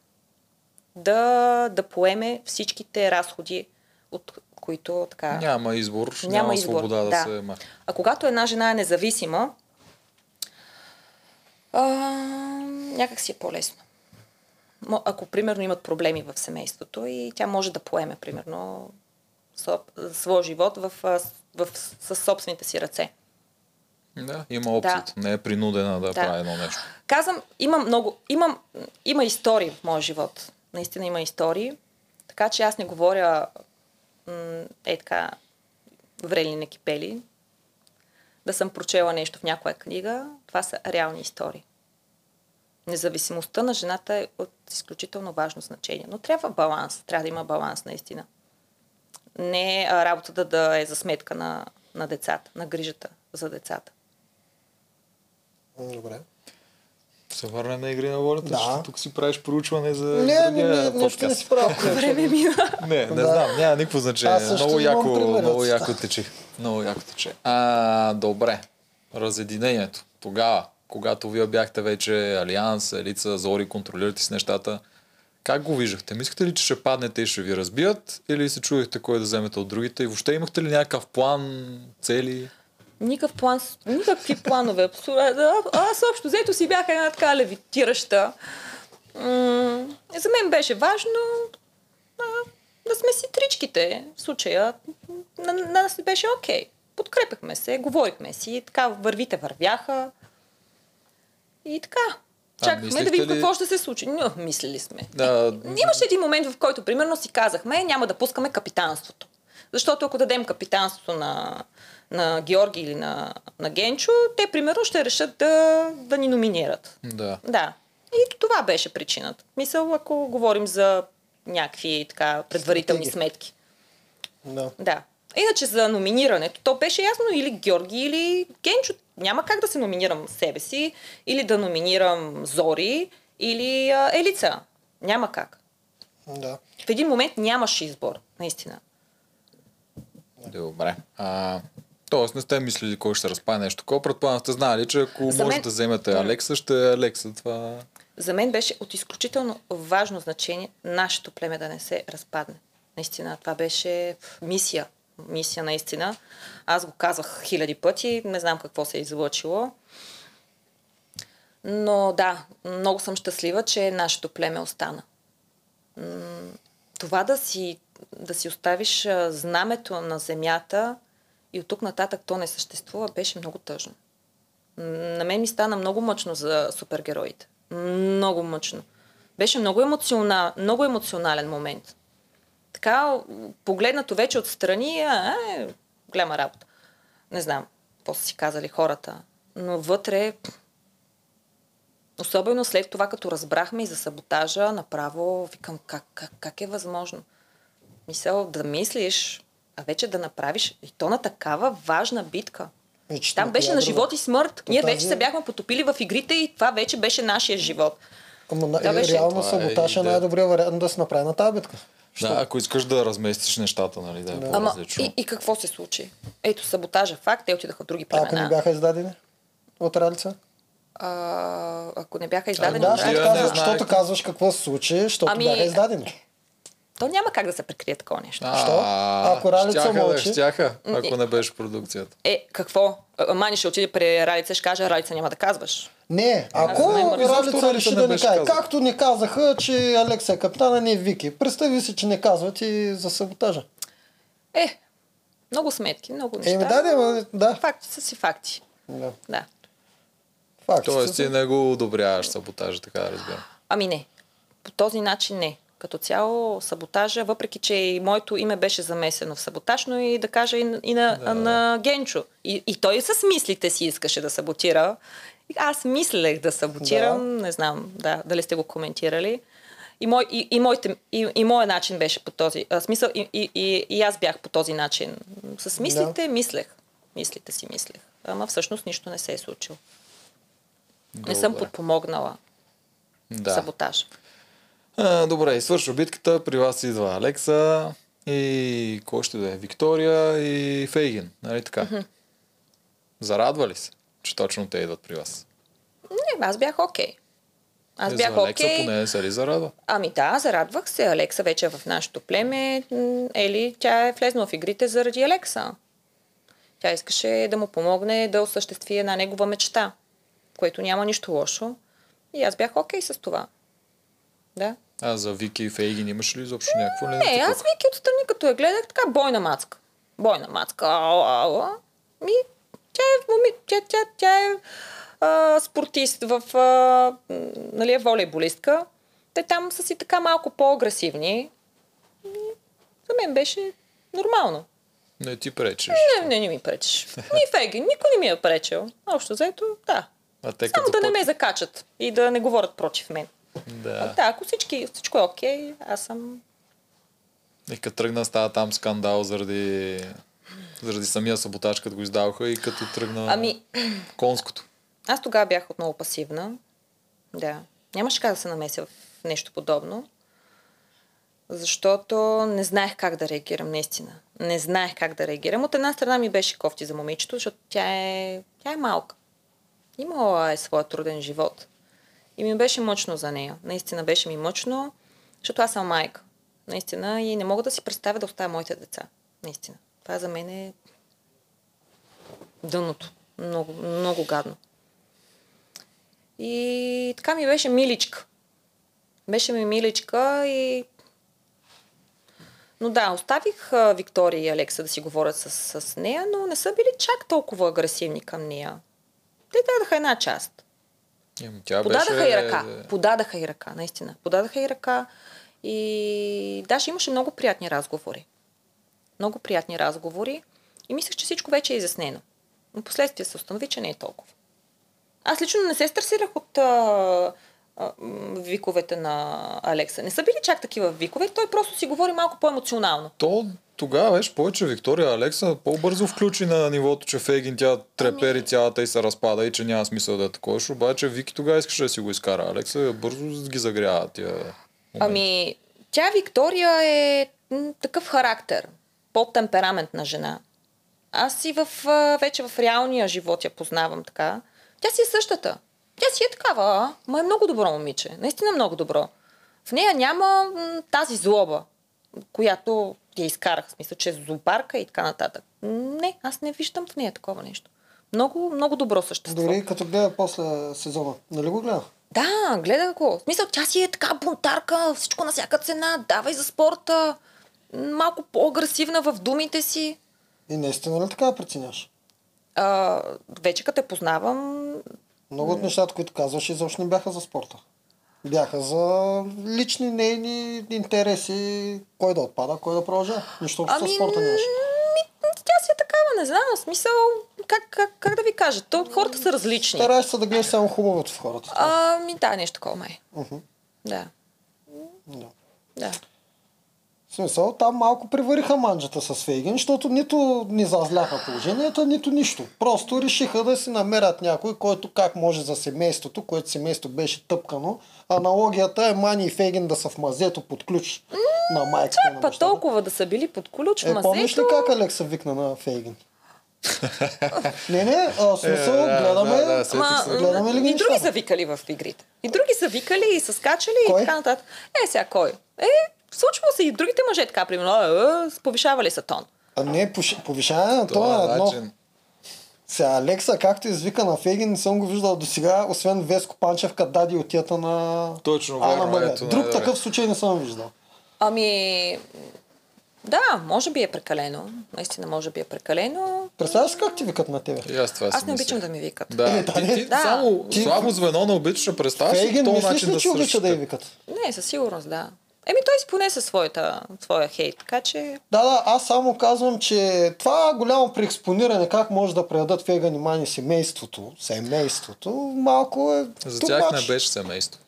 S1: да, да поеме всичките разходи, от които така...
S2: няма избор, няма,
S1: Няма избор,
S2: свобода да,
S1: да.
S2: се махне.
S1: А когато една жена е независима, а, някак си е по-лесно. Ако, примерно, имат проблеми в семейството и тя може да поеме, примерно, своя живот в, в, с собствените си ръце.
S2: Да, има опцията. Не е принудена да,
S1: Да.
S2: прави едно нещо.
S1: Казвам, има много, имам, има истории в моя живот. Наистина има истории. Така че аз не говоря м, е така врели не кипели. Да съм прочела нещо в някоя книга. Това са реални истории. Независимостта на жената е от изключително важно значение. Но трябва баланс. Трябва да има баланс, наистина. Не работата да е за сметка на, на децата, на грижата за децата.
S3: Добре.
S2: Се върнем на игри на волята,
S3: Да.
S2: защото тук си правиш проучване за
S3: Не, не,
S2: другия
S3: не, нещо не си правя.
S1: Време мина.
S2: Не, не
S3: Да.
S2: знам, няма никакво значение.
S3: Аз също
S2: Много яко, много яко тече. Много яко тече. А, добре. Разединението. Тогава, когато вие бяхте вече Алианс, Елица, Зори, контролирате с нещата, как го виждахте? Мислите ли, че ще паднете и ще ви разбият? Или се чудихте кой да вземете от другите? И въобще имахте ли някакъв план, цели?
S1: Никакъв план, никакви планове. Аз общо взето си бях една така левитираща. За мен беше важно а, да сме си тричките. В случая на, на нас беше окей. Подкрепяхме се, говорихме си, така вървите вървяха. И така. Чакахме да видим
S2: ли-
S1: какво ще се случи. Но, мислили сме.
S2: Да,
S1: Имаше един момент, в който, примерно, си казахме, няма да пускаме капитанството. Защото ако дадем капитанството на, на Георги или на, на Генчо, те, примерно, ще решат да, да ни номинират.
S2: да.
S1: Да. И това беше причината. Мисъл, ако говорим за някакви така предварителни
S3: Стратегия.
S1: сметки.
S3: Да.
S1: Да. Иначе за номинирането, то беше ясно или Георги, или Генчо. Няма как да се номинирам себе си, или да номинирам Зори, или а, Елица. Няма как.
S3: Да.
S1: В един момент нямаше избор, наистина.
S2: Добре. А, тоест не сте мислили кой ще се разпае нещо такова. Предполагам сте знали, че ако
S1: За
S2: може
S1: мен-
S2: да вземете Алекса, ще е Алекса. Това...
S1: За мен беше от изключително важно значение нашето племе да не се разпадне. Наистина, това беше мисия. Мисия, наистина. Аз го казах хиляди пъти, не знам какво се е излъчило. Но да, много съм щастлива, че нашето племе остана. Това да си, да си оставиш знамето на земята и от тук нататък то не съществува, беше много тъжно. На мен ми стана много мъчно за супергероите. Много мъчно. Беше много, емоционал, много емоционален момент. Така, погледнато вече отстрани, а, е, голяма работа. Не знам, какво са си казали хората. Но вътре, особено след това, като разбрахме и за саботажа, направо викам, как, как, как е възможно? Мисъл да мислиш, а вече да направиш и то на такава важна битка.
S3: Вече
S1: Там беше на живот и смърт.
S3: То
S1: Ние
S3: тази-
S1: вече се бяхме потопили в игрите и това вече беше нашия живот.
S3: Ама
S1: Да, беше.
S3: реално
S2: е
S3: саботаж е
S2: идея.
S3: най-добрият вариант да се направи на тази битка.
S2: Да, ако искаш да разместиш нещата, нали, да е
S3: Да.
S1: Ама
S2: по-различно.
S1: и, и какво се случи? Ето саботажа факт, те отидаха в други
S3: А ако
S1: племена.
S3: не бяха издадени от Ралица?
S1: а, ако не бяха издадени,
S3: Да,
S1: да,
S3: защото
S2: не
S3: казваш, защото казваш какво се случи, защото
S1: Ами-
S3: бяха издадени.
S1: То няма как да се прикрие такова нещо.
S3: Що? Ако Ралица мълчи?
S2: щяха, ако не беше продукцията.
S1: Е, какво? Мани ще отиде при Ралица и ще каже, Ралица няма да казваш.
S3: Не, ако Ралица реши да не каже, както не казаха, че Алекса е капитана, не е Вики. Представи си, че не казват и за саботажа.
S1: Е, много сметки, много неща.
S3: Еми да, да, да.
S1: Факти са си факти.
S3: да.
S1: Да.
S3: Факт.
S2: Тоест ти не го одобряваш саботажа, така да разбирам.
S1: Ами не. По този начин не. Като цяло саботажа, въпреки че и моето име беше замесено в саботаж, но и да кажа и, на- и на,
S2: Да.
S1: на Генчо. И, и той с мислите си искаше да саботира. Аз мислех да саботирам, не знам да, дали сте го коментирали. И, мой, и, и, моите, и, и моят начин беше по този а, смисъл. И, и, и, и аз бях по този начин. С мислите мислех. Мислите си мислех. Ама всъщност нищо не се е случило. Не съм
S2: Добре.
S1: подпомогнала
S2: Да.
S1: саботаж.
S2: А, добре, свършва битката, при вас идва Алекса и кой ще да е? Виктория и Фейгин, нали така? Зарадва ли се, че точно те идват при вас?
S1: Не, аз бях окей. Аз
S2: Е,
S1: бях
S2: за Алекса
S1: окей.
S2: поне не се ли зарадва?
S1: Ами да, зарадвах се. Алекса вече е в нашето племе. Ели, тя е влезнала в игрите заради Алекса. Тя искаше да му помогне да осъществи една негова мечта, което няма нищо лошо. И аз бях окей с това. Да.
S2: А за Вики и Фейгин имаш ли изобщо някакво? Ли
S1: Не, аз Вики отстрани, като я гледах, така бойна мацка. Бойна мацка. Ау, ау, ау. Ми, тя е, моми, тя, тя, тя е а, спортист в, а, нали, е волейболистка. Те там са си така малко по-агресивни. Ми, За мен беше нормално.
S2: Не ти пречиш.
S1: Не, не, не ми пречеш. <laughs> Ни Феги, никой не ми е пречил. Общо заето, да.
S2: А те
S1: Само да не
S2: път-
S1: ме закачат и да не говорят против мен.
S2: Да.
S1: Да, ако всички, всичко е окей, аз съм
S2: И като тръгна става там скандал заради, заради самия саботаж, като го издаваха и като тръгна
S1: Ами,
S2: конското.
S1: Аз тогава бях отново пасивна. Да. Нямаше как да се намеся в нещо подобно. Защото не знаех как да реагирам, наистина. Не знаех как да реагирам. От една страна ми беше кофти за момичето, защото тя е, тя е малка. Имала е своя труден живот. И ми беше мъчно за нея. Наистина беше ми мъчно, защото аз съм майка. Наистина. И не мога да си представя да оставя моите деца. Наистина. Това за мен е дъното. Много, много гадно. И така ми беше миличка. Беше ми миличка и... Но да, оставих Виктория и Алекса да си говорят с, с нея, но не са били чак толкова агресивни към нея. Те дадаха една част.
S2: Еми, Тя
S1: Подадаха
S2: беше...
S1: и ръка. Подадаха и ръка, наистина. Подадаха и ръка. И даже имаше много приятни разговори. Много приятни разговори. И мислех, че всичко вече е изяснено. Но последствие се установи, че не е толкова. Аз лично не се стресирах от а, а, виковете на Алекса. Не са били чак такива викове, той просто си говори малко по-емоционално.
S2: То тогава беше повече Виктория Алекса по-бързо включи на нивото, че Фейгин тя трепери
S1: Ами-
S2: цялата и се разпада и че няма смисъл да е такова. Обаче Вики тогава искаше да си го изкара. Алекса бързо ги загрява тия моменти.
S1: Ами, тя Виктория е такъв характер, по-темпераментна жена. Аз и в, вече в реалния живот я познавам така. Тя си е същата. Тя си е такава, ма е много добро момиче. Наистина много добро. В нея няма м, тази злоба, която я изкарах. В смисъл, че е злобарка и така нататък. Не, аз не виждам в нея такова нещо. Много, много добро същество.
S3: Дори като гледа после сезона. Нали го гледа?
S1: Да, гледах го. В смисъл, тя си е така бунтарка, всичко на всяка цена, давай за спорта, малко по-агресивна в думите си.
S3: И наистина ли така преценяш?
S1: А, вече като те познавам,
S3: Много от нещата, които казваш, изобщо не бяха за спорта. Бяха за лични нейни интереси. Кой да отпада, кой да продължава. Нищо общо
S1: Ами,
S3: с спорта нямаше.
S1: тя си е такава, не знам, смисъл, как, как, как да ви кажа, то хората са различни.
S3: Стараеш се да гледаш само хубавото в хората.
S1: Ами да, нещо такова май. Да,
S3: Да.
S1: да.
S3: В смисъл, там малко привариха манджата с Фейгин, защото нито ни зазляха положението, нито нищо. Просто решиха да си намерят някой, който как може за семейството, което семейство беше тъпкано. Аналогията е Мани и Фейгин да са в мазето под ключ на майката и на
S1: Па толкова да са били под ключ в
S3: Е, помниш ли как Алекса викна на Фейгин? <laughs> не, не, а, смисъл,
S2: Е, да,
S3: гледаме,
S2: да, да,
S1: Ма,
S3: гледаме ли
S1: и други са викали в игрите. И други са викали и са скачали
S3: Кой?
S1: и така нататък. Е, сега кой? Е, случвало се и другите мъже така, примерно, е, е, повишавали са тон.
S3: А не, повиш- повишаване на
S2: Това
S3: това е едно.
S2: начин.
S3: Сега Алекса, както извика на Фейгин, не съм го виждал до сега, освен Веско Панчев, като дади отията на
S2: Точно,
S3: Ана Мъгля.
S2: ето,
S3: Друг такъв случай не съм виждал.
S1: Ами, да, може би е прекалено. Наистина, може би е прекалено.
S3: Представяш ли как ти викат на тебе?
S2: И аз това
S1: Аз не
S2: мисля.
S1: обичам да ми викат.
S2: Да,
S3: Е, да,
S2: ти, ти
S1: Да.
S2: само
S3: Ти-
S2: слабо звено не обичаш да представяш този
S3: мислиш ли,
S2: да
S3: че обича да я викат?
S1: Не, със сигурност, да. Еми, той си понесе своята, своя хейт, така че...
S3: Да, да, аз само казвам, че това е голямо преекспониране, как може да предадат Фейган и Мани семейството, семейството, малко е
S2: За тях не беше семейство.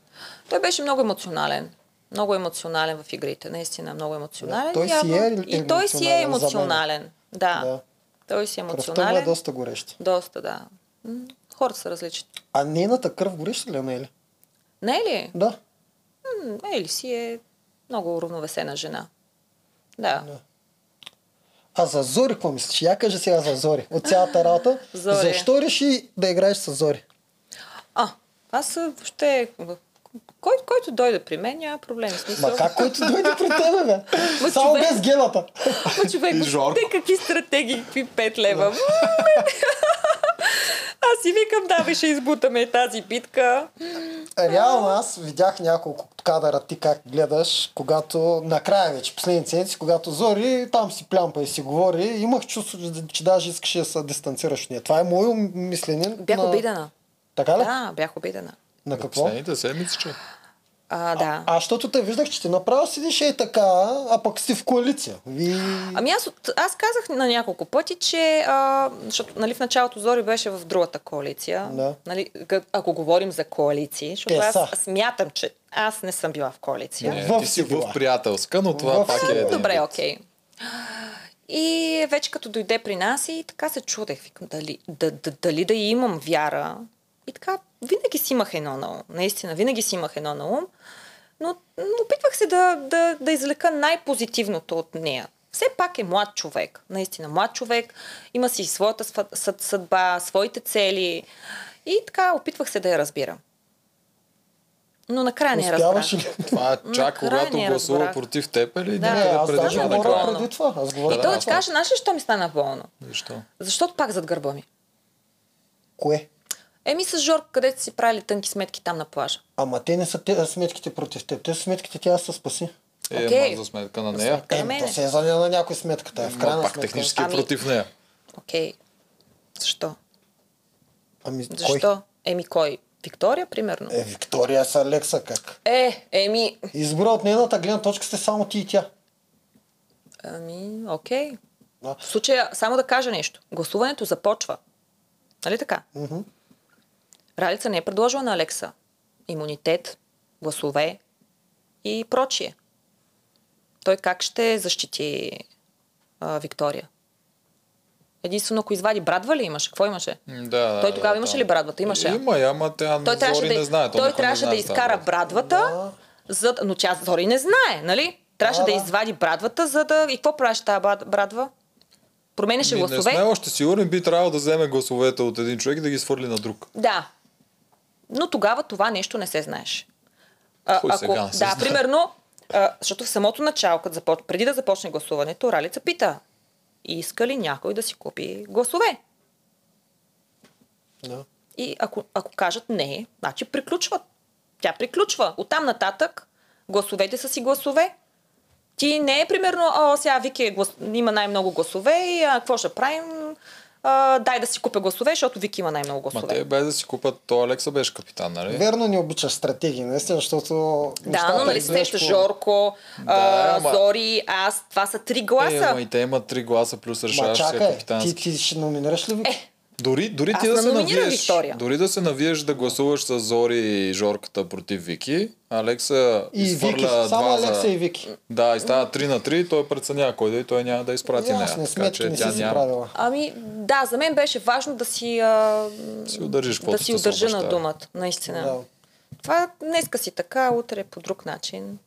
S1: Той беше много емоционален. Много емоционален в игрите. Наистина много емоционален.
S3: той си
S1: явно.
S3: е
S1: И той си е
S3: емоционален
S1: емоционален. Да.
S3: Да.
S1: Той си е
S3: Кръвта му е
S1: емоционален.
S3: доста гореща.
S1: Доста, да. Хората са различни.
S3: А нейната кръв гореща ли е, не е ли?
S1: Не е ли?
S3: Да.
S1: М, Ели си е много уравновесена жена. Да.
S3: Да. А за Зори, какво мислиш? Я кажа сега за Зори. От цялата работа. <gasps>
S1: Зори.
S3: Защо реши да играеш с Зори?
S1: А, аз а, въобще... Кой, който дойде при мен, няма проблем. В Смисъл.
S3: Ма как който дойде при тебе, бе? <laughs>
S1: Ма,
S3: Само
S1: човек.
S3: без гелата.
S1: Ма човек, те какви стратегии, какви 5 лева. <laughs> Аз си викам, да, ще избутаме тази битка.
S3: Реално аз видях няколко кадъра ти как гледаш, когато накрая вече, последните седмици, когато Зори там си плямпа и си говори, имах чувство, че даже искаше да се дистанцираш от нея. Това е мое мислене.
S1: Бях
S3: на...
S1: обидена.
S3: Така ли?
S1: Да, бях обидена.
S3: На какво?
S2: Последните седмици, че.
S1: А, да.
S3: А, защото те виждах, че ти направо седиш и така, а пък си в коалиция. Ви...
S1: Ами аз, аз казах на няколко пъти, че а, защото, нали, в началото Зори беше в другата коалиция.
S3: Да.
S1: Нали, ако говорим за коалиции, защото
S3: Те
S1: аз
S3: са.
S1: смятам, че аз не съм била в коалиция.
S2: Не,
S3: В
S2: ти си
S3: била.
S2: в приятелска, но това
S3: В
S2: пак
S3: си
S2: е
S1: Добре, окей. И вече като дойде при нас и така се чудех, викам, дали да, да, дали да имам вяра. И така, винаги си имах едно на ум. Наистина, винаги си имах едно на ум. Но, но опитвах се да, да, да извлека най-позитивното от нея. Все пак е млад човек. Наистина, млад човек. Има си своята съдба, своите цели. И така, опитвах се да я разбирам. Но накрая не разбрах.
S3: ли? <laughs>
S2: Това е чак когато гласува против теб или
S1: Да.
S3: Не,
S2: някъде
S3: аз
S2: преди това
S3: говоря
S1: болно.
S3: преди това. Аз говоря
S1: И той да
S3: това.
S1: каже, знаеш ли, що ми стана болно?
S2: Защо?
S1: Защото пак зад гърба ми.
S3: Кое?
S1: Еми с Жорко, където си правили тънки сметки там на плажа.
S3: Ама те не са те, сметките против теб. Те са сметките тя се спаси.
S2: Е, ма за сметка на нея.
S1: сметка.
S3: Е, то се е за на някой сметката. Е, в крайна
S2: пак
S3: сметка.
S2: технически е
S1: Ами-
S2: против нея.
S1: Окей. Защо?
S3: Ами, кой?
S1: Защо? Еми кой? Виктория, примерно.
S3: Е, Виктория с Алекса как?
S1: Е, еми...
S3: Избора от нейната гледна точка сте само ти и тя.
S1: Ами, окей.
S3: Да.
S1: В случая, само да кажа нещо. Гласуването започва. Нали така?
S3: Мгм.
S1: Ралица не е предложила на Алекса имунитет, гласове и прочие. Той как ще защити а, Виктория? Единствено, ако извади брадва ли имаше? Какво имаше?
S2: Да,
S1: Той
S2: да,
S1: тогава
S2: да,
S1: имаше
S2: там.
S1: ли брадвата? Имаше.
S2: Има, ама тя
S1: Той трябваше да,
S2: не знае.
S1: той
S2: не
S1: трябваше да изкара брадвата,
S3: Да.
S1: за, но тя Зори не знае, нали? Трябваше
S3: Да,
S1: да,
S3: да.
S1: извади брадвата, за да... И какво правеше тази брад- брадва? Променяше
S2: Ми, не
S1: гласове?
S2: сме още сигурни, би трябвало да вземе гласовете от един човек и да ги свърли на друг.
S1: Да. Но тогава това нещо не се знаеше. А,
S2: Кой сега
S1: да,
S2: знае?
S1: примерно, а, защото в самото начало, като започ... преди да започне гласуването, Ралица пита, иска ли някой да си купи гласове?
S3: Да.
S1: И ако, ако кажат не, значи приключват. Тя приключва. Оттам нататък гласовете са си гласове. Ти не е примерно, о, сега Вики е глас... има най-много гласове и а, какво ще правим? А, дай да си купя гласове, защото Вики има най-много
S2: Ма
S1: гласове.
S2: те без да си купат, то Алекса беше капитан, нали?
S3: Верно не обичаш стратегии, наистина, защото...
S1: Да, но нали
S3: изглеждат
S1: сеща
S3: по-
S1: Жорко,
S2: Да,
S1: а,
S2: ама-
S1: Зори, аз, това са три
S2: Е,
S1: гласа.
S2: ама и те имат три гласа плюс
S3: Ма
S2: решаващия
S3: чакай, ти,
S2: капитански.
S3: ти ще номинираш ли Вики?
S1: Е,
S2: Дори, дори
S1: Аз
S2: ти да се навиеш,
S1: Виктория.
S2: дори да се навиеш да гласуваш с Зори и Жорката против Вики, Алекса
S3: И
S2: изхвърля
S3: Вики, само
S2: два
S3: Алекса
S2: за...
S3: и Вики.
S2: Да, и става 3 на 3, той преценява кой да и той няма да изпрати нея.
S3: Ясни
S2: Така
S3: сметки
S2: че
S3: не
S2: тя няма
S3: правила.
S1: Ами, да, за мен беше важно да си, а,
S2: си удържиш
S1: да си удържа на думата, наистина.
S3: Да.
S1: Това днеска си така, утре е по друг начин.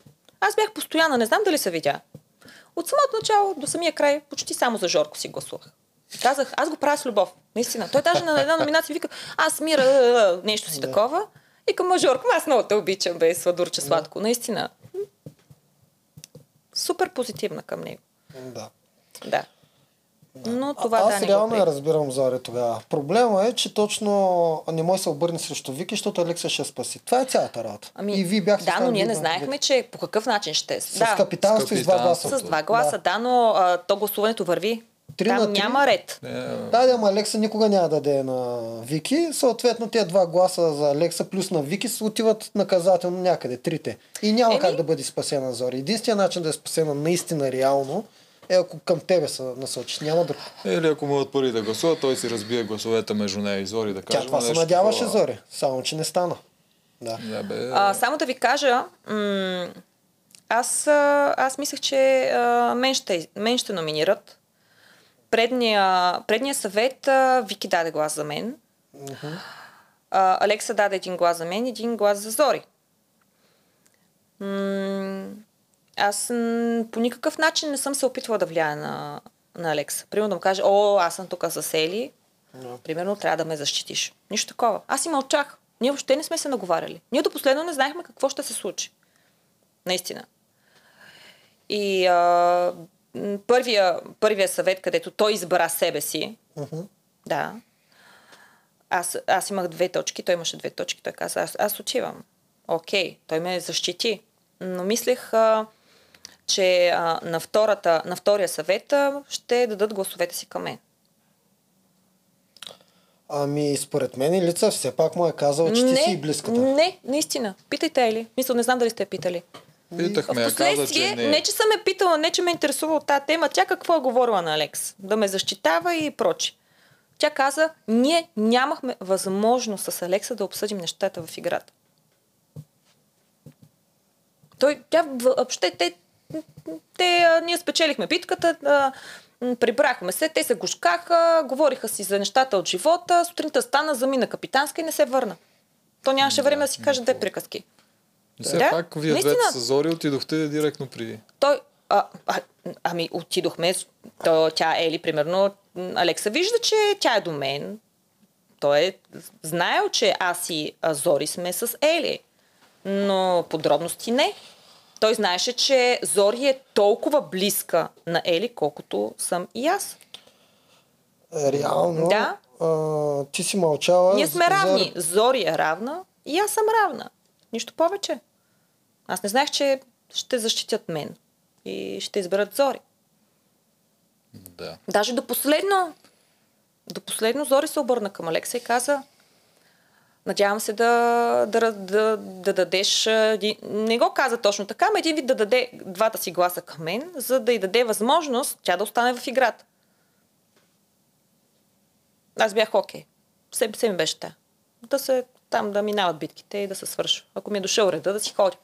S1: Аз бях постоянна, не знам дали се видя. От самото начало до самия край почти само за Жорко си гласувах. Казах, аз го правя с любов. Наистина. Той даже на една <laughs> номинация вика, аз мира нещо си такова. И към Жорко, аз много те обичам, бе, сладурче сладко. Наистина. Супер позитивна към него.
S3: да.
S1: Да. Но това
S3: а,
S1: да
S3: аз
S1: не
S3: реално я разбирам Зори тогава. Проблема е, че точно не може да се обърне срещу Вики, защото Алекса ще спаси. Това е цялата работа.
S1: Ами,
S3: и вие бяхте
S1: да, но ние не
S3: на
S1: знаехме, че по какъв начин ще.
S3: С
S1: да,
S3: капитанство и с два гласа.
S1: с два гласа, да, но а, то гласуването върви.
S3: Три
S1: Там
S3: на три?
S1: няма ред.
S2: Е,
S3: Да, да, ама Алекса никога няма да даде на Вики. Съответно, тези два гласа за Алекса плюс на Вики се отиват наказателно някъде, трите. И няма
S1: Еми?
S3: как да бъде спасена Зори. Единственият начин да е спасена наистина реално е ако към тебе се насочиш. Няма друг.
S2: Или ако могат първи да гласуват, той си разбие гласовете между нея и Зори да
S3: Тя
S2: каже.
S3: това се надяваше
S2: такова.
S3: Зори. Само, че не стана. Да.
S2: Да, бе.
S1: А, само да ви кажа, м- аз, аз мислех, че а, мен, ще, мен ще номинират. Предния, предния съвет а, Вики даде глас за мен. А, Алекса даде един глас за мен, един глас за Зори. М- аз м- по никакъв начин не съм се опитвала да влияя на, на Алекса. Примерно да му каже, о, аз съм тук с Ели, Примерно, трябва да ме защитиш. Нищо такова. Аз и мълчах. Ние въобще не сме се наговаряли. Ние до последно не знаехме какво ще се случи. Наистина. И а, първия, първия съвет, където той избра себе си, да, аз, аз имах две точки, той имаше две точки, той каза, аз, аз отивам. Окей, той ме защити. Но мислех, а, че а, на, втората, на втория съвет а, ще дадат гласовете си към мен.
S3: Ами, според мен Лица все пак му е казал, че ти си близката.
S1: Не, наистина. Питайте Ели. Мисля, не знам дали сте питали.
S2: Питахме, я каза,
S1: Впоследствие,
S2: че
S1: не.
S2: не.
S1: че съм ме питала, не че ме интересува от тази тема, тя какво е говорила на Алекс? Да ме защитава и прочи. Тя каза, ние нямахме възможност с Алекса да обсъдим нещата в играта. Той, тя въобще, те, те, а, ние спечелихме битката, а, прибрахме се, те се гушкаха, говориха си за нещата от живота, сутринта стана, замина капитанска и не се върна. То нямаше време да си каже две приказки.
S2: Все
S1: Да,
S2: пак, вие
S1: наистина.
S2: двете с Зори отидохте директно при...
S1: Той, а, а, ами отидохме, то, тя Ели, примерно, Алекса вижда, че тя е до мен. Той е знаел, че аз и Зори сме с Ели. Но подробности не. Той знаеше, че Зори е толкова близка на Ели, колкото съм и аз.
S3: Реално,
S1: Да.
S3: а, ти си мълчала.
S1: Ние сме равни. Зори е равна и аз съм равна. Нищо повече. Аз не знаех, че ще защитят мен и ще изберат Зори.
S2: Да.
S1: Даже до последно, до последно Зори се обърна към Алекса и каза, надявам се да, да, да, да дадеш, не го каза точно така, но един вид да даде двата си гласа към мен, за да й даде възможност тя да остане в играта. Аз бях окей. Все, все ми беше та. Да се там да минават битките и да се свършва. Ако ми е дошъл реда, да си ходя.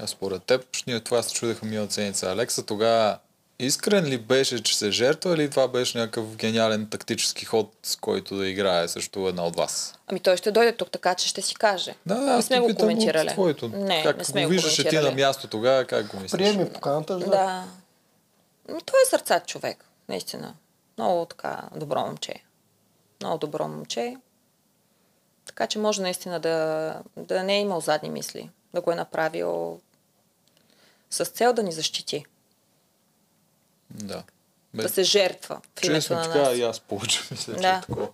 S2: А според теб, ние това се чудеха миналата седмица. Алекса тогава искрен ли беше, че се жертва или това беше някакъв гениален тактически ход, с който да играе срещу една от вас?
S1: Ами той ще дойде тук, така че ще си каже.
S2: Да,
S1: не
S2: аз
S1: сме го коментирали.
S2: твоето.
S1: Не,
S2: как
S1: не сме
S2: го виждаше ти на място тогава, как го мислиш?
S3: Приеми поканата, да.
S1: Да. Ами, Той е сърцат човек, наистина. Много така добро момче. Много добро момче. Така че може наистина да, да не е имал задни мисли. Да го е направил с цел да ни защити.
S2: Да. Бе,
S1: Да се жертва в името
S2: честно
S1: на
S2: така и аз повече мисля, че
S1: Да.
S2: е такова.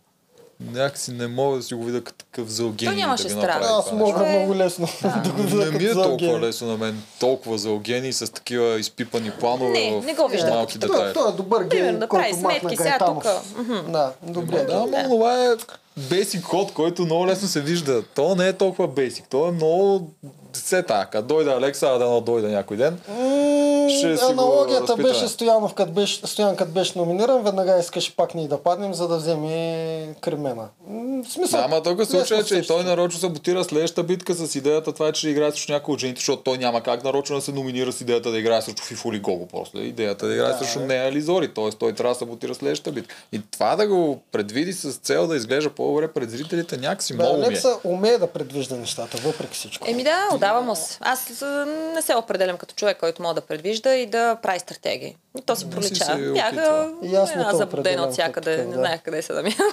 S2: някакси не мога да си го видя като такъв зългений
S1: нямаше
S2: да
S1: страх.
S2: направи
S3: Аз мога
S2: нещо.
S3: много лесно <laughs> да го видя
S2: Не ми е толкова
S3: зълген.
S2: лесно на мен, толкова зългени с такива изпипани планове
S1: Не,
S2: в
S1: не го виждам
S2: малки
S1: като
S2: детайли.
S3: Той, той е добър
S1: Примерно
S3: гей,
S1: да прави
S3: който махна
S1: сметки сега тук.
S3: Да, добре.
S2: Да, но това е бейсик код, който много лесно се вижда. То не е толкова бейсик, то е много... Все така, дойде Алекса, а да дойде някой ден. Ще си
S3: Аналогията беше Стоянов, като беше, Стоян като беше номиниран, веднага искаше пак ние да паднем, за да вземе Кремена. В смисъл,
S2: Да, ама тук случай е, че и той нарочно саботира следващата битка с идеята това, е, че играе срещу някой от жените, защото той няма как нарочно да се номинира с идеята да играе срещу Фифо или Гого после. Идеята да играе
S3: Да,
S2: срещу нея или Зори, т.е. той трябва да саботира следващата битка. И това да го предвиди с цел да изглежда по-добре пред зрителите, някакси
S3: Да,
S2: много е.
S3: Алекса умее да предвижда нещата, въпреки всичко.
S1: Еми да, му се. Аз не се определям като човек, който може да предвижда и да прави стратегии. И то пролича.
S2: се
S1: Бях
S2: опитвала.
S3: И аз не
S1: една заблудена от всякъде. Не
S3: да.
S1: знаех къде се намирам. <laughs>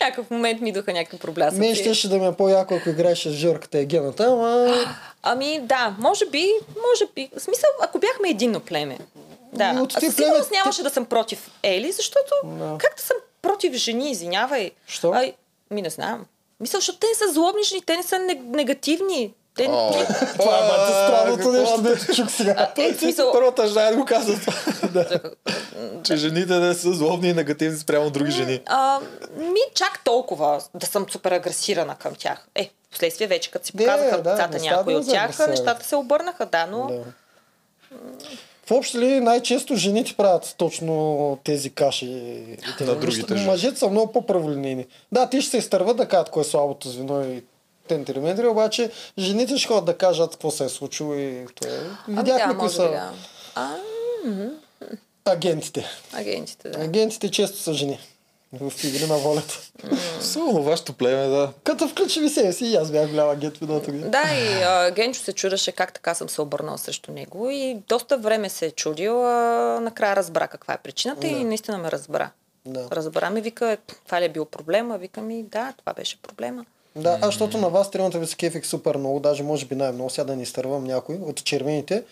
S1: Някакъв момент ми идоха някакви проблясъци.
S3: Мен щеше да ми е по-яко, ако играеше с Жорката и гената, ама... <gasps>
S1: Ами да, може би, може би. В смисъл, ако бяхме единно племе. Да.
S3: От
S1: А със сигурност нямаше да съм против Ели, защото
S3: Да.
S1: как да съм против жени, извинявай.
S3: Що?
S1: Ай, ми не знам. Мисля, защото те не са злобни жени, те не са не- негативни. Те
S2: О, <laughs>
S3: Това е бате странното
S2: какво?
S3: нещо, дето чух сега.
S1: е, смисъл,
S2: Първата жена го казва това. <laughs> че жените не са злобни и негативни спрямо други жени.
S1: а, ми чак толкова да съм супер агресирана към тях. Е, последствие вече, като си показаха децата някои от тях, нещата се обърнаха, да, но...
S3: В общи ли най-често жените правят точно тези каши. тези
S2: На другите.
S3: Мъжете са много по-праволинейни. Да, те ще се изтърват да кажат кое е слабото звено и тентери обаче жените ще ходят да кажат какво се е случило и това е.
S1: Ами
S3: Видяхме
S1: да,
S3: кои са
S1: да. А,
S3: агентите.
S1: агентите, да.
S3: Агентите често са жени. В игри на волята.
S2: Силно вашето племе, да.
S3: Като включи ви себе си, и аз бях голям агент миналата година.
S1: Да, и а, Генчо се чудеше как така съм се обърнал срещу него и доста време се е чудил, а накрая разбра каква е причината
S3: Да.
S1: и наистина ме разбра.
S3: Да.
S1: Разбра ме, вика, това ли е бил проблема? Вика ми, да, това беше проблема.
S3: Да, аз защото на вас тримата ви се кефих супер много, даже може би най-много, сега да не изтървам някой от червените.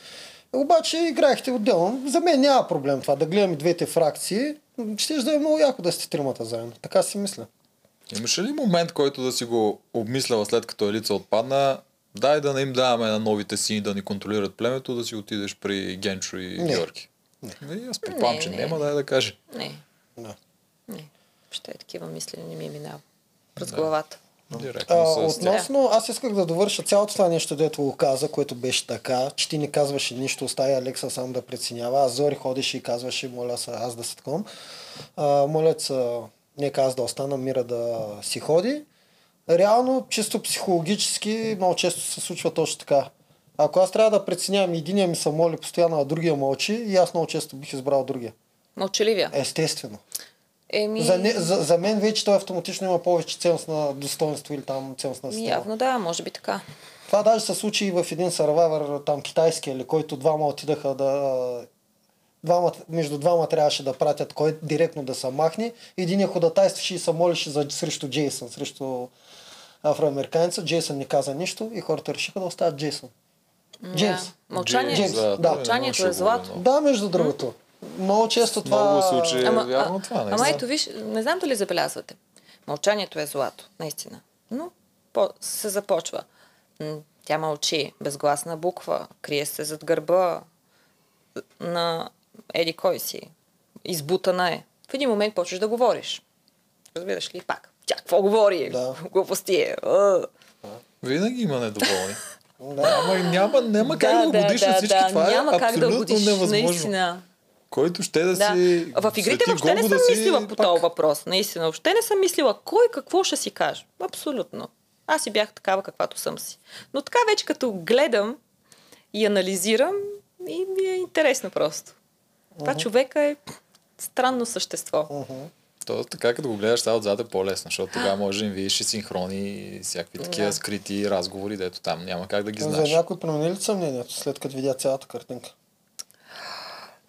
S3: Обаче играехте отделно. За мен няма проблем това, да гледам и двете фракции. Ще да е много яко да сте тримата заедно. Така си мисля.
S2: Имаше ли момент, който да си го обмисляла след като Елица отпадна? Дай да не им даваме на новите сини да ни контролират племето, да си отидеш при Генчо и
S3: Не.
S2: Георги. Не. Аз предполагам,
S1: Не,
S2: че
S1: не.
S2: няма да е да каже.
S1: Не,
S3: Да.
S1: не. Ще е такива мисли не ми минава през главата.
S2: Директно
S3: А, относно, аз исках да довърша цялото това нещо, дето го каза, което беше така, че ти не казваше нищо, остави Алекса сам да преценява. Аз Зори ходеше и казваше, моля се, аз да се таком. А, моля се, нека аз да остана, Мира да си ходи. Реално, чисто психологически, много често се случва точно така. Ако аз трябва да преценявам, единия ми се моли постоянно, а другия мълчи, и аз много често бих избрал другия.
S1: Мълчаливия.
S3: Естествено.
S1: Еми,
S3: За, не, за, за мен вече той автоматично има повече ценност на достоинство или там ценност на система.
S1: явно да, може би така.
S3: Това даже се случи и в един сървайвър, там китайски, или който двама отидаха да... Двама, между двама трябваше да пратят кой директно да се махне. Един ходатайстваше и се молеше за, срещу Джейсън, срещу афроамериканеца. Джейсън не каза нищо и хората решиха да оставят Джейсън. Джеймс.
S1: Да. Мълчание,
S3: Джеймс, да.
S1: мълчанието
S2: много
S1: е злато.
S3: Да, между другото. Много често това...
S2: много случаи. Е,
S1: Ама,
S2: вярно
S1: а,
S2: това,
S1: ама
S2: наистина.
S1: ето виж, не знам дали забелязвате. Мълчанието е злато, наистина. Но по- се започва. Тя мълчи, безгласна буква, крие се зад гърба на еди кой си. Избутана е. В един момент почваш да говориш. Разбираш ли? Пак. Тя какво говори?
S3: Да.
S1: Глупости е.
S2: Винаги има недоволни. <laughs>
S3: Да.
S2: Ама няма, няма как да, го годиш на всички. това
S1: няма
S2: е
S1: как да
S2: абсолютно
S1: годиш,
S2: невъзможно.
S1: наистина.
S2: Който ще да,
S1: Да.
S2: си...
S1: В игрите въобще не съм
S2: да си
S1: мислила по
S2: пак.
S1: този въпрос. Наистина, въобще не съм мислила кой какво ще си каже. Абсолютно. Аз си бях такава, каквато съм си. Но така вече като гледам и анализирам, и ми е интересно просто. Това човека е странно същество.
S3: Мгм.
S2: То така, като го гледаш сега отзад е по-лесно, защото тогава може да им видиш и синхрони и всякакви такива скрити разговори, дето там няма как да ги
S3: За
S2: знаеш.
S3: някой промени ли съмнението, след като видя цялата картинка?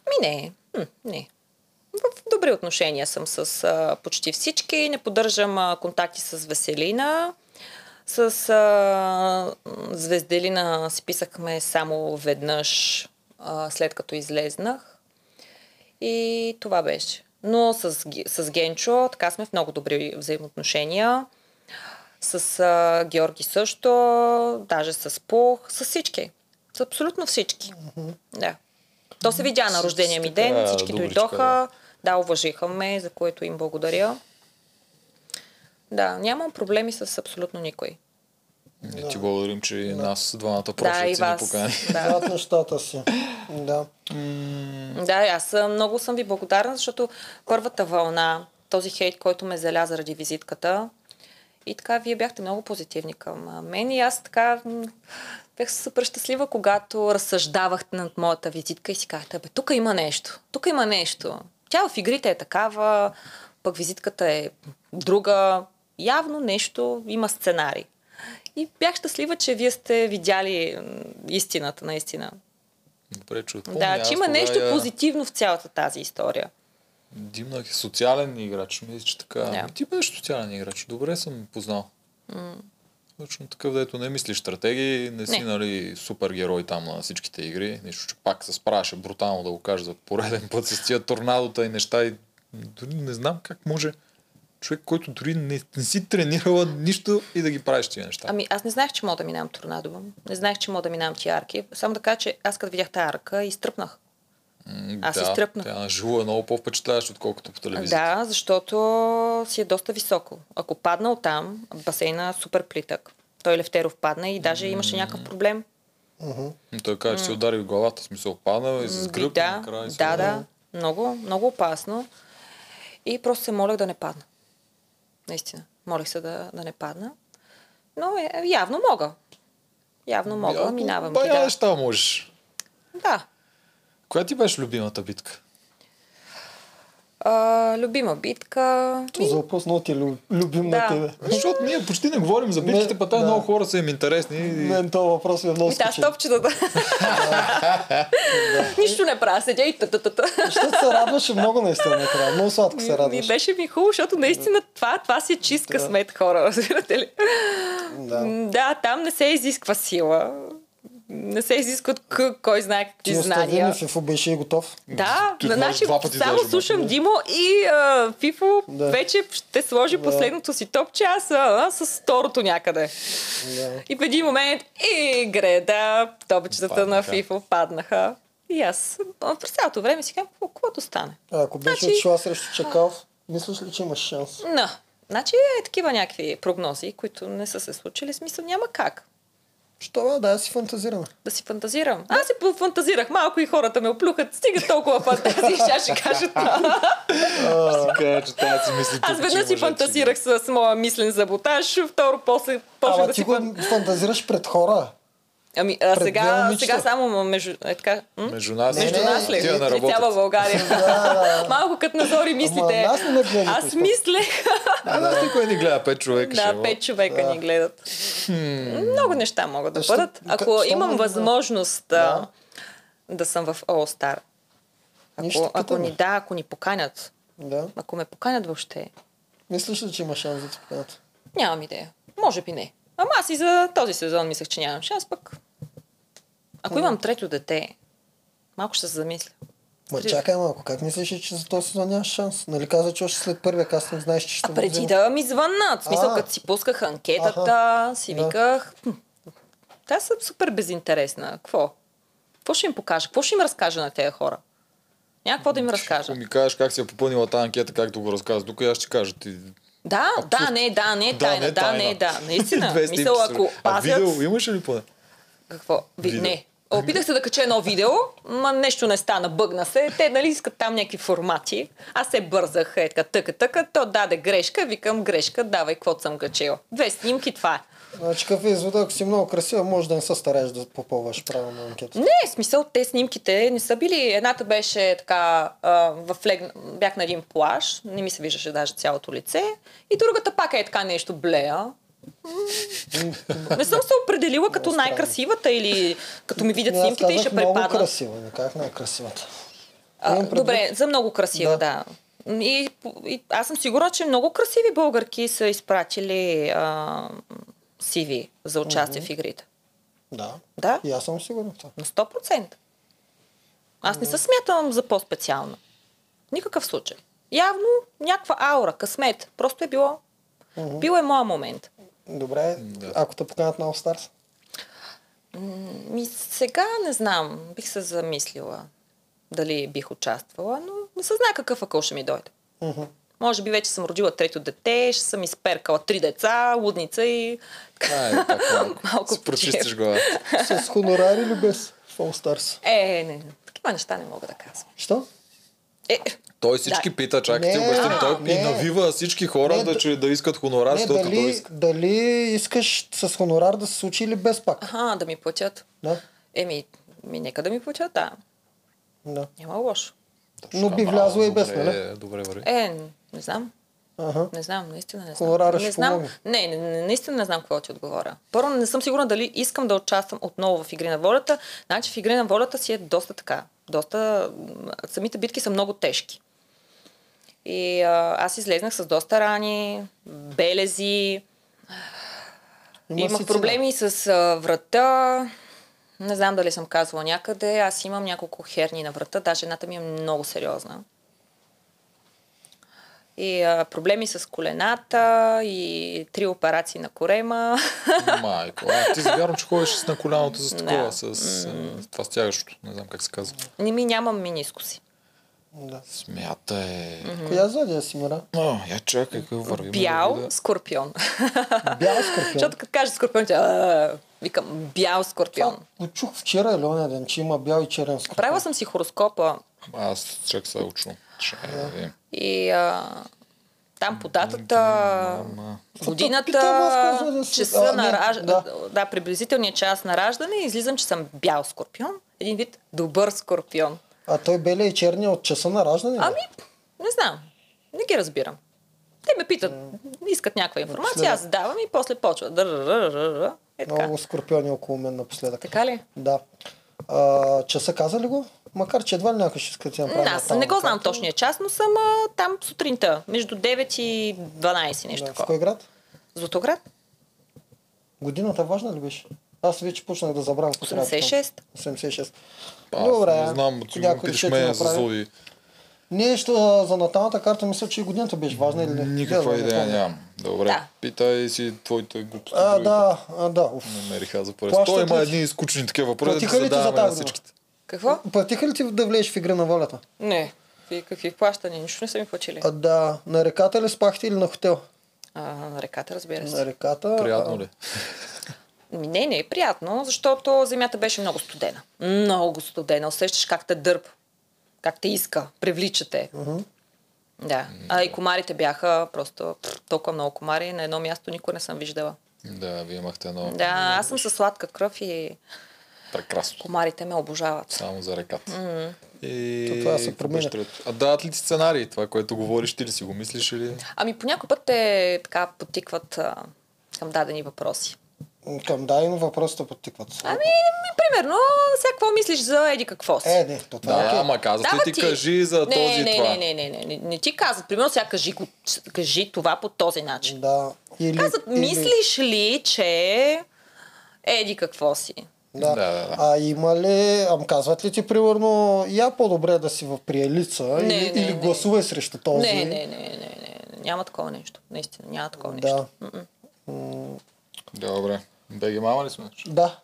S1: Ми не. М, не. В добри отношения съм с а, почти всички. Не поддържам а, контакти с Веселина. С а, Звезделина си писахме само веднъж, а, след като излезнах. И това беше. Но с, с Генчо така сме в много добри взаимоотношения. С а, Георги също, даже с Пух, с всички. С абсолютно всички. Да. То се видя на рождения ми ден, всички
S2: добричка,
S1: дойдоха,
S2: да.
S1: да, уважиха ме, за което им благодаря. Да, нямам проблеми с абсолютно никой.
S2: Ние ти благодарим, че и нас двамата
S1: Да, и
S2: ни покани.
S1: Да.
S3: Нещата си. Да.
S1: Да, аз много съм ви благодарна, защото първата вълна, този хейт, който ме заля заради визитката, и така, вие бяхте много позитивни към мен и аз така бях супер щастлива, когато разсъждавахте над моята визитка и си казахте, бе, тук има нещо, тук има нещо. Тя в игрите е такава, пък визитката е друга. Явно нещо, има сценарий. И бях щастлива, че вие сте видяли истината, наистина.
S2: Добре, че отпомня.
S1: Да, че има нещо
S2: я-
S1: позитивно в цялата тази история.
S2: Димна е социален играч. Мисля, че така. Ами Ти беше социален играч. Добре съм познал. Точно такъв, дето не мислиш стратегии, не си,
S1: Не.
S2: нали, супергерой там на всичките игри. Нищо, че пак се справяше брутално да го кажа за пореден път с тия торнадота и неща. И дори не знам как може човек, който дори не, не си тренирала нищо и да ги правиш тия неща.
S1: Ами аз не знаех, че мога да минавам торнадо. Не знаех, че мога да минавам тия арки. Само да кажа, че аз като видях тази арка, изтръпнах.
S2: М,
S1: аз
S2: да,
S1: изтръпнах.
S2: Тя на живо е много по-впечатляващо, отколкото по телевизията.
S1: Да, защото си е доста високо. Ако падна от там, басейна е супер плитък. Той Левтеров падна и даже имаше някакъв проблем.
S2: Но Той каже, че си удари в главата, в смисъл падна и с гръб
S1: да,
S2: накрая се
S1: да,
S2: удари.
S1: да. Много, много опасно. И просто се молех да не падна. Наистина. Молех се да, да не падна. Но е, явно мога. Явно мога.
S2: Ако
S1: Минавам
S2: Бая
S1: да.
S2: неща можеш.
S1: Да.
S2: Коя ти беше любимата битка?
S1: А, любима битка.
S3: То за въпрос много ти е люб- любим
S1: Да.
S3: на тебе.
S2: Защото ние почти не говорим за битките,
S3: Не,
S2: па
S3: да.
S2: много хора са им интересни. и-
S3: Мен този въпрос е много
S1: Ми
S3: скучен.
S1: топчетата. <laughs> Нищо не правя, седя и та-та-та-та.
S3: Защото се радваше много наистина накрая. Много сладко се
S1: Ми
S3: радваш.
S1: беше ми хубаво, защото наистина това, това си е чист късмет, хора, разбирате ли?
S3: Да.
S1: Да, там не се изисква сила. Не се изискват к- кой знае какви
S3: Ти
S1: знания.
S3: ми Фифо беше и готов.
S1: Да,
S2: Ти пъти
S1: само слушам
S3: да.
S1: Димо и а, Фифо
S3: Да.
S1: вече ще сложи
S3: Да.
S1: последното си топче, аз а, с второто някъде.
S3: Да.
S1: И в един момент и греда, топчетата на. Фифо паднаха. И аз през цялото време си казвам, какво, какво да стане?
S3: А, ако беше
S1: Значи-
S3: отшла срещу Чакалов, мислиш ли, че имаш шанс?
S1: Но, значи е такива някакви прогнози, които не са се случили. Смисъл няма как
S3: Що бе, да, си фантазираме.
S1: да си фантазирам. Аз си фантазирах малко и хората ме оплюхат. Стига толкова фантазии, ще ще кажат.
S2: Мисли
S1: Аз веднъж си фантазирах с моя мислен саботаж, второ после почнах
S3: Ама
S1: да
S3: ти
S1: си
S3: го
S1: фан...
S3: фантазираш пред хора.
S1: Ами, а сега, сега само между... Е, така, м?
S2: Между нас,
S3: Не,
S1: Между
S3: не,
S1: нас ли? И цяла
S2: работят.
S1: България. <laughs> Малко като назори мислите.
S3: нас не ме гледате,
S1: Аз мислех.
S2: А, нас никой ни гледа, пет човека. ще
S1: Да, пет човека
S3: Да.
S1: ни гледат. Много неща могат да бъдат. Ако имам възможност да. да съм в All Star. Ако, ако ни да, ако ни поканят.
S3: Да.
S1: Ако ме поканят въобще.
S3: Мислиш ли, че има шанс да ти поканят?
S1: Нямам идея. Може би не. Ама аз и за този сезон мислех, че нямам шанс, пък. Ако имам трето дете, малко ще се замисля.
S3: Ма чакай малко, как мислиш, че за този сезон нямаш шанс? Нали каза, че още след първия кастинг знаеш, че ще
S1: А преди да ми звъннат, в смисъл, като си пусках анкетата, си
S3: Да.
S1: виках, «Хм, тя съм супер безинтересна. Какво? Какво ще им покажа? Какво ще им разкажа на тези хора? Няма какво да им разкажа.
S2: Ако ми кажеш как си е попълнила тази анкета, както го разказа тук, аз ще кажа. Ти...
S1: Да, да, не, да, не, тайна, да, не, да. Наистина. <laughs>
S2: 200
S1: Мисъл, ако
S2: епизода. А
S1: пазят...
S2: видео имаш ли поне?
S1: Какво? Ви...
S2: Видео.
S1: Не. Опитах се да кача едно видео, ма нещо не стана, бъгна се. Те, нали, искат там някакви формати. Аз се бързах, е така, тъка, тъка, то даде грешка, викам грешка, давай, каквото съм качила. Две снимки, това е.
S3: Значи какъв е извода, ако си много красива, може да не се стараеш да попълваш правилно анкета.
S1: Не, в смисъл, те снимките не са били. Едната беше така, а, в лег... бях на един плаж, не ми се виждаше даже цялото лице. И другата пак е така нещо блея. Не съм се определила като
S3: Много
S1: най-красивата или като ми видят снимките и ще
S3: много
S1: препадна.
S3: красива, не как най-красивата.
S1: А, добре, за много красива,
S3: Да.
S1: да. И, и аз съм сигурна, че много красиви българки са изпратили а, CV за участие в игрите.
S3: Да.
S1: Да,
S3: И аз съм сигурен в това.
S1: на 100%. Аз не се смятам за по-специална. Никакъв случай. Явно някаква аура, късмет. Просто е било. Бил е моя момент.
S3: Добре, ако те поканят на All Stars.
S1: Ми сега не знам. Бих се замислила дали бих участвала, но не се знае какъв акъл ще ми дойде.
S3: Мгм.
S1: Може би вече съм родила трето дете, ще съм изперкала три деца, лудница и...
S2: Ай, така <laughs> малко. Прочистиш глава.
S3: С хонорари или без All Stars?
S1: Е, не, не, такива неща не мога да казвам.
S3: Що?
S1: Е,
S2: Той всички
S1: Да.
S2: пита, чакай ти
S1: а,
S2: Той
S3: не.
S2: и навива всички хора
S3: Не,
S2: да, че, да искат хонорар,
S3: Не,
S2: защото той
S3: дали,
S2: иска.
S3: дали искаш с хонорар да се случи или без пак?
S1: аха, да ми платят.
S3: Да.
S1: Еми, ми нека да ми платят, да.
S3: да.
S1: Няма лошо.
S3: Но би влязло и без,
S2: добре,
S3: нали?
S2: Добре, вари.
S1: Е, не знам.
S3: Ага.
S1: Не знам, наистина не знам.
S3: Хонорара
S1: не знам. Не, не, не, наистина не знам какво ти отговоря. Първо, не съм сигурна дали искам да участвам отново в Игри на волята. Значи в Игри на волята си е доста така. Доста... Самите битки са много тежки. И а, аз излезнах с доста рани, белези,
S3: Има
S1: Имах проблеми с а, врата. Не знам дали съм казвала някъде. Аз имам няколко херни на врата. Даже едната ми е много сериозна. И а, проблеми с колената и три операции на корема. <laughs>
S2: Майко, а ти завярвам, че ходиш с на коляното с такова,
S1: Да.
S2: с а, това стягащото. Не знам как се казва.
S1: Не ми нямам минискуси.
S3: Да.
S2: Смятай.
S3: Коя зодия си, Мира?
S2: О, я чакай, какво вървим.
S1: Бял
S2: да-
S1: скорпион.
S3: Бял скорпион.
S1: Защото като кажеш скорпион, тя, викам бял скорпион.
S3: Това почух вчера или оня ден, че има бял и черен скорпион.
S1: Правила съм си хороскопа
S2: Аз чак се учу. Ще видим.
S1: и а, там по датата, годината,
S3: да
S1: часа
S3: а,
S1: на
S3: не,
S1: раж...
S3: да.
S1: да. да, приблизителния час на раждане, излизам, че съм бял скорпион. Един вид добър скорпион.
S3: А той белия и черния от часа на раждане?
S1: Ами, не знам. Не ги разбирам. Те ме питат, искат някаква информация, аз давам и после почва. Е така.
S3: Много скорпиони около мен напоследък.
S1: Така ли?
S3: Да. А, часа каза ли го? Макар, че едва ли някой ще иска да ти направи
S1: Аз не го знам точния час, но съм а, там сутринта, между 9 и 12, нещо
S3: Да. В
S1: такова.
S3: кой град?
S1: Златоград?
S3: Годината важна ли беше? Аз вече почнах да забравям. какво трябва да
S1: 86.
S3: питам. 86.
S2: аз
S3: Добре.
S2: не знам,
S3: някой
S2: питаш мен за зоди.
S3: Нещо за наталната карта, мисля, че и годината беше важна или не?
S2: Никаква
S3: знам,
S2: идея нямам. Добре,
S1: Да.
S2: питай си твоите глупости.
S3: А, да, а, да. Уф.
S2: Намериха за първи. Той има едни скучни такива въпроси, да
S3: Платиха ли ти за
S2: задаваме на
S3: тази
S2: всичките.
S1: Какво?
S3: Платиха ли ти да влезеш в игра на волята?
S1: Не. Какви, какви плащания? Нищо не са ми платили.
S3: А, да. На реката ли спахте или на хотел?
S1: А, на реката, разбира се.
S3: На реката.
S2: Приятно ли? <laughs>
S1: Не, не е приятно, защото земята беше много студена. Много студена. Усещаш как те дърп. Как те иска. Привличате. Да. А и комарите бяха просто толкова много комари. На едно място никога не съм виждала.
S2: Да, вие имахте едно
S1: Да, аз съм със сладка кръв и
S2: прекрасно.
S1: комарите ме обожават.
S2: Само за реката. И...
S3: То това се променя.
S2: А дават ли ти сценарии? Това, което говориш, ти ли си го мислиш или...
S1: Ами по някой път те така потикват а, към дадени въпроси.
S3: Към да, но въпросите подтикват.
S1: Ами, ми, примерно, сега какво мислиш за еди какво си?
S3: Е, не, то това
S2: Да,
S3: е.
S2: ама казват
S1: Дава
S2: ти, кажи за
S1: не,
S2: този
S1: не,
S2: това.
S1: Не, не, не, не, не, не ти казват. Примерно сега кажи, кажи това по този начин.
S3: Да. Или,
S1: Казват,
S3: или-
S1: мислиш ли, че еди какво си?
S3: Да.
S2: Да, да, да.
S3: А има ли, ам казват ли ти примерно, я по-добре да си в приелица
S1: Не,
S3: или,
S1: не,
S3: или
S1: не.
S3: гласувай срещу този?
S1: Не, не, не, не, не, не, няма такова нещо. Наистина, няма такова
S3: Да.
S1: нещо.
S2: Добре. БГ мама ли сме?
S3: Да.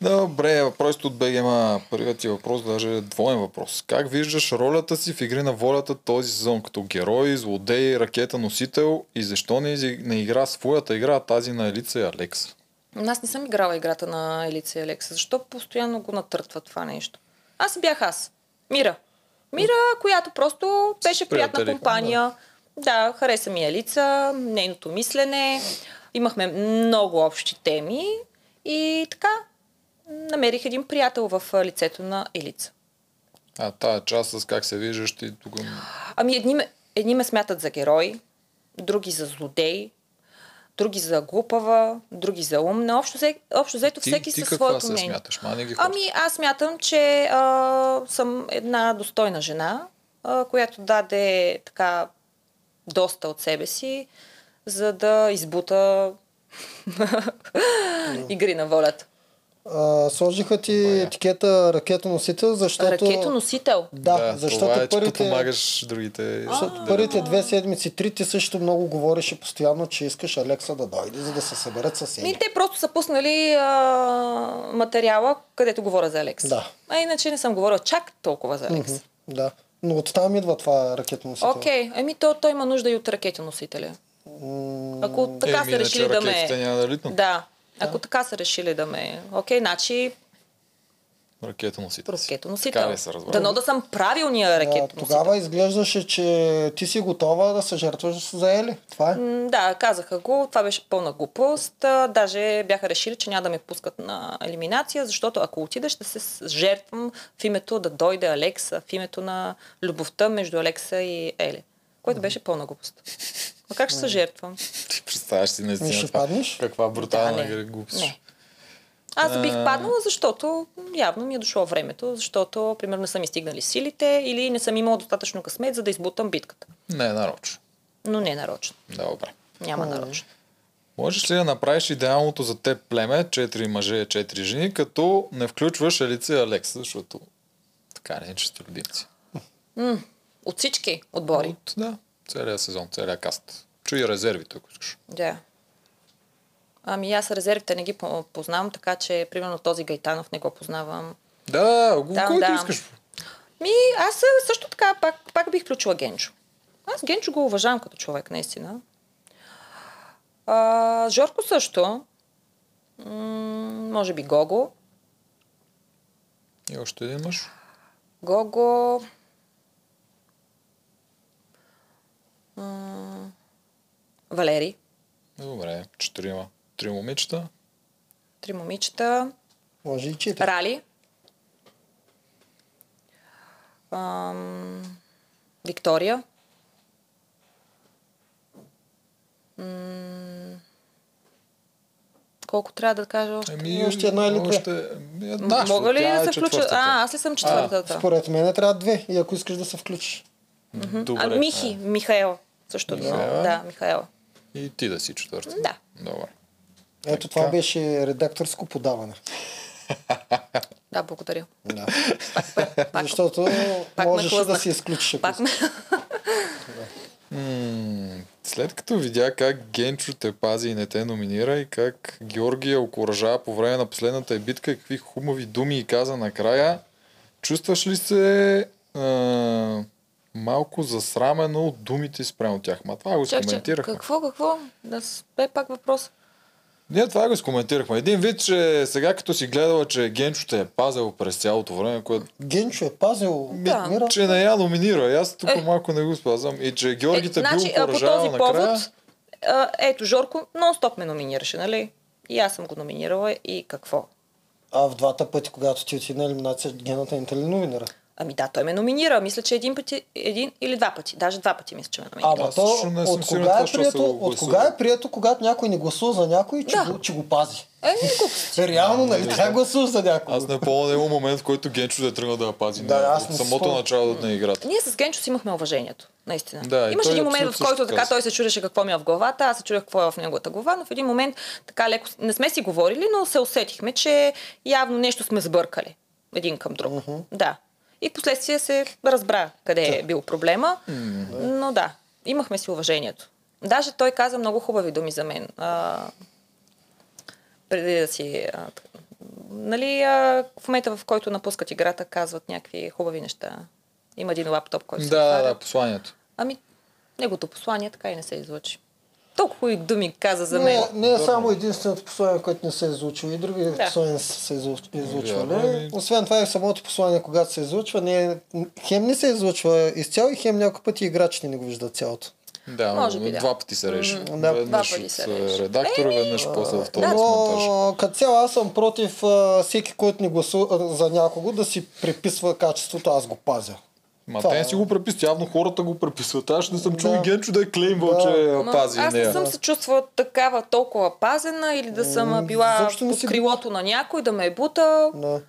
S2: Добре, въпросът от БГМА. Първият ти въпрос, даже двоен въпрос. Как виждаш ролята си в Игри на волята този сезон като герой, злодей, ракета носител и защо не, не игра своята игра, а тази на Елица и Алекс?
S1: Аз не съм играла играта на Елица и Алекса. Защо постоянно го натъртва това нещо? Аз бях аз. Мира. Мира, която просто беше приятна компания. Да. хареса ми Елица, нейното мислене. Имахме много общи теми и така намерих един приятел в лицето на Елица.
S2: А тая част с как се виждаш ти тук...
S1: Ами едни, едни ме смятат за герой, други за злодей, други за глупава, други за умна. Общо, взе- общо взето
S2: Ти,
S1: всеки
S2: ти
S1: със своето
S2: се
S1: мнение.
S2: смяташ? Мани ги хората.
S1: Ами аз смятам, че а, съм една достойна жена, а, която даде така доста от себе си, за да избута <laughs> игри на волята.
S3: А, сложиха ти
S2: Бая.
S3: етикета ракетоносител, защото...
S1: Ракетоносител.
S3: Да, защото
S2: това е, че
S3: първите...
S2: подпомагаш другите.
S3: Защото
S2: да.
S3: първите две седмици, три ти също много говореше постоянно, че искаш Алекса да дойде, за да се съберат с
S1: Ми, те просто са пуснали а, материала, където говоря за Алекс.
S3: Да.
S1: А иначе не съм говорила чак толкова за Алекс.
S3: Мгм, Да. Но оттам идва това ракетоносител.
S1: Окей, ами то, той има нужда и от ракетоносителя. Ако така
S2: Еми,
S1: са решили да ме...
S2: да.
S1: Да, ако така са решили да ме... Окей, значи
S2: Ракетоносител.
S1: ракетоносител.
S2: Така ли се разбра?
S1: Дано да съм правилния
S3: да,
S1: ракетоносител.
S3: тогава изглеждаше, че ти си готова да се жертваш за Ели. Това е.
S1: М, Да, казаха го. Това беше пълна глупост. Даже бяха решили, че няма да ме пускат на елиминация, защото ако отида, ще се жертвам в името да дойде Алекса, в името на любовта между Алекса и Ели. Което беше пълна глупост. А как ще се жертвам?
S2: Ти представяш си наистина
S3: Ще
S2: това.
S3: паднеш?
S2: Каква брутална
S1: Да, не.
S2: глупост.
S1: Не. Аз бих паднала, защото явно ми е дошло времето, защото, примерно, не са ми стигнали силите или не съм имала достатъчно късмет, за да избутам битката.
S2: Не, нарочно.
S1: Но не нарочно.
S2: Добре.
S1: Няма нарочно.
S2: Можеш ли да направиш идеалното за теб племе, 4 мъже, 4 жени, като не включваш Елица и Алекса, защото така не е честолюбивци.
S1: М, от всички отбори.
S2: От, да, целият сезон, целият каст. Чуй резервите, ако искаш.
S1: Да. Ами аз резервите не ги по- познавам, така че примерно този Гайтанов не го познавам.
S2: Да, го,
S1: Да,
S2: който
S1: да.
S2: искаш.
S1: Ми, аз също така пак, пак бих включила Генчо. Аз Генчо го уважавам като човек, наистина. А, Жорко също. М- може би Гого.
S2: И още един мъж.
S1: Гого. М- Валери.
S2: Добре, четирима. Три момичета.
S1: Три момичета.
S3: Може и четири.
S1: Рали. Ам, Виктория. М, колко трябва да кажа още?
S2: Еми,
S3: още една или.
S2: Още... Една,
S1: Мога ли
S2: тя
S1: да
S2: е
S1: се включа? А, аз ли съм четвъртата?
S3: Според мен трябва две. И ако искаш да се включиш.
S2: Добре.
S1: А, Михи, Михаел. Също.
S2: Михаела?
S1: Да, Михаела.
S2: И ти да си четвърта.
S1: Да.
S2: Добре.
S3: Ето
S2: Така.
S3: това беше редакторско подаване. <laughs>
S1: Да, благодаря.
S3: Да.
S1: Пак,
S3: Защото
S1: пак ме
S3: можеш да си изключиш.
S1: пак ме... <laughs>
S2: М, След като видя как Генчо те пази и не те номинира и как Георгия окоръжава по време на последната битка и какви хубави думи и каза накрая, чувстваш ли се а, малко засрамено от думите спрямо тях? Ма това го скоментирахме.
S1: какво, какво? Да спе пак въпрос.
S2: Ние това го скоментирахме. Един вид, че сега като си гледала, че Генчо те е пазил през цялото време, което
S3: Генчо е пазил
S1: Да.
S3: мира.
S2: че не я номинира. Аз тук
S1: Е.
S2: малко не го спазвам. И че Георги те бил
S1: значи, а, по
S2: накрая.
S1: повод, а, ето, Жорко нон-стоп ме номинираше, нали? И аз съм го номинирала и какво?
S3: А в двата пъти, когато ти отиде на елиминация, гената не те ли номинира?
S1: Ами да, той ме номинира. Мисля, че един пъти, един или два пъти. Даже два пъти мисля, че ме номинира.
S3: Ама то,
S2: също не съм
S3: от кога, е прието, от кога е прието, когато някой не гласува за някой, че,
S1: Да.
S3: го, че го пази?
S1: Е, глупости. <laughs>
S3: Реално, нали? Трябва да гласуваш за някой.
S2: Аз не помня да има момент, в който Генчо да е тръгнал да я пази.
S3: Да,
S2: на-
S3: аз
S2: от самото
S3: спомням.
S2: начало на играта.
S1: Ние с Генчо си имахме уважението. Наистина.
S2: Да, и
S1: Имаше един момент, в който така той се чудеше какво ми е в главата, аз се чудех какво е в неговата глава, но в един момент така леко не сме си говорили, но се усетихме, че явно нещо сме сбъркали един към друг. Да. И в последствие се разбра къде е бил проблема. Но да, имахме си уважението. Даже той каза много хубави думи за мен. А, преди да си... А, нали, а, в момента, в който напускат играта, казват някакви хубави неща. Има един лаптоп, който се
S2: Да, да,
S1: отваря.
S2: да, посланието.
S1: Ами, неговото послание така и не се излъчи. Толкова хубави думи каза за
S3: не,
S1: мен.
S3: не е само единственото послание, което не се е излучило. И други
S1: Да.
S3: послания са се излуч- излучвали.
S2: Вярно, и-
S3: Освен това и самото послание, когато се излучва, не е, хем не се излучва изцяло и хем няколко пъти играчите не го виждат цялото.
S2: Да,
S1: Може би, да.
S2: два пъти се реши.
S3: да.
S2: Веднъж
S1: Два пъти се
S2: от
S1: реши.
S2: редактора, веднъж после в този
S1: да.
S2: монтаж.
S3: Като цяло аз съм против а, всеки, който не гласува за някого, да си приписва качеството, аз го пазя.
S2: Ма
S3: Това
S2: те
S3: е.
S2: не си го преписват, явно хората го преписват. Аз не съм чул
S3: Да.
S2: Генчо да е клеймвал,
S3: Да.
S2: че
S1: Ма,
S2: пази
S1: аз не
S2: нея.
S1: съм се чувствала такава толкова пазена или да съм била
S3: не
S1: под
S3: си
S1: крилото на някой, да ме е бутал.
S3: Да.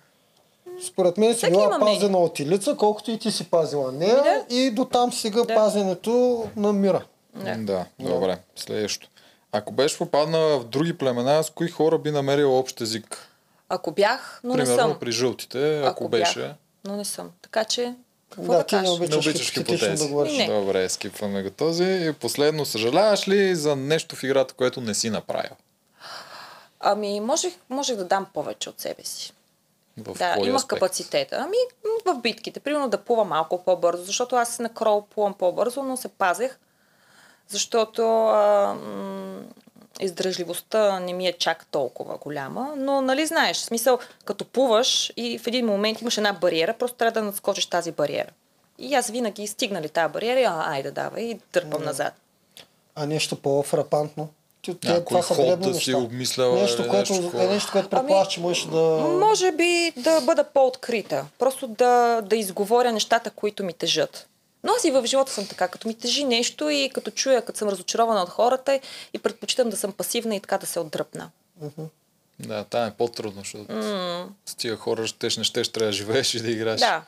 S3: Според мен си
S1: Всеки
S3: била
S1: мнение.
S3: пазена от Илица, колкото и ти си пазила нея
S1: Да.
S3: и до там сега
S1: Да.
S3: пазенето на мира.
S1: Да.
S2: Да, добре. Следващо. Ако беше попаднала в други племена, с кои хора би намерила общ език?
S1: Ако бях, но
S2: Примерно
S1: не съм.
S2: при жълтите, ако,
S1: Ако бях.
S2: беше...
S1: Но не съм. Така че, какво
S3: Да,
S1: да,
S3: ти не обичаш.
S2: Не обичаш
S3: хипотетично
S2: хипотези.
S3: да говориш.
S1: Не.
S2: Добре, скипваме го този. И последно, съжаляваш ли за нещо в играта, което не си направил?
S1: Ами, можех, можех да дам повече от себе си.
S2: В
S1: Да,
S2: кой
S1: имах
S2: аспект?
S1: капацитета. Ами, в битките. Примерно да плувам малко по-бързо, защото аз на крол плувам по-бързо, но се пазех, защото а, м- издръжливостта не ми е чак толкова голяма. Но, нали знаеш, в смисъл, като плуваш и в един момент имаш една бариера, просто трябва да надскочиш тази бариера. И аз винаги стигнали тази бариера, а, айде давай, и търпам назад.
S3: А нещо по-фрапантно? Ти-
S2: Някой
S3: това са
S2: ход да си обмисляла
S3: Нещо, което,
S2: нещо такова.
S3: е нещо, което предполагаш, че можеш да...
S1: Може би да бъда по-открита. Просто да, да изговоря нещата, които ми тежат. Но аз и в живота съм така, като ми тежи нещо и като чуя, като съм разочарована от хората и предпочитам да съм пасивна и така да се отдръпна.
S2: Да, там е по-трудно, защото с тия хора ще, не ще, трябва да живееш и да играеш.
S1: Да,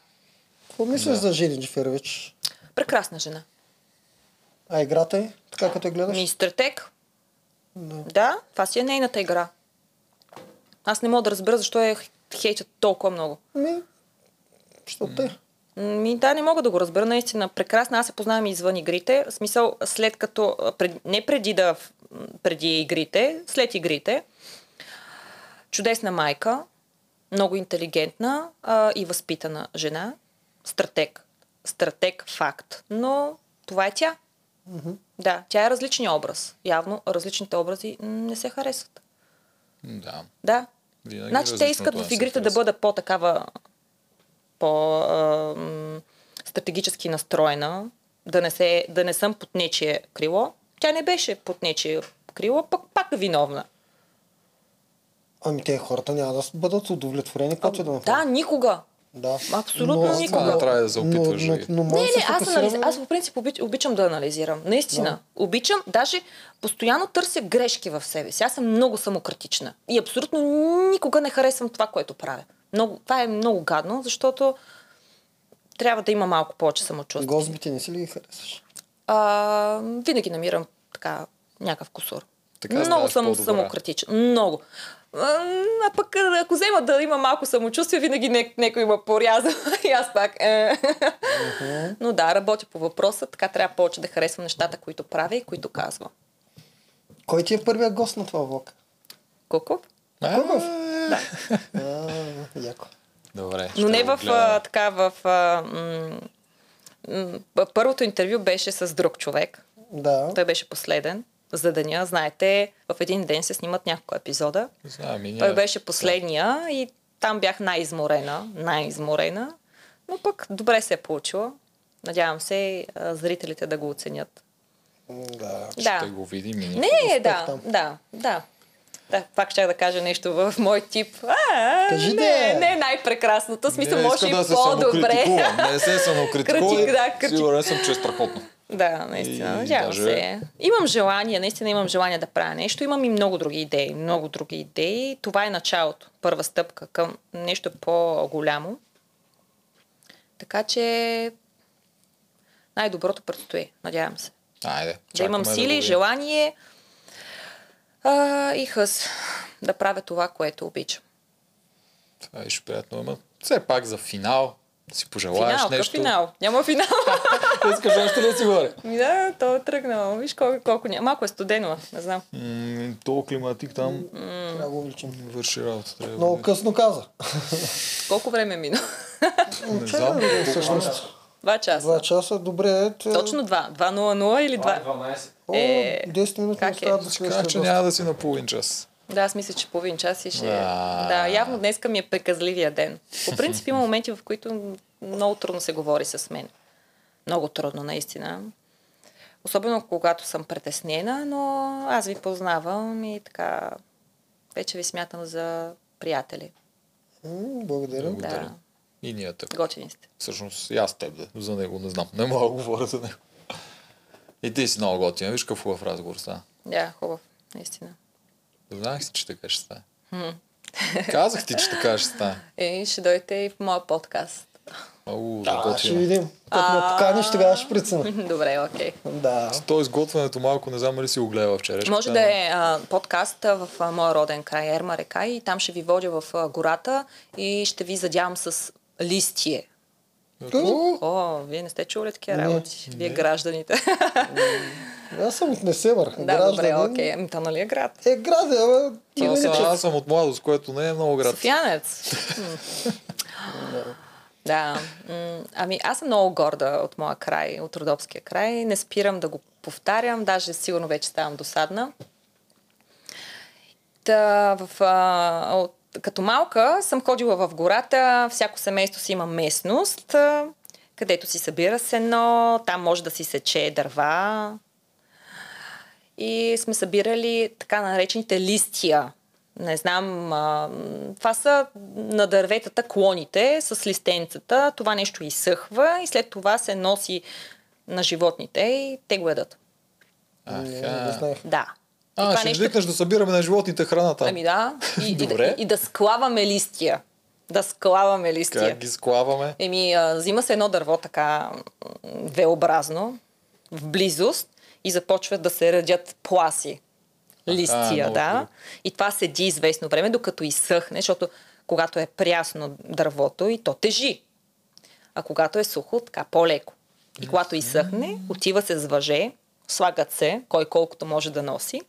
S3: Какво мислиш за Жилин Джиферович?
S1: прекрасна жена.
S3: А играта е? Така като я гледаш?
S1: Ми стратег.
S3: Да.
S1: Да, това си е нейната игра. Аз не мога да разбера защо я хейтят толкова много.
S3: Ми, що те?
S1: Ми, да, не мога да го разбера. Наистина, прекрасна. Аз се познавам и извън игрите. В смисъл, след като... Пред, не преди да... Преди игрите, след игрите. Чудесна майка, много интелигентна а, и възпитана жена. Стратег. Стратег факт. Но това е тя. Да, тя е различен образ. Явно различните образи не се харесват.
S2: Да.
S1: Да.
S2: Винаги
S1: Значи те искат в игрите да бъда по-такава по а, м, стратегически настроена, да не, се, да не съм под нечие крило. Тя не беше под нечие крило, пък пак е виновна.
S3: Ами те хората няма да бъдат удовлетворени, каквото и да
S1: Да,
S3: направят.
S1: никога.
S3: Да.
S1: Абсолютно
S3: Но-
S1: никога.
S2: Не трябва да се опитваш.
S3: Но, но,
S2: да ги-
S3: но,
S1: Не, не, аз, анализ... аз по принцип обич... обичам да анализирам. Наистина.
S3: Да.
S1: Обичам, даже постоянно търся грешки в себе си. Аз съм много самокритична. И абсолютно никога не харесвам това, което правя. Много... Това е много гадно, защото трябва да има малко повече самочувствие.
S3: Гозбите не си ли ги харесваш?
S1: А, винаги намирам така някакъв кусор.
S2: Така
S1: много съм
S2: по-добра.
S1: самокритичен. Много. А, пък ако взема да има малко самочувствие, винаги не, някой има поряза <laughs> и аз пак. Е. Но да, работя по въпроса, така трябва повече да харесвам нещата, които правя и които казвам.
S3: Кой ти е първият гост на това влог?
S2: А,
S3: А, яко.
S2: Добре.
S1: Но не в а, така в... А, м- м- първото интервю беше с друг човек.
S3: Да.
S1: Той беше последен за деня. Знаете, в един ден се снимат няколко епизода.
S2: Знаем, и.
S1: Той беше последния и там бях най-изморена, най-изморена, но пък добре се е получило. Надявам се а, зрителите да го оценят.
S3: Да.
S1: Да.
S2: Ще го видим и.
S1: Не, да,
S3: там.
S1: да, да. Да, пак ще да кажа нещо в мой тип. А,
S3: Кажи
S1: не,
S3: да.
S1: не е най-прекрасното. Смисъл,
S2: Не
S1: може и
S2: да
S1: по-добре.
S2: Не се самокритикувам.
S1: Критик, да, критик.
S2: Сигурен съм, че е страхотно.
S1: Да, наистина.
S2: И
S1: Надявам
S2: даже-
S1: се. Имам желание, наистина имам желание да правя нещо. Имам и много други идеи. Много други идеи. Това е началото. Първа стъпка към нещо по-голямо. Така че най-доброто предстои. Надявам се.
S2: Айде.
S1: Да имам сили,
S2: видим.
S1: желание а, и хъс да правя това, което обичам.
S2: Това беше приятно. Ама все пак за финал си пожелаеш
S1: Финал,
S2: нещо.
S1: финал? Няма финал. <laughs>
S2: Искаш още да си говори.
S1: Ми да, то е тръгнало. Виж колко, колко няма. Малко е студено, не знам.
S2: М, То климатик там
S3: Трябва да го увеличим.
S2: върши работа. Трябва
S3: Много
S2: го-
S3: късно каза.
S1: Колко време е минало?
S2: Не знам.
S3: Че, всъщност,
S1: Два часа.
S3: два часа, добре. Те...
S1: Точно два. 2.00 или 2?
S4: 12.
S3: О,
S1: Е,
S3: 10 минути
S1: как е?
S3: остават да
S2: Така
S3: следващия
S2: че няма да си на половин час.
S1: Да, аз мисля, че половин час и ще...
S2: А.
S1: Да, явно днеска ми е преказливия ден. По принцип има моменти, в които много трудно се говори с мен. Много трудно, наистина. Особено когато съм притеснена, но аз ви познавам и така вече ви смятам за приятели.
S3: Благодаря.
S2: Благодаря.
S1: Да,
S2: И ние така.
S1: готини сте.
S2: Всъщност и аз теб. За него не знам. Не мога да говоря за него. И ти си много готина. Виж какъв хубав разговор стана.
S1: Да, хубав, наистина.
S2: Знаех си, че така ще стане. Казах ти, че така ще стане. <laughs>
S1: И ще дойдете и в моя подкаст.
S2: Ау,
S3: Да, ще
S2: готино.
S3: видим. Като ме поканиш, тогава ще преценя. <laughs>
S1: Добре, окей.
S3: Да.
S2: То изготвянето малко, не знам дали си го гледала вчера.
S1: Може да е а, подкаст в а, моя роден край, Ерма река, и там ще ви водя в а, гората и ще ви задявам с листие.
S3: Ту,
S1: О, вие не сте чули такива работи. Вие гражданите.
S3: Аз съм от Несебър.
S1: да, добре, окей. Ами, то нали е град?
S3: Е, град, е.
S1: Ти
S2: Аз, съм,
S1: иначе-
S2: аз съм от младост, което не е много град.
S1: Софиянец. Да. Ами аз съм много горда от моя край, от Родопския край. Не спирам да го повтарям, даже сигурно вече ставам досадна. Та, в, а, от, като малка съм ходила в гората, всяко семейство си има местност, където си събира сено, там може да си сече дърва. И сме събирали така наречените листия. Не знам, а, това са на дърветата клоните с листенцата. Това нещо изсъхва и след това се носи на животните и те го ядат.
S2: Аха.
S3: знаех.
S1: Да. И
S2: А,
S1: това
S2: ще викнеш да събираме на животните храната.
S1: Ами да. И,
S2: Добре.
S1: и, и да склаваме листия. Да склаваме листия.
S2: Как ги склаваме?
S1: Еми, а, взима се едно дърво така м, V-образно, в близост и започват да се радят пласи. Листия,
S2: много
S1: да. И това седи известно време, докато изсъхне, защото когато е прясно дървото и то тежи. А когато е сухо, така по-леко. И когато изсъхне, отива се с въже, слагат се, кой колкото може да носи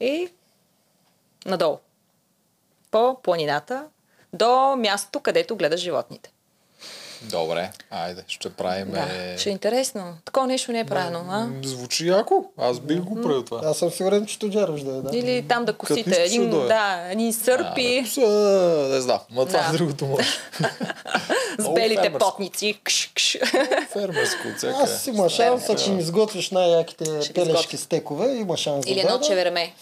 S1: и надолу. По планината до мястото, където гледаш животните.
S2: Добре, айде, ще правим...
S1: Да, ще е интересно. Такова нещо не е правено, а?
S2: Звучи яко. Аз бих го правил това.
S3: Аз съм сигурен, че Тоджаров ще е, да.
S1: Или там да косите един,
S2: е.
S1: да, един сърпи
S2: Са, не знам, ма това
S1: Да.
S2: другото може. <laughs>
S1: с белите
S2: фермерско.
S1: потници. Кш, кш.
S2: Фермерско <laughs> всяка.
S3: Аз има шанс, ако ми изготвиш най-яките
S1: изготвя.
S3: стекове, има шанс
S1: Или
S3: да
S1: едно чеверме.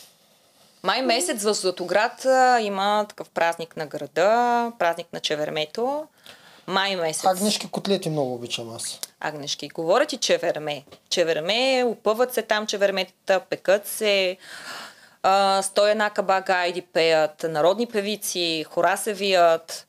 S1: Май месец в Златоград а, има такъв празник на града, празник на чевермето. Май месец.
S3: Агнешки котлети много обичам аз.
S1: Агнешки. Говорят и чеверме. Чеверме, опъват се там чеверметата, пекат се, а, стоя една каба гайди пеят, народни певици, хора се вият.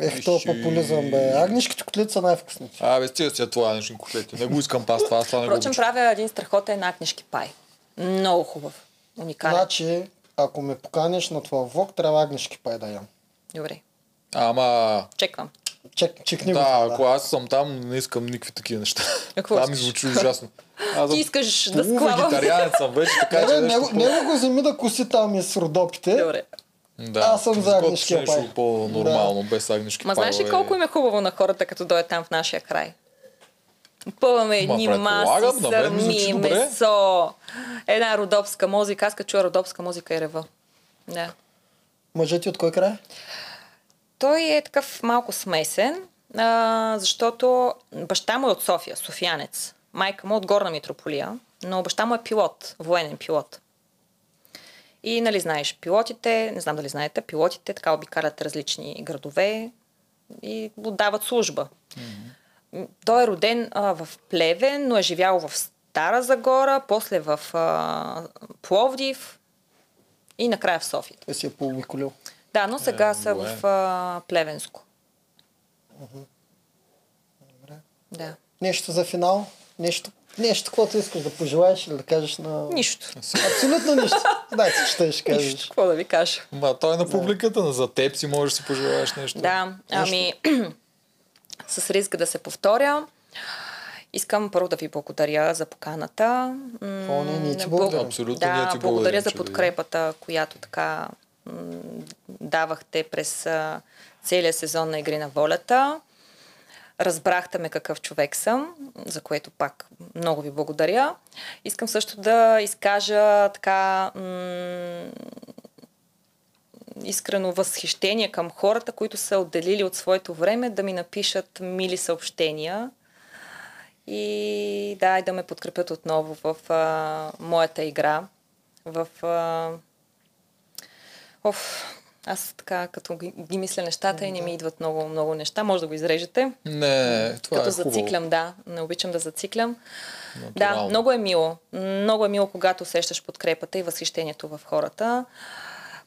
S3: Ех, то популизъм, бе. Агнешките котлети са най-вкусните.
S2: Абе, стига си това нещо котлети. Не го искам аз това, аз това не го
S1: Впрочем, правя един страхотен агнешки пай. Много хубав. Уникален.
S3: Значи, ако ме поканиш на това влог, трябва агнешки пай да ям.
S1: Добре.
S2: Ама,
S1: Чеквам.
S3: Чек, чекни го.
S2: да, ако аз съм там, не искам никакви такива неща.
S1: Какво
S2: Това ми звучи ужасно. Аз <laughs>
S1: Ти искаш да
S2: полувегетарианец съм вече, така
S3: Не,
S2: че
S3: бе,
S2: нещо
S3: него, него го вземи да коси там и с родопите.
S1: Добре.
S2: Да.
S3: Аз съм за агнешкия пай.
S2: по-нормално, без агнешки
S1: Ма знаеш ли колко им е хубаво на хората, като дойдат там в нашия край? Пъваме едни маси, сърми, месо, една родопска музика. Аз като чуя родопска музика и рева. Да.
S3: Мъжът ти от кой край?
S1: Той е такъв малко смесен, а, защото баща му е от София, софиянец. Майка му е от Горна Митрополия, но баща му е пилот, военен пилот. И, нали, знаеш, пилотите, не знам дали знаете, пилотите така обикалят различни градове и отдават служба. М, Той е роден а, в Плевен, но е живял в Стара Загора, после в а, Пловдив и накрая в София.
S3: Той си е полуиколил.
S1: Да, но сега
S2: Е,
S1: са
S2: добре.
S1: в а, Плевенско. Да.
S3: Нещо за финал? Нещо, нещо, каквото искаш да пожелаеш или да кажеш на...
S1: Нищо.
S3: Абсолютно нищо. <laughs> Дайте, че ще кажеш.
S1: Нищо. Какво да ви кажа?
S2: Ма той е на публиката, на за теб си можеш да си пожелаеш нещо.
S1: Да, ами <clears throat> с риск да се повторя. Искам първо да ви благодаря за поканата.
S3: О, не, ние ти
S1: бл-
S3: благодарим.
S2: Абсолютно,
S1: Да,
S2: ние ти
S1: благодаря
S2: благодарим,
S1: за подкрепата, която така давахте през целия сезон на Игри на волята. Разбрахте ме какъв човек съм, за което пак много ви благодаря. Искам също да изкажа така м- искрено възхищение към хората, които са отделили от своето време да ми напишат мили съобщения и да, и да ме подкрепят отново в а, моята игра. В. А... Оф, аз така, като ги, ги мисля нещата и не ми идват много, много неща. Може да го изрежете.
S2: Не, това
S1: като
S2: е хубаво.
S1: зациклям, да. Не обичам да зациклям. Да,
S2: Натурално.
S1: много е мило. Много е мило, когато усещаш подкрепата и възхищението в хората.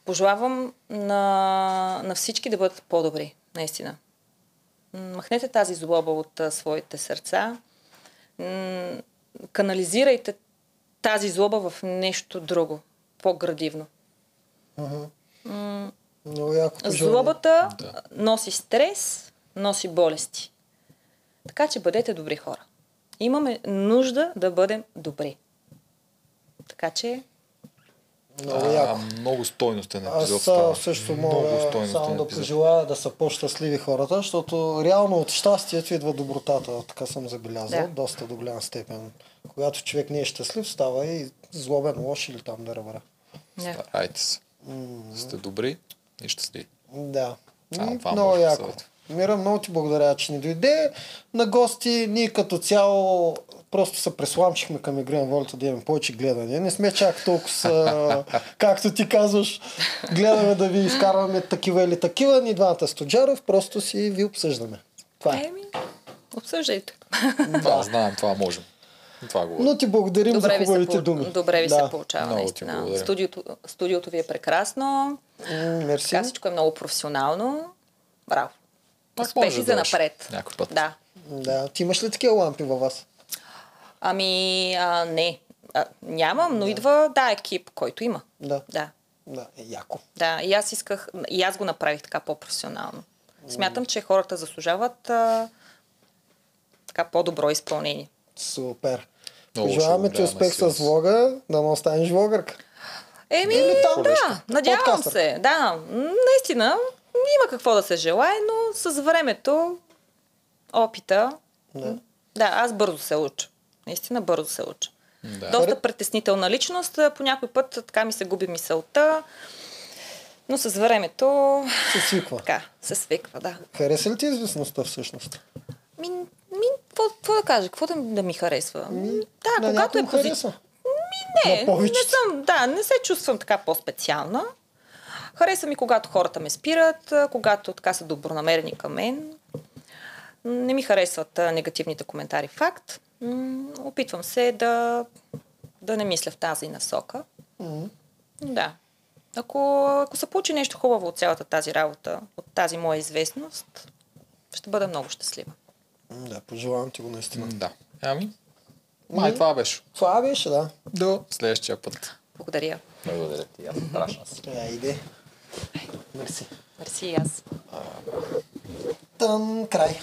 S1: Пожелавам на, на всички да бъдат по-добри, наистина. Махнете тази злоба от а, своите сърца. М, Канализирайте тази злоба в нещо друго, по-градивно. М,
S3: Много яко пожелание.
S1: Злобата
S2: Да.
S1: носи стрес, носи болести. Така че бъдете добри хора. Имаме нужда да бъдем добри. Така че
S3: Много
S2: А,
S3: яко.
S2: много стойностен епизод
S3: Аз
S2: става.
S3: също
S2: много
S3: мога само да пожелая да са по-щастливи хората, защото реално от щастието идва добротата. Така съм забелязал,
S1: Да.
S3: доста до голяма степен. Когато човек не е щастлив, става и злобен, лош или там да ръбра.
S1: не.
S2: Старайте се. Сте добри и щастливи.
S3: Да.
S2: А, това
S3: много
S2: да
S3: яко.
S2: съветва.
S3: Мира, много ти благодаря, че ни дойде. На гости ние като цяло просто се пресламчихме към Игри на волята да имаме повече гледания. Не сме чак толкова, са, <laughs> както ти казваш, гледаме да ви изкарваме такива или такива. Ни двамата студжаров просто си ви обсъждаме. Това е.
S1: Еми, обсъждайте.
S2: Това знаем, това можем. Това го
S3: Но ти благодарим
S1: Добре
S3: за хубавите
S1: по...
S3: думи.
S1: Добре ви
S3: да.
S1: се получава,
S2: Много ти
S1: наистина. Студиото, студиото ви е прекрасно.
S3: Мерси.
S1: Така всичко е много професионално. Браво.
S2: Пак
S1: Успехи
S2: да
S1: за напред.
S2: някой път.
S1: Да.
S3: Да. Ти имаш ли такива лампи във вас?
S1: Ами, а, не. А, нямам, но идва, да, екип, който има.
S3: Да.
S1: Да.
S3: Да, е яко.
S1: Да, и аз исках, и аз го направих така по-професионално. Смятам, че хората заслужават а, така по-добро изпълнение.
S3: Супер. Пожелаваме ти успех с влога, да не останеш влогарка.
S1: Еми,
S3: Или там
S1: да,
S3: нещо.
S1: надявам
S3: Подкастър.
S1: се. Да, наистина, има какво да се желае, но с времето, опита,
S3: Да.
S1: да, аз бързо се уча. Наистина бързо се уча.
S2: Да.
S1: Доста притеснителна личност, по някой път така ми се губи мисълта, но с времето
S3: Се свиква.
S1: така се свиква, да.
S3: Хареса ли ти известността всъщност?
S1: Ми какво, да кажа? Какво да, да ми харесва? М, да,
S3: на
S1: когато е
S3: му
S1: пози...
S3: хареса.
S1: Не, не съм, да, не се чувствам така по-специална. Хареса ми, когато хората ме спират, когато така са добронамерени към мен. Не ми харесват негативните коментари. Факт. Опитвам се да, да не мисля в тази насока.
S3: М.
S1: Да. Ако, ако се получи нещо хубаво от цялата тази работа, от тази моя известност, ще бъда много щастлива.
S3: Да, пожелавам ти го наистина.
S2: Да. Ами, май това беше.
S3: Това беше, да.
S2: До следващия път.
S1: Благодаря.
S2: Благодаря ти, аз страшна си.
S3: Я иде. Мерси.
S1: Мерси и аз.
S3: Тън край.